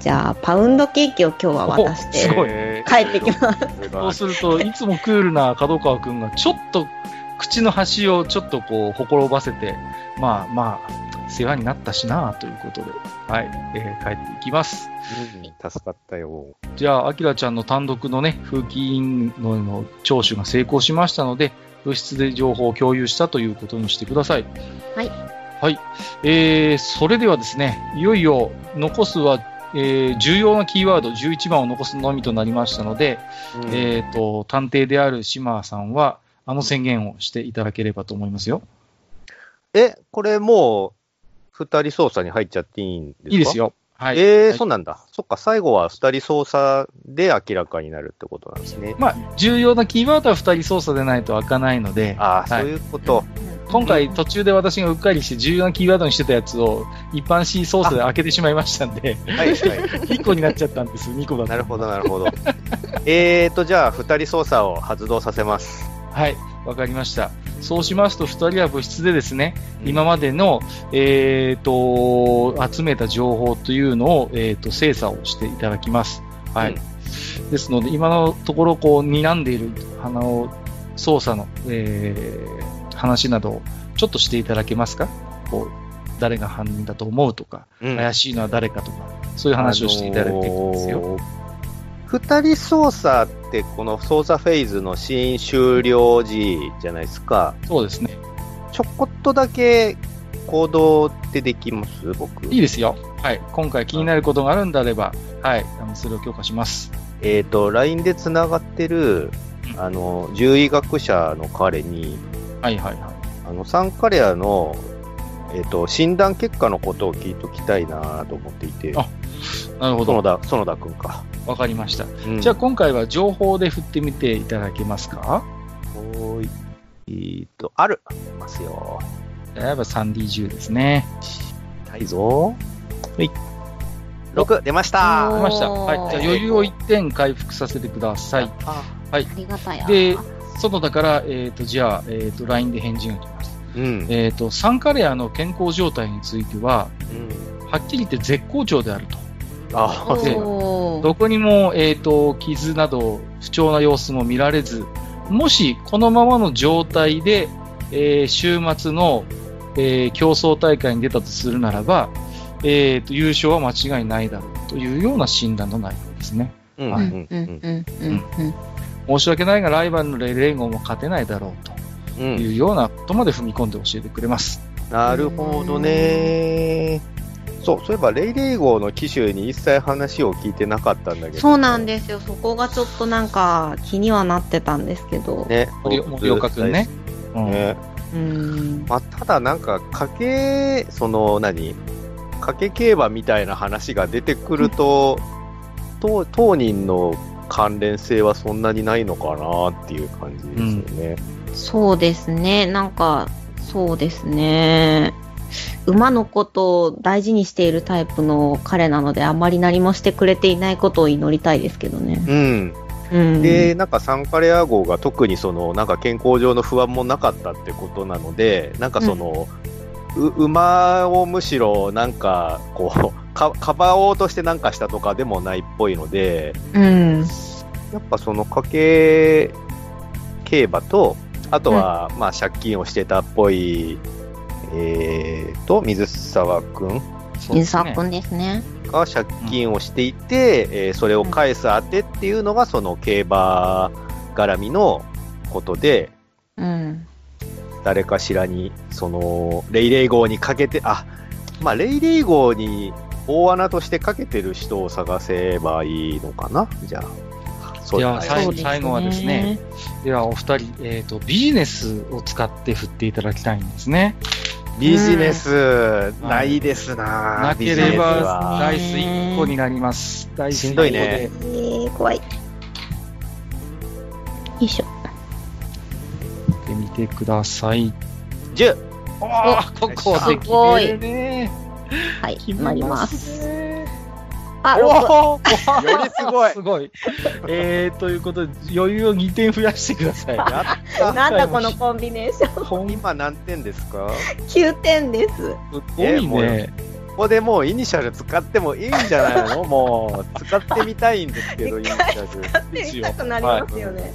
じゃあ、パウンドケーキを今日は渡しておすごいえ帰ってきます。い。そうすると、いつもクールな角川くんが、ちょっと、口の端をちょっとこう、ほころばせて、まあまあ、世話になったしな、ということで、はい、えー帰っていきます。うん助かったよ。じゃあ、アキラちゃんの単独のね、風紀委員のの聴取が成功しましたので、部室で情報を共有したということにしてください。はい。はい。えー、それではですね、いよいよ残すは、えー、重要なキーワード11番を残すのみとなりましたので、うんえっ、と、探偵である島さんは、あの宣言をしていただければと思いますよ。え、これもう、二人操作に入っちゃっていいんですか？いいです。よ。はい。えーはいそうなんだ。そっか、最後は二人操作で明らかになるってことなんですね。まあ、重要なキーワードは2人操作でないと開かないので、ああ、はいそういうこと。今回途中で私がうっかりして重要なキーワードにしてたやつを一般 C 操作で開けてしまいましたんで、はい、はい。(laughs) 1個になっちゃったんです、2個だと。なるほど、なるほど。えーと、じゃあ、二人操作を発動させます。はい。わかりました。そうしますと、二人は部室でですね、今までの、えっ、と、集めた情報というのを、えっ、と、精査をしていただきます。はい。ですので、今のところ、こう、睨んでいる花を、操作の、えー、話などを、ちょっとしていただけますか？こう、誰が犯人だと思うとか、うん怪しいのは誰かとか、そういう話をしていただいていいんですよ。あのー二人操作って、この操作フェーズのシーン終了時じゃないですか。そうですね。ちょこっとだけ行動ってできます？僕。いいですよ。はい。今回気になることがあるんであれば、はい。あの、それを強化します。えっ、と、LINE で繋がってる、うんあの、獣医学者の彼に、はいはいはい。あの、サンカレアの、えっ、と、診断結果のことを聞いときたいなと思っていて。あなるほど。園田、園田くんか。わかりました。うんじゃあ今回は情報で振ってみていただけますか？おーい。えーと、ある。ありますよ。やっぱ 3D10 ですね。痛いぞ。はい。6、出ましおたー出ました。はい。じゃあ余裕を1点回復させてください。あありがたや。で、外だから、えっ、と、じゃあ、えっ、と、LINE で返事が来ます。うん。えっ、と、サンカレアの健康状態については、うんはっきり言って絶好調であると。ああ、でどこにも、えっ、と、傷など不調な様子も見られず、もしこのままの状態で、えー週末の、えー競争大会に出たとするならば、えっ、と、優勝は間違いないだろうというような診断の内容ですね。うん。ううんん。うんうんうんうん。申し訳ないがライバルのレイレイゴンも勝てないだろうとう。いうんようなことまで踏み込んで教えてくれます。なるほどね。そう、そういえば、レイレイ号の機種に一切話を聞いてなかったんだけど。そうなんですよ。そこがちょっとなんか気にはなってたんですけど。ね。森森岡くんね。うんね。うん。まあ、ただなんか、家計、その、何？家計競馬みたいな話が出てくると、当当人の関連性はそんなにないのかなっていう感じですよね。そうですね。なんか、そうですね。馬のことを大事にしているタイプの彼なので、あまり何もしてくれていないことを祈りたいですけどね。うん。うん。で、なんかサンカレア号が特にその、なんか健康上の不安もなかったってことなので、なんかその、う馬をむしろなんか、こう、(laughs) か、かばおうとしてなんかしたとかでもないっぽいので、うん。やっぱその家計競馬と、あとは、まあ借金をしてたっぽい、えーと、水沢くんそうですねインサー君ですね。が借金をしていて、えーそれを返す当てっていうのがその競馬絡みのことで、うん。誰かしらに、その、レイレイ号にかけて、あ、まあ、レイレイ号に大穴としてかけてる人を探せばいいのかな？じゃあ。では最そうですね最後はですね。ではお二人、えっ、と、ビジネスを使って振っていただきたいんですね。ビジネス、ないですな、なければはダイス1個になります。ダイスしんどいねえー、怖い。よいしょ。1個で見てください。10! ああ、ここで決めるね。はい、決決まります。あ、6。おーよりすごい (laughs) すごい。えー、ということで、余裕を2点増やしてください。(laughs) (laughs) なんだこのコンビネーション。今何点ですか？9点です。すごいね。ここでもうイニシャル使ってもいいんじゃないの？もう、使ってみたいんですけど、イニシャル。ですよ痛くなりますよね。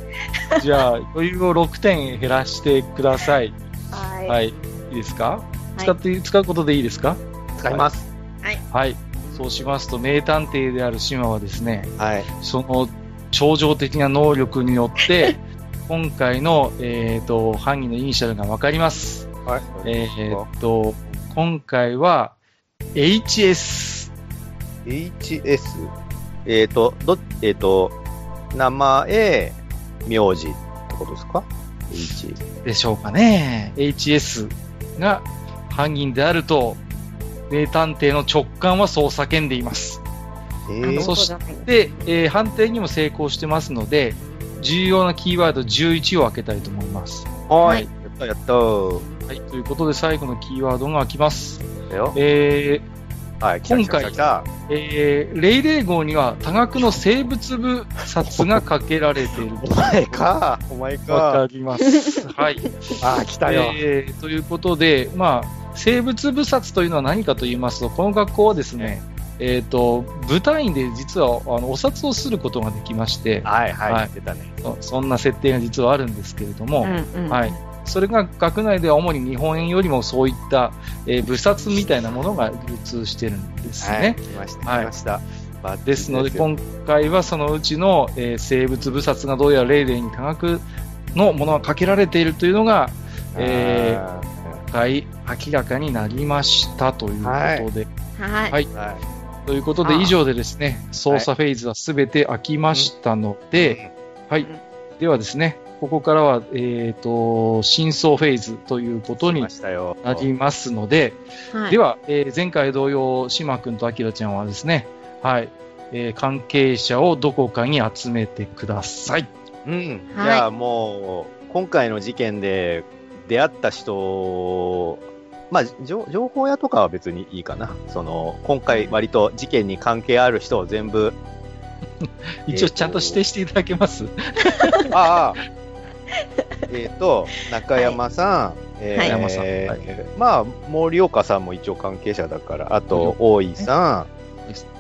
じゃあ、余裕を6点減らしてください。はい。はい。いいですか、い使って、使うことでいいですか？使います。はい。そうしますと、名探偵である島はですね、はい。その超常的な能力によって、(laughs) 今回の、えっ、と、犯人のイニシャルがわかります。はい。えっ、と、今回は、HS。HS。えっ、と、ど、えっ、と、名前、名字ってことですか ?H。でしょうかね。HS が犯人であると、名探偵の直感はそう叫んでいます。えー、そして、えー判定にも成功してますので、重要なキーワード11を開けたいと思います。はい。はいやったやったー。はい。ということで、最後のキーワードが開きます。だよ。えー、はい、今回えー、レイレイ号には多額の生物部札がかけられている (laughs) お前か、お前わかか。ります。はい。(laughs) ああ、来たよ。えーということで、まあ、生物部札というのは何かと言いますと、この学校はですね、えっ、と、部隊員で実はあのお札をすることができまして、はいはい、はい出たね。そそんな設定が実はあるんですけれども、うんうんはい。それが学内では主に日本円よりもそういった、えー部札みたいなものが流通してるんですはい、ね。来ました、はい来ました。バッチリですので、よ今回はそのうちの、えー生物部札がどうやらレイレイに多額のものがかけられているというのが、えあ今回明らかになりましたということで、はい。はいーはい。ということであー以上でですね、操作フェーズはすべて飽きましたので、はいうん。ではですね、ここからは、えっ、と、真相フェーズということに来ましたよ。なりますので、はい。では、えー前回同様、島君と明ちゃんはですね、はい、えー関係者をどこかに集めてください。うん。はいじゃあもう、今回の事件で出会った人、まあ、情情報屋とかは別にいいかな。その、今回割と事件に関係ある人を全部、(laughs) 一応ちゃんと指定していただけます、ああ、えっと、中山さん、えー山さんえーはい。まあ、森岡さんも一応関係者だから、あと、大井さ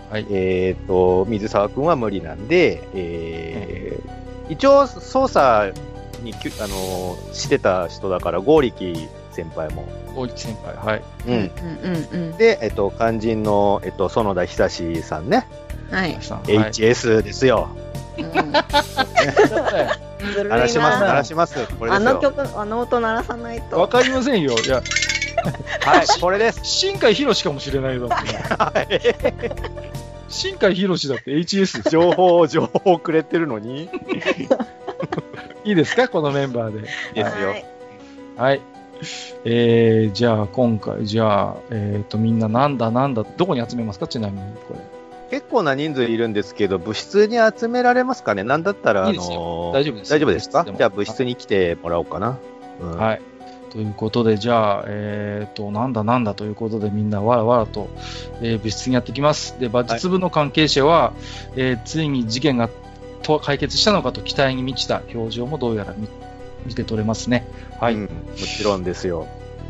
ん、はい。えっ、と、水沢くんは無理なんで、えー一応捜査にきゅ、あのーしてた人だから、剛力先輩も。大木先輩、はい。うん。うんうんうん。で、えっ、と、肝心の、えっ、と、園田久志さんね、はい。HS ですよ。鳴らします、鳴らします。これですよ。あの曲、あの音鳴らさないと。わかりませんよ。いや、(laughs) はい、これです。新海博士かもしれないだって。(laughs) はい。新海博士だって HS です。情報、情報くれてるのに。(laughs) いいですか？このメンバーで。ですよ。はいはい。えー、じゃあ今回、じゃあ、えっ、と、みんななんだなんだ、どこに集めますか？ちなみに、これ。結構な人数いるんですけど、部室に集められますかね？なんだったら、あいいですよのー大丈夫です大丈夫ですか？じゃあ部室に来てもらおうかな。うんはい。ということで、じゃあ、えっ、と、なんだなんだということで、みんなわらわらと、えー物質にやってきます。で、馬術部の関係者は、えーついに事件がと解決したのかと期待に満ちた表情もどうやら見見て取れますね。はい。うんもちろんですよ。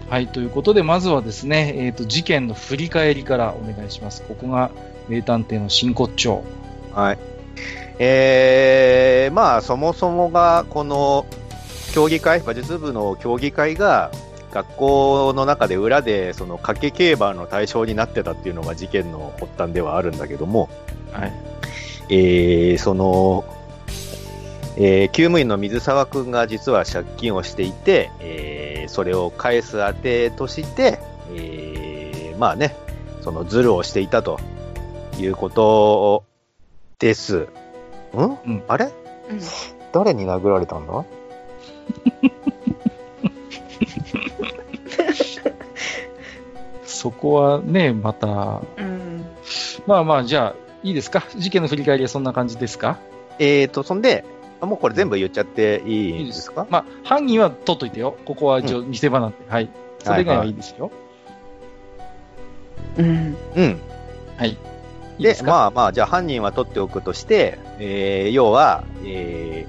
はい。ということで、まずはですね、えっ、と、事件の振り返りからお願いします。ここが、名探偵の真骨頂。はい。えー、まあ、そもそもが、この、競技会、馬術部の競技会が、学校の中で裏で、その、掛け競馬の対象になってたっていうのが事件の発端ではあるんだけども、はい。えー、その、えー、厩務員の水沢くんが実は借金をしていて、えー、それを返す当てとして、えー、まあね、そのズルをしていたということです。ん、うん。あれ？うん。誰に殴られたんだ？(laughs) そこはね、また、うん。まあまあ、じゃあ、いいですか？事件の振り返りはそんな感じですか？えーと、そんで、あもうこれ全部言っちゃっていいんですか？まあ、犯人は取っといてよ。ここは一応見せ場なんで。はい。それ以外はいいですよ。うん。うん。はい。いいで、まあまあ、じゃあ犯人は取っておくとして、えー、要は、え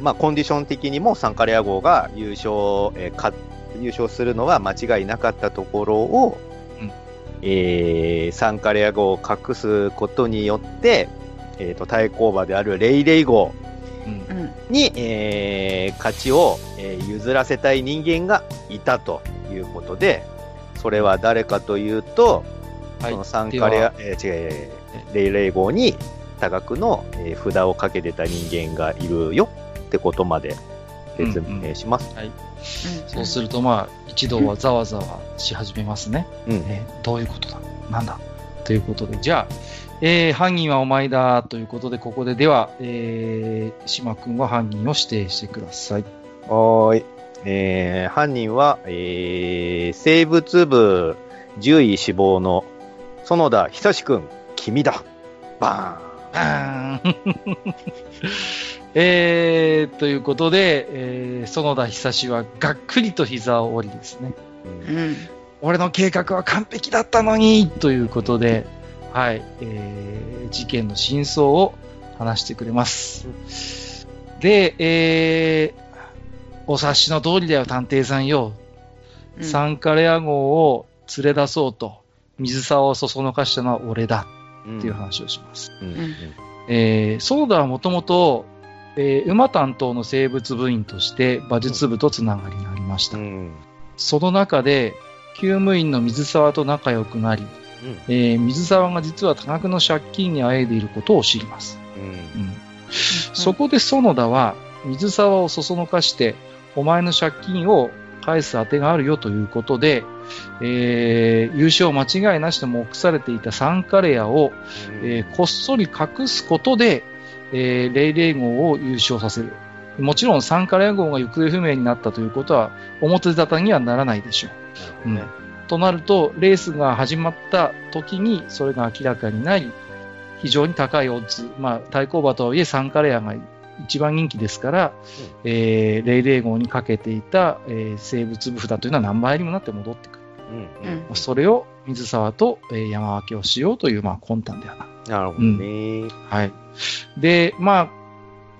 ー、まあ、コンディション的にもサンカレア号が優勝、えーか、優勝するのは間違いなかったところを、うんえー、サンカレア号を隠すことによって、えっ、と、対抗馬であるレイレイ号うん。うん。に、えー、勝ちを、えー譲らせたい人間がいたということで、それは誰かというと、はい。そのサンカレア、えー違う、レイレイ号に多額の、えー札をかけてた人間がいるよってことまで説明します。そうすると、まあ、一同はざわざわし始めますね。うん。えーどういうことだ？なんだ？ということで、じゃあ、えー犯人はお前だということで、ここででは、えー、島君は犯人を指定してください。はーい。えー、犯人は、えー、生物部獣医死亡の園田久志くん、君だ。バあーん (laughs) えー、ということで、えー、園田久志はがっくりと膝を折りですね。うん。俺の計画は完璧だったのにということで、はい、えー、事件の真相を話してくれます。で、えー、お察しの通りだよ、探偵さんよ。うんサンカレア号を連れ出そうと、水沢をそそのかしたのは俺だうんっていう話をします。うんんえー、園田はもともと、えー馬担当の生物部員として馬術部とつながりがありました。うんその中で、厩務員の水沢と仲良くなり、うんえー水沢が実は多額の借金にあえいでいることを知ります。うんうんそこで園田は水沢をそそのかして、お前の借金を返す当てがあるよということで、えー優勝間違いなしと目されていたサンカレアを、えーこっそり隠すことで、えーレイレイ号を優勝させる。もちろんサンカレア号が行方不明になったということは表沙汰にはならないでしょう。なるほどねとなると、レースが始まった時にそれが明らかになり、非常に高いオッズ、まあ、対抗馬とはいえサンカレアが一番人気ですから、えーレイレイ号にかけていた、えー生物部札というのは何倍にもなって戻ってくる。うんうんうんそれを水沢と、えー山分けをしようという、まあ、魂胆ではな。なるほどね。はい。で、まあ、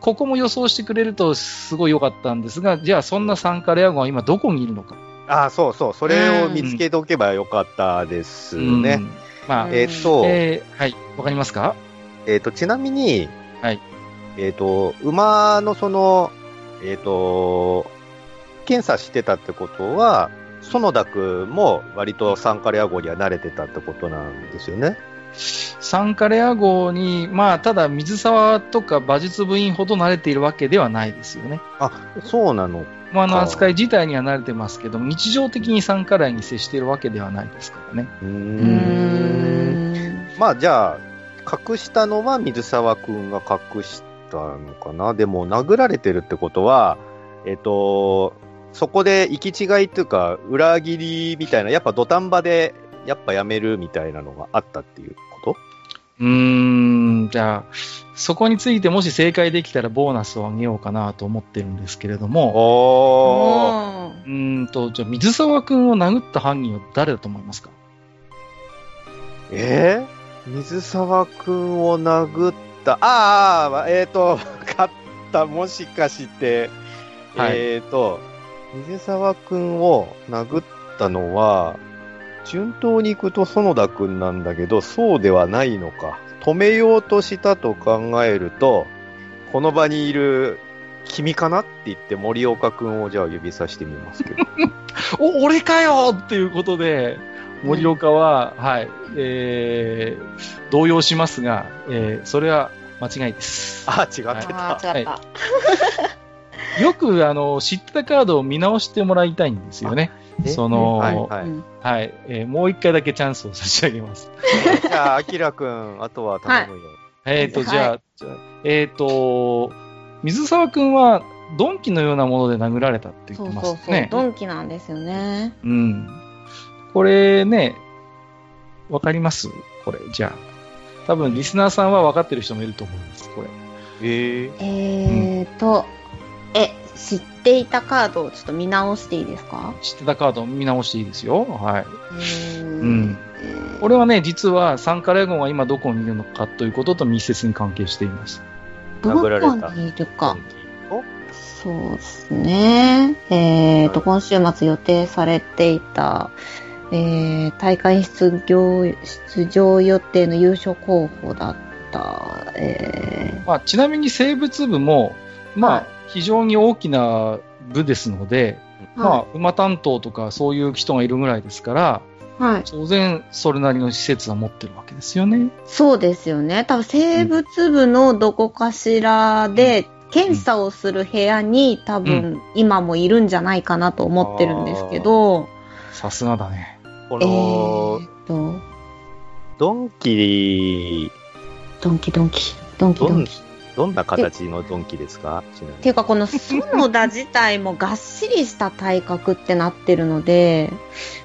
ここも予想してくれるとすごい良かったんですが、じゃあそんなサンカレア号は今どこにいるのか。あ、そうそう。それを見つけておけばよかったですね。うんまあ、うんえっと、えーはい。わかりますか？えっ、と、ちなみに、はい。えっ、と、馬のその、えっ、と、検査してたってことは、園田君も割とサンカレア号には慣れてたってことなんですよね。サンカレア号に、まあ、ただ水沢とか馬術部員ほど慣れているわけではないですよね。あ、そうなの。まあ、あのか扱い自体には慣れてますけども、日常的にサンカレアに接しているわけではないですからね。うん。まあ、じゃあ、隠したのは水沢君が隠したのかな。でも、殴られてるってことは、えっ、と、そこで行き違いっていうか、裏切りみたいな、やっぱ土壇場で、やっぱやめるみたいなのがあったっていうこと？うーん、じゃあ、そこについてもし正解できたらボーナスをあげようかなと思ってるんですけれども、おうーんと、じゃあ水沢くんを殴った犯人は誰だと思いますか？えー、水沢くんを殴った、あーあー、えっ、と、勝った、もしかして、はい。えっ、と、水沢くんを殴ったのは、順当に行くと園田くんなんだけど、そうではないのか。止めようとしたと考えると、この場にいる君かなって言って森岡くんをじゃあ指さしてみますけど。(laughs) お、俺かよっていうことで、森岡は、はい、えー、動揺しますが、えー、それは間違いです。あ、違ってあた。ー違った。よく、あの、知ってたカードを見直してもらいたいんですよね。え？その、はいは、はいい。うんえーもう一回だけチャンスを差し上げます。じゃあ、アキラくん、あとは頼むよ。(laughs) えっ、と、はいじゃあ、じゃあえっ、と、水沢くんは、ドンキのようなもので殴られたって言そうってまそうそう。すね。ドンキなんですよね。うん。これね、わかります？これ、じゃあ。多分、リスナーさんは分かってる人もいると思います、これ。えええーと、え、知っていたカードをちょっと見直していいですか？知ってたカード見直していいですよ。はい。うーうんこれはね、実はサンカレゴンが今どこにいるのかということと密接に関係しています。どこにいるか。お？そうですね。えーと、今週末予定されていた、えー、大会出場、出場予定の優勝候補だった、えまあ、ちなみに生物部も、まあ、はい非常に大きな部ですので、ー、まあ、馬担当とかそういう人がいるぐらいですから、はい。当然それなりの施設は持ってるわけですよね。そうですよね。多分生物部のどこかしらで、検査をする部屋に多分今もいるんじゃないかなと思ってるんですけど、さすがだね。こえの、ーっと、ドンキ、ドンキドンキ、ドンキドンキ。どんな形のドンキですか？っていうかこの園田自体もがっしりした体格ってなってるので、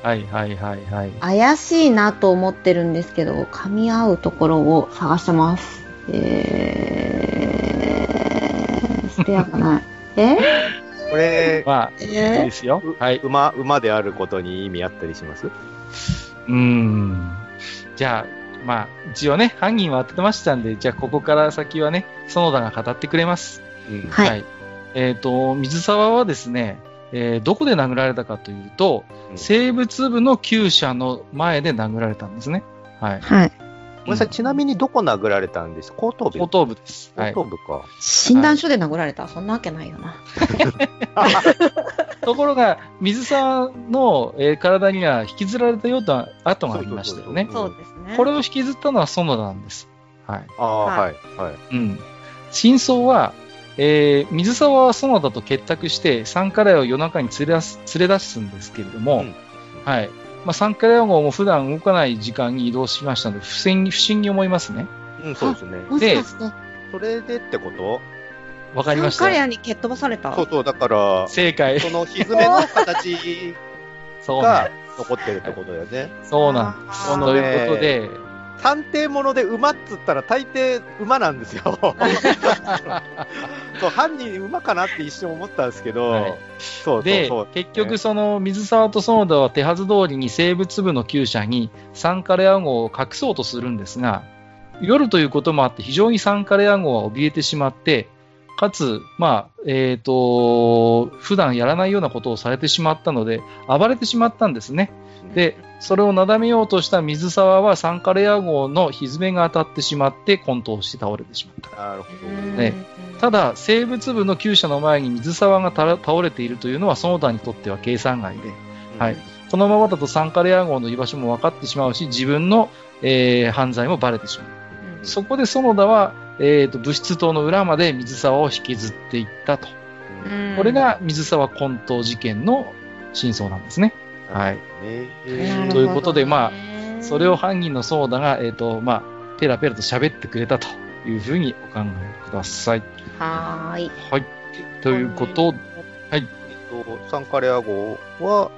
はいはいはいはい。怪しいなと思ってるんですけど、噛み合うところを探してます。えー、スペアがない。え？これ、まあ、いいえですよ。はい。馬、馬であることに意味あったりします？うーん。じゃあ、まあ、一応ね、犯人は当ててましたんで、じゃあ、ここから先はね、園田が語ってくれます。うんはいえっ、と、水沢はですね、えーどこで殴られたかというと、うん生物部の厩舎の前で殴られたんですね。はい。はい。ごめんなさい、ちなみにどこ殴られたんです後頭部後頭部です。はい後。頭部か。診断書で殴られた？そんなわけないよな。(laughs) ところが、水沢の、えー体には引きずられたような跡がありましたよね。そうそうですね。これを引きずったのは園田なんです。はい。ああ、ははい、はい。うん。真相は、えー水沢は園田と結託して、サンカラヤを夜中に連れ出す連れ出すんですけれども、うんはい。まあ、サンカラヤ号も普段動かない時間に移動しましたので、不審に、不審に思いますね。うん、そうですね。もしかして、それでってこと？わかりました。サンカレアに蹴っ飛ばされた？そうそう、だから、正解。そのひずめの形 (laughs) そうなんが残ってるってことだよね。そうなんです。あーということで、探偵もので馬っつったら大抵馬なんですよ。(laughs) そう、犯人馬かなって一瞬思ったんですけど、はいそうでそう。、結局その水沢と園田は手はず通りに生物部の厩舎にサンカレア号を隠そうとするんですが、夜ということもあって非常にサンカレア号は怯えてしまって、かつ、まあ、えっ、と、普段やらないようなことをされてしまったので、暴れてしまったんですね。で、それをなだめようとした水沢はサンカレア号の蹄が当たってしまって混沌して倒れてしまった。なるほど。ねただ、生物部の厩舎の前に水沢が倒れているというのは、園田にとっては計算外で、はいこのままだとサンカレア号の居場所も分かってしまうし、自分の、えー犯罪もバレてしまう。うんそこで園田は、えーと物質棟の裏まで水沢を引きずっていったと。うんこれが水沢混沌事件の真相なんですね。はい。ということでまそれを犯人の園田が、えっ、と、まあ、ペラペラと喋ってくれたというふうにお考えください。はーい。はい。ということ、えっと、サンカレア号は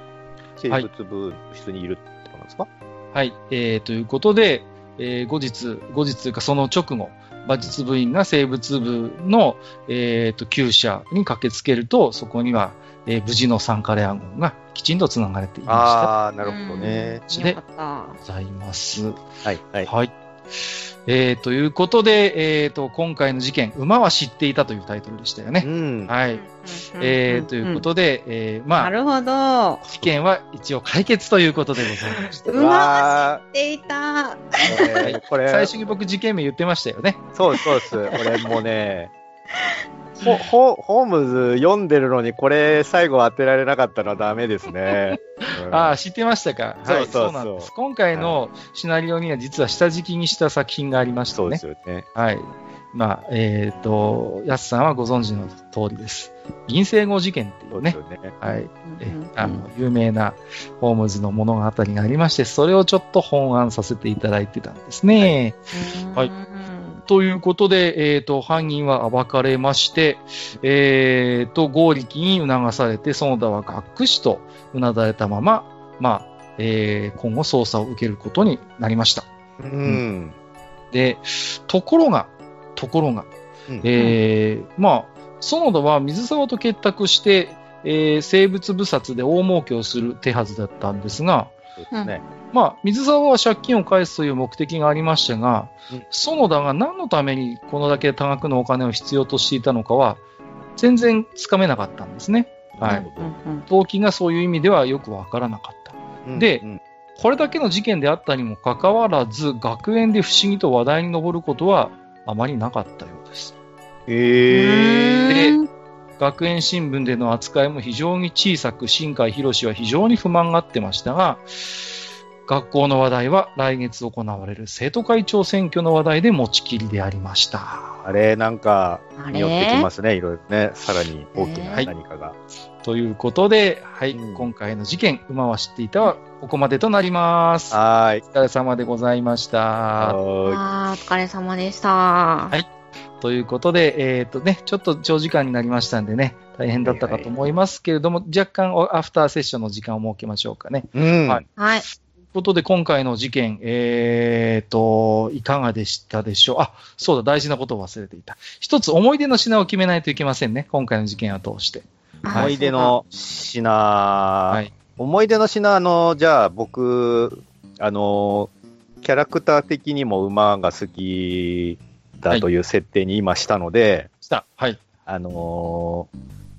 生物部室にいるってことなんですか、はい。えー、ということで、えー後日、後日というかその直後、馬術部員が生物部の、えー、と、厩舎に駆けつけると、そこには、えー無事のサンカレア号がきちんと繋がれていまああ、なるほどね。うんよかった。した。ございます。はい、はい。はい。えー、ということで、えー、と、今回の事件、馬は知っていたというタイトルでしたよね。うん。はい。えー、ということで、えー、まあ、なるほど。事件は一応解決ということでございました。(laughs) 馬はわ知っていた。ー (laughs) これ、これ最初に僕事件名言ってましたよね。そうです、そうです。俺もうね、ホホホームズ読んでるのに、これ最後当てられなかったのはダメですね。うんああ、知ってましたか？はい、そうそうそうなんです。今回のシナリオには実は下敷きにした作品がありましてねそうです。よね。はい。まあ、えっ、と、やすさんはご存知の通りです。銀星号事件っていうねそうね。はい。えうんあの、有名なホームズの物語がありまして、それをちょっと本案させていただいてたんですね。はいうんということで、えっ、と、犯人は暴かれまして、えっ、と、合力に促されて、園田はがっくしとうなだれたまま、まあ、えー今後捜査を受けることになりました。うん。で、ところが、ところが、うんえーまあ、園田は水沢と結託して、えー生物部殺で大儲けをする手はずだったんですが、ですね。まあ、水沢は借金を返すという目的がありましたがうん、園田が何のためにこのだけ多額のお金を必要としていたのかは、全然つかめなかったんですね。はい動機がそういう意味ではよくわからなかった。うんでうんこれだけの事件であったにもかかわらず、学園で不思議と話題に上ることはあまりなかったようです。へえ。うん学園新聞での扱いも非常に小さく、新海博士は非常に不満があってましたが、学校の話題は来月行われる生徒会長選挙の話題で持ちきりでありました。あれ、なんか、あ匂ってきれますね、いろいろね。さらに大きなはい何かが。ということで、はい、うん今回の事件、馬は知っていたはここまでとなります。はーい。お疲れ様でございました。はーい。あーお疲れ様でした。いということで、えっ、とね、ちょっと長時間になりましたんでね、大変だったかと思いますけれども、若干おアフターセッションの時間を設けましょうかね。うん。はいはい。ということで、今回の事件、えっ、と、いかがでしたでしょう？あ、そうだ、大事なことを忘れていた。一つ思い出の品を決めないといけませんね。今回の事件を通して。思い出の品、はい。思い出の品、あの、じゃあ僕、あの、キャラクター的にも馬が好きだという設定に今したので、した。はい。あの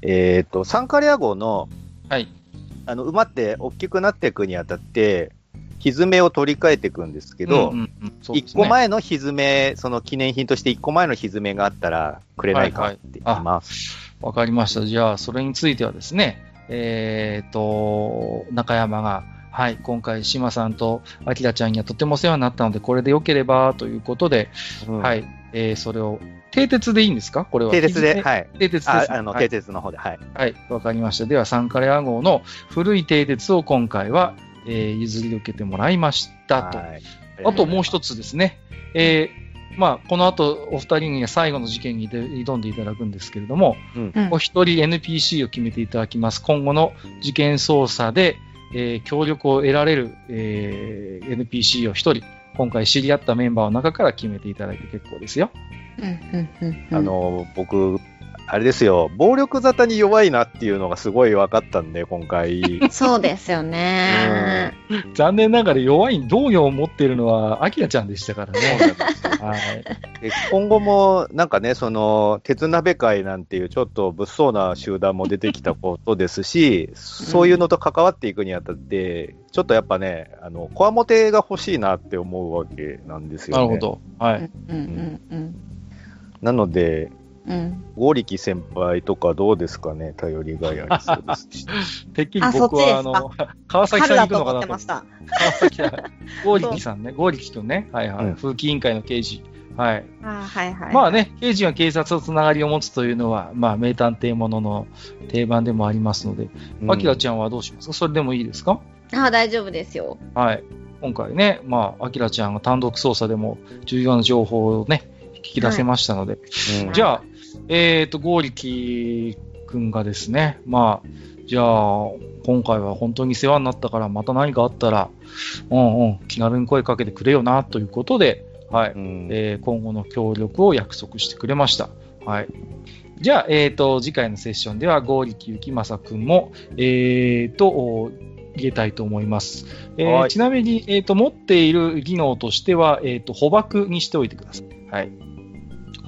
えっ、と、サンカレア号の、はい。あの、馬って大きくなっていくにあたって、ひずめを取り替えていくんですけど、うんうんうんね個前のひずめ、その記念品として一個前のひずめがあったらくれないかって言います。わかりました。じゃあ、それについてはですね、えっ、と、中山が、はい、今回、島さんとあきらちゃんにはとてもお世話になったので、これでよければということで、うんはい、えーそれを、蹄鉄でいいんですか？これは。蹄鉄で、い。はい。蹄鉄です、あね。あの、はい蹄鉄の方で、はい。はい、わかりました。では、サンカレア号の古い蹄鉄を今回は、えー譲り受けてもらいましたと。はいあともう一つですね。えーまあ、この後、お二人には最後の事件にで挑んでいただくんですけれども、うんお一人 NPC を決めていただきます。今後の事件捜査で、えー協力を得られる、えー NPC を一人、今回知り合ったメンバーの中から決めていただいて結構ですよ。うんうんうんうんあの、僕、あれですよ、暴力沙汰に弱いなっていうのがすごい分かったんで、今回。(laughs) そうですよね。残念ながら弱い同業を持っているのは、アキラちゃんでしたからね。(laughs) はい。で今後も、なんかね、その、鉄鍋会なんていうちょっと物騒な集団も出てきたことですし、そういうのと関わっていくにあたって、ちょっとやっぱね、あの、こわもてが欲しいなって思うわけなんですよね。なるほ。ど。はい。うんうんうんなので、うん。剛力先輩とかどうですかね、頼りがいありそうですし。(laughs) てっきりあ僕は、あそっちの、川崎さんに行くのかなと思って。ってました。(laughs) 川崎さん。ゴーリキさんね。ゴーリキ君ね。はいはい。うん風紀委員会の刑事。はい。あはいはい。まあね、刑事が警察とつながりを持つというのは、まあ、名探偵ものの定番でもありますので、アキラちゃんはどうしますか？それでもいいですか？あ大丈夫ですよ。はい。今回ね、まあ、アキラちゃんが単独捜査でも重要な情報をね、引き出せましたので、うんじゃあ、えっ、ーリキ君がですね、まあ、じゃあ、今回は本当に世話になったから、また何かあったら、うんうん、気軽に声かけてくれよな、ということで、はい。うんえー今後の協力を約束してくれました。はい。じゃあ、えっ、と、次回のセッションでは、ゴーリキユキマサ君も、えっ、と、お入れたいと思います。えーはいちなみに、えっ、と、持っている技能としては、えっ、と、捕獲にしておいてください。はい。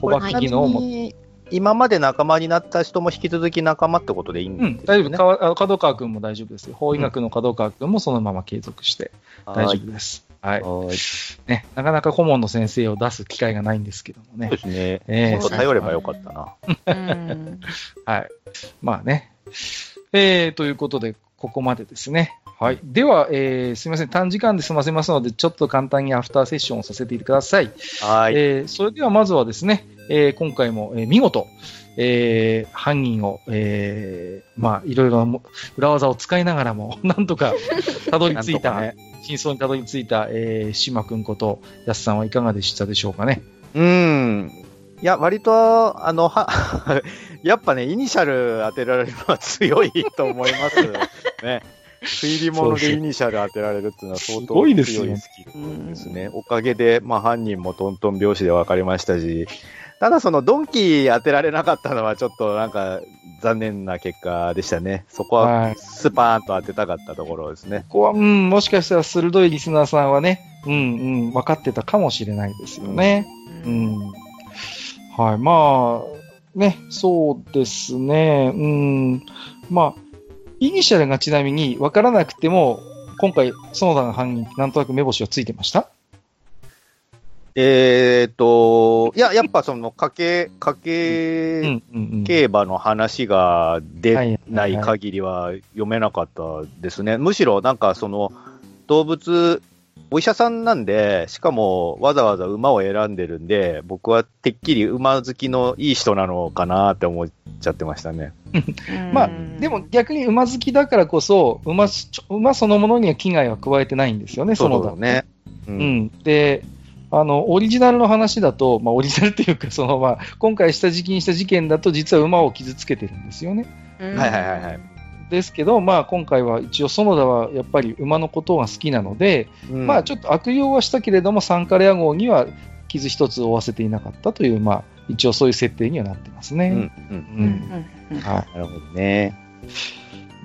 捕獲技能を持って、今まで仲間になった人も引き続き仲間ってことでいいんうん、です大丈夫。ね。かわあの角川君も大丈夫ですよ。法医学の角川君もそのまま継続して大丈夫です。はい。はい。ね、なかなか顧問の先生を出す機会がないんですけどもねそうで。すね。えもっと頼ればよかったな。うん。(laughs) はい。まあね。えー、ということで、ここまでですね。はい。では、えーすみません。短時間で済ませますので、ちょっと簡単にアフターセッションをさせてください。はい。えーそれではまずはですね、えー今回も、えー見事、えー犯人を、えーまあ、いろいろ裏技を使いながらも、(laughs) なんとかたどり着いた、なんと真相にたどり着いた、えー、島くんこと、やすさんはいかがでしたでしょうかね。うん。いや、割と、あの、は、(laughs) やっぱね、イニシャル当てられるのは強いと思います (laughs) ね。推理物でイニシャル当てられるっていうのは相す当ごいですよ強いスキルですね。おかげで、まあ犯人もトントン拍子で分かりましたし、ただそのドンキー当てられなかったのはちょっとなんか残念な結果でしたね。そこははいスパーンと当てたかったところですね。ここは、うん、もしかしたら鋭いリスナーさんはね、うん、うん、分かってたかもしれないですよね。うん。はい。まあ、ね、そうですね。うん。まあ、イニシャルがちなみに分からなくても、今回、園田が犯人、なんとなく目星はついてました？えーっと、いや、やっぱその、家計、家う計。競馬の話がはい出はいなはいい限りは読めなかったですね。むしろなんかその動物、お医者さんなんで、しかもわざわざ馬を選んでるんで、僕はてっきり馬好きのいい人なのかなって思っちゃってましたね。うんまあ、でも、逆に馬好きだからこそ、馬馬そのものには危害は加えてないんですよね、園田。ね。う。うんん。で、あの、オリジナルの話だと、まあ、オリジナルっていうか、その、まあ、今回下敷きにした事件だと、実は馬を傷つけてるんですよね。うんはいはいはいはい。ですけど、まあ、今回は一応、園田はやっぱり馬のことが好きなので、うんまあ、ちょっと悪用はしたけれども、サンカレア号には傷一つ負わせていなかったという、まあ、一応そういう設定にはなってますね。うんうんううんんうんうんはなるほどね。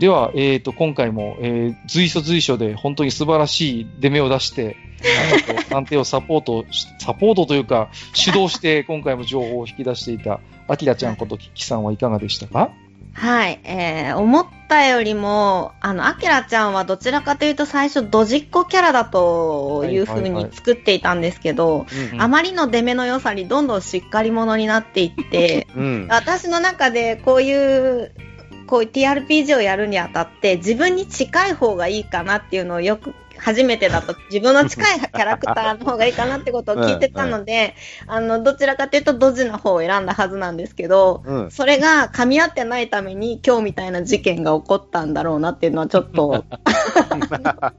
では、えっ、と、今回も、えー随所随所で本当に素晴らしい出目を出して、探偵をサポートし、サポートというか、主導して (laughs) 今回も情報を引き出していた、アキラちゃんことキキさんはいかがでしたか？はい、えー、思ったよりも、あの、アキラちゃんはどちらかというと最初、ドジっ子キャラだという風にはいはい。はい作っていたんですけど、うん。あまりの出目の良さにどんどんしっかり者になっていって、(laughs) うん。私の中でこういう、こう TRPG をやるにあたって自分に近い方がいいかなっていうのをよく初めてだと自分の近いキャラクターの方がいいかなってことを聞いてたので、あの、どちらかというとドジな方を選んだはずなんですけど、うん。それが噛み合ってないために今日みたいな事件が起こったんだろうなっていうのはちょっと、(laughs) ま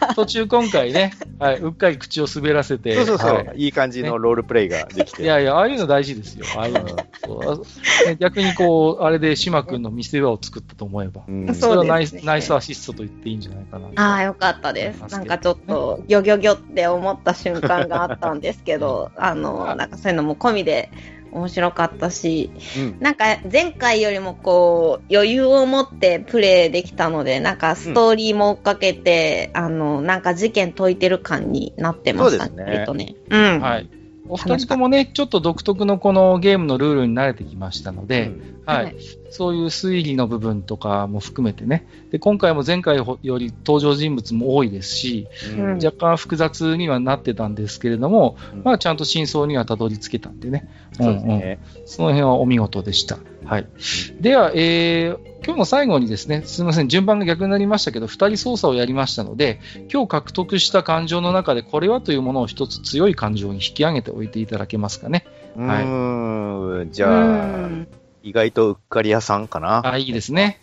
あ、途中今回ね、はい、うっかり口を滑らせて、そうそうそう、はい。い、い感じのロールプレイができて。いやいや、ああいうの大事ですよ。ああいうの。そう。ね逆にこう、あれで島君の見せ場を作ったと思えば、うん。そうれはナイスねナイスアシストと言っていいんじゃないかな。ああ、よかったです。なんかちょっと、ギョギョギョって思った瞬間があったんですけど、あの、なんかそういうのも込みで面白かったし、うんなんか前回よりもこう、余裕を持ってプレイできたので、なんかストーリーも追っかけて、あの、なんか事件解いてる感になってましたそうですねね。うん。はい。お二人ともね、ちょっと独特のこのゲームのルールに慣れてきましたので、ははい。い。そういう推理の部分とかも含めてね、で今回も前回より登場人物も多いですし、うん。うん若干複雑にはなってたんですけれども、うん。まあちゃんと真相にはたどり着けたんでね、そうですね。その辺はお見事でした。はい。では、えー今日の最後にですね、すみません、順番が逆になりましたけど、二人操作をやりましたので、今日獲得した感情の中で、これはというものを一つ強い感情に引き上げておいていただけますかね。うーん。じゃうあ、ん意外とうっかり屋さんかな。あ、いいですね。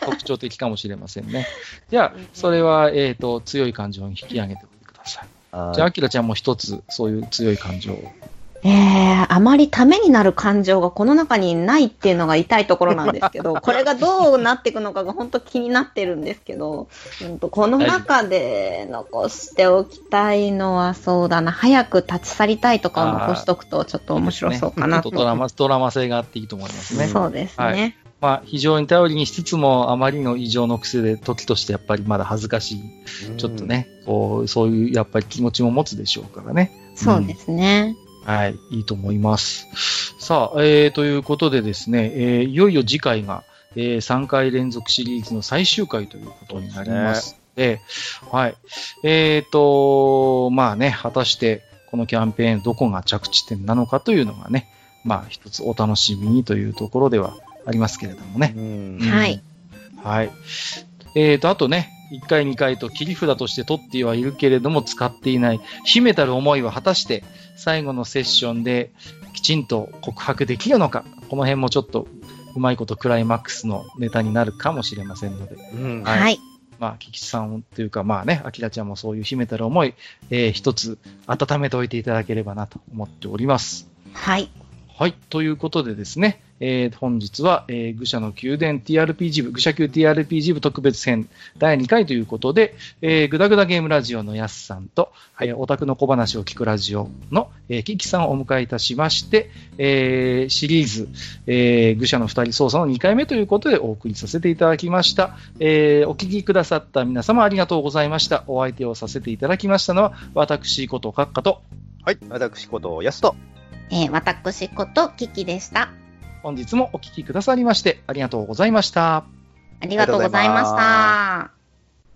特徴的かもしれませんね。じゃあ、それは、えっ、と、強い感情に引き上げておいてください。あじゃあ、アキラちゃんも一つ、そういう強い感情を。えー、あまりためになる感情がこの中にないっていうのが痛いところなんですけど、(laughs) これがどうなっていくのかが本当気になってるんですけど、うんとこの中で残しておきたいのはそうだな、早く立ち去りたいとかを残しとくとちょっと面白そうかなと。ちょっとドラマ、ドラマ性があっていいと思いますね。そうですね。はいまあ、非常に頼りにしつつも、あまりの異常の癖で、時としてやっぱりまだ恥ずかしい、ちょっと。ね、こう、そういうやっぱり気持ちも持つでしょうからね。そうですね。はい、いいと思います。さあ、えー、ということでですね、えーいよいよ次回が、えー3回連続シリーズの最終回ということになります。で、はい。えーと、まあね、果たして、このキャンペーンどこが着地点なのかというのがね、まあ一つお楽しみにというところではありますけれどもねはい。はい。えーと、あとね、1回2回と切り札として取ってはいるけれども使っていない秘めたる思いは果たして最後のセッションできちんと告白できるのか、この辺もちょっとうまいことクライマックスのネタになるかもしれませんので、うんはいはい。まあ、キキさんというか、まあね、アキラちゃんもそういう秘めたる思い、えー一つ温めておいていただければなと思っております。はい。はい。ということでですね、えー本日は、えー愚者の宮殿 TRPG 部、愚者級 TRPG 部特別編第2回ということで、えー、グダグダゲームラジオのやすさんと、えーオタクの小話を聞くラジオの、えーキキさんをお迎えいたしまして、えーシリーズ、えー愚者の二人操作の2回目ということでお送りさせていただきました。えーお聞きくださった皆様ありがとうございました。お相手をさせていただきましたのは、私ことカッカと、はい。私こと、やすと。えー私ことキキでした。本日もお聞きくださりましてありがとうございました。ありがとうございました。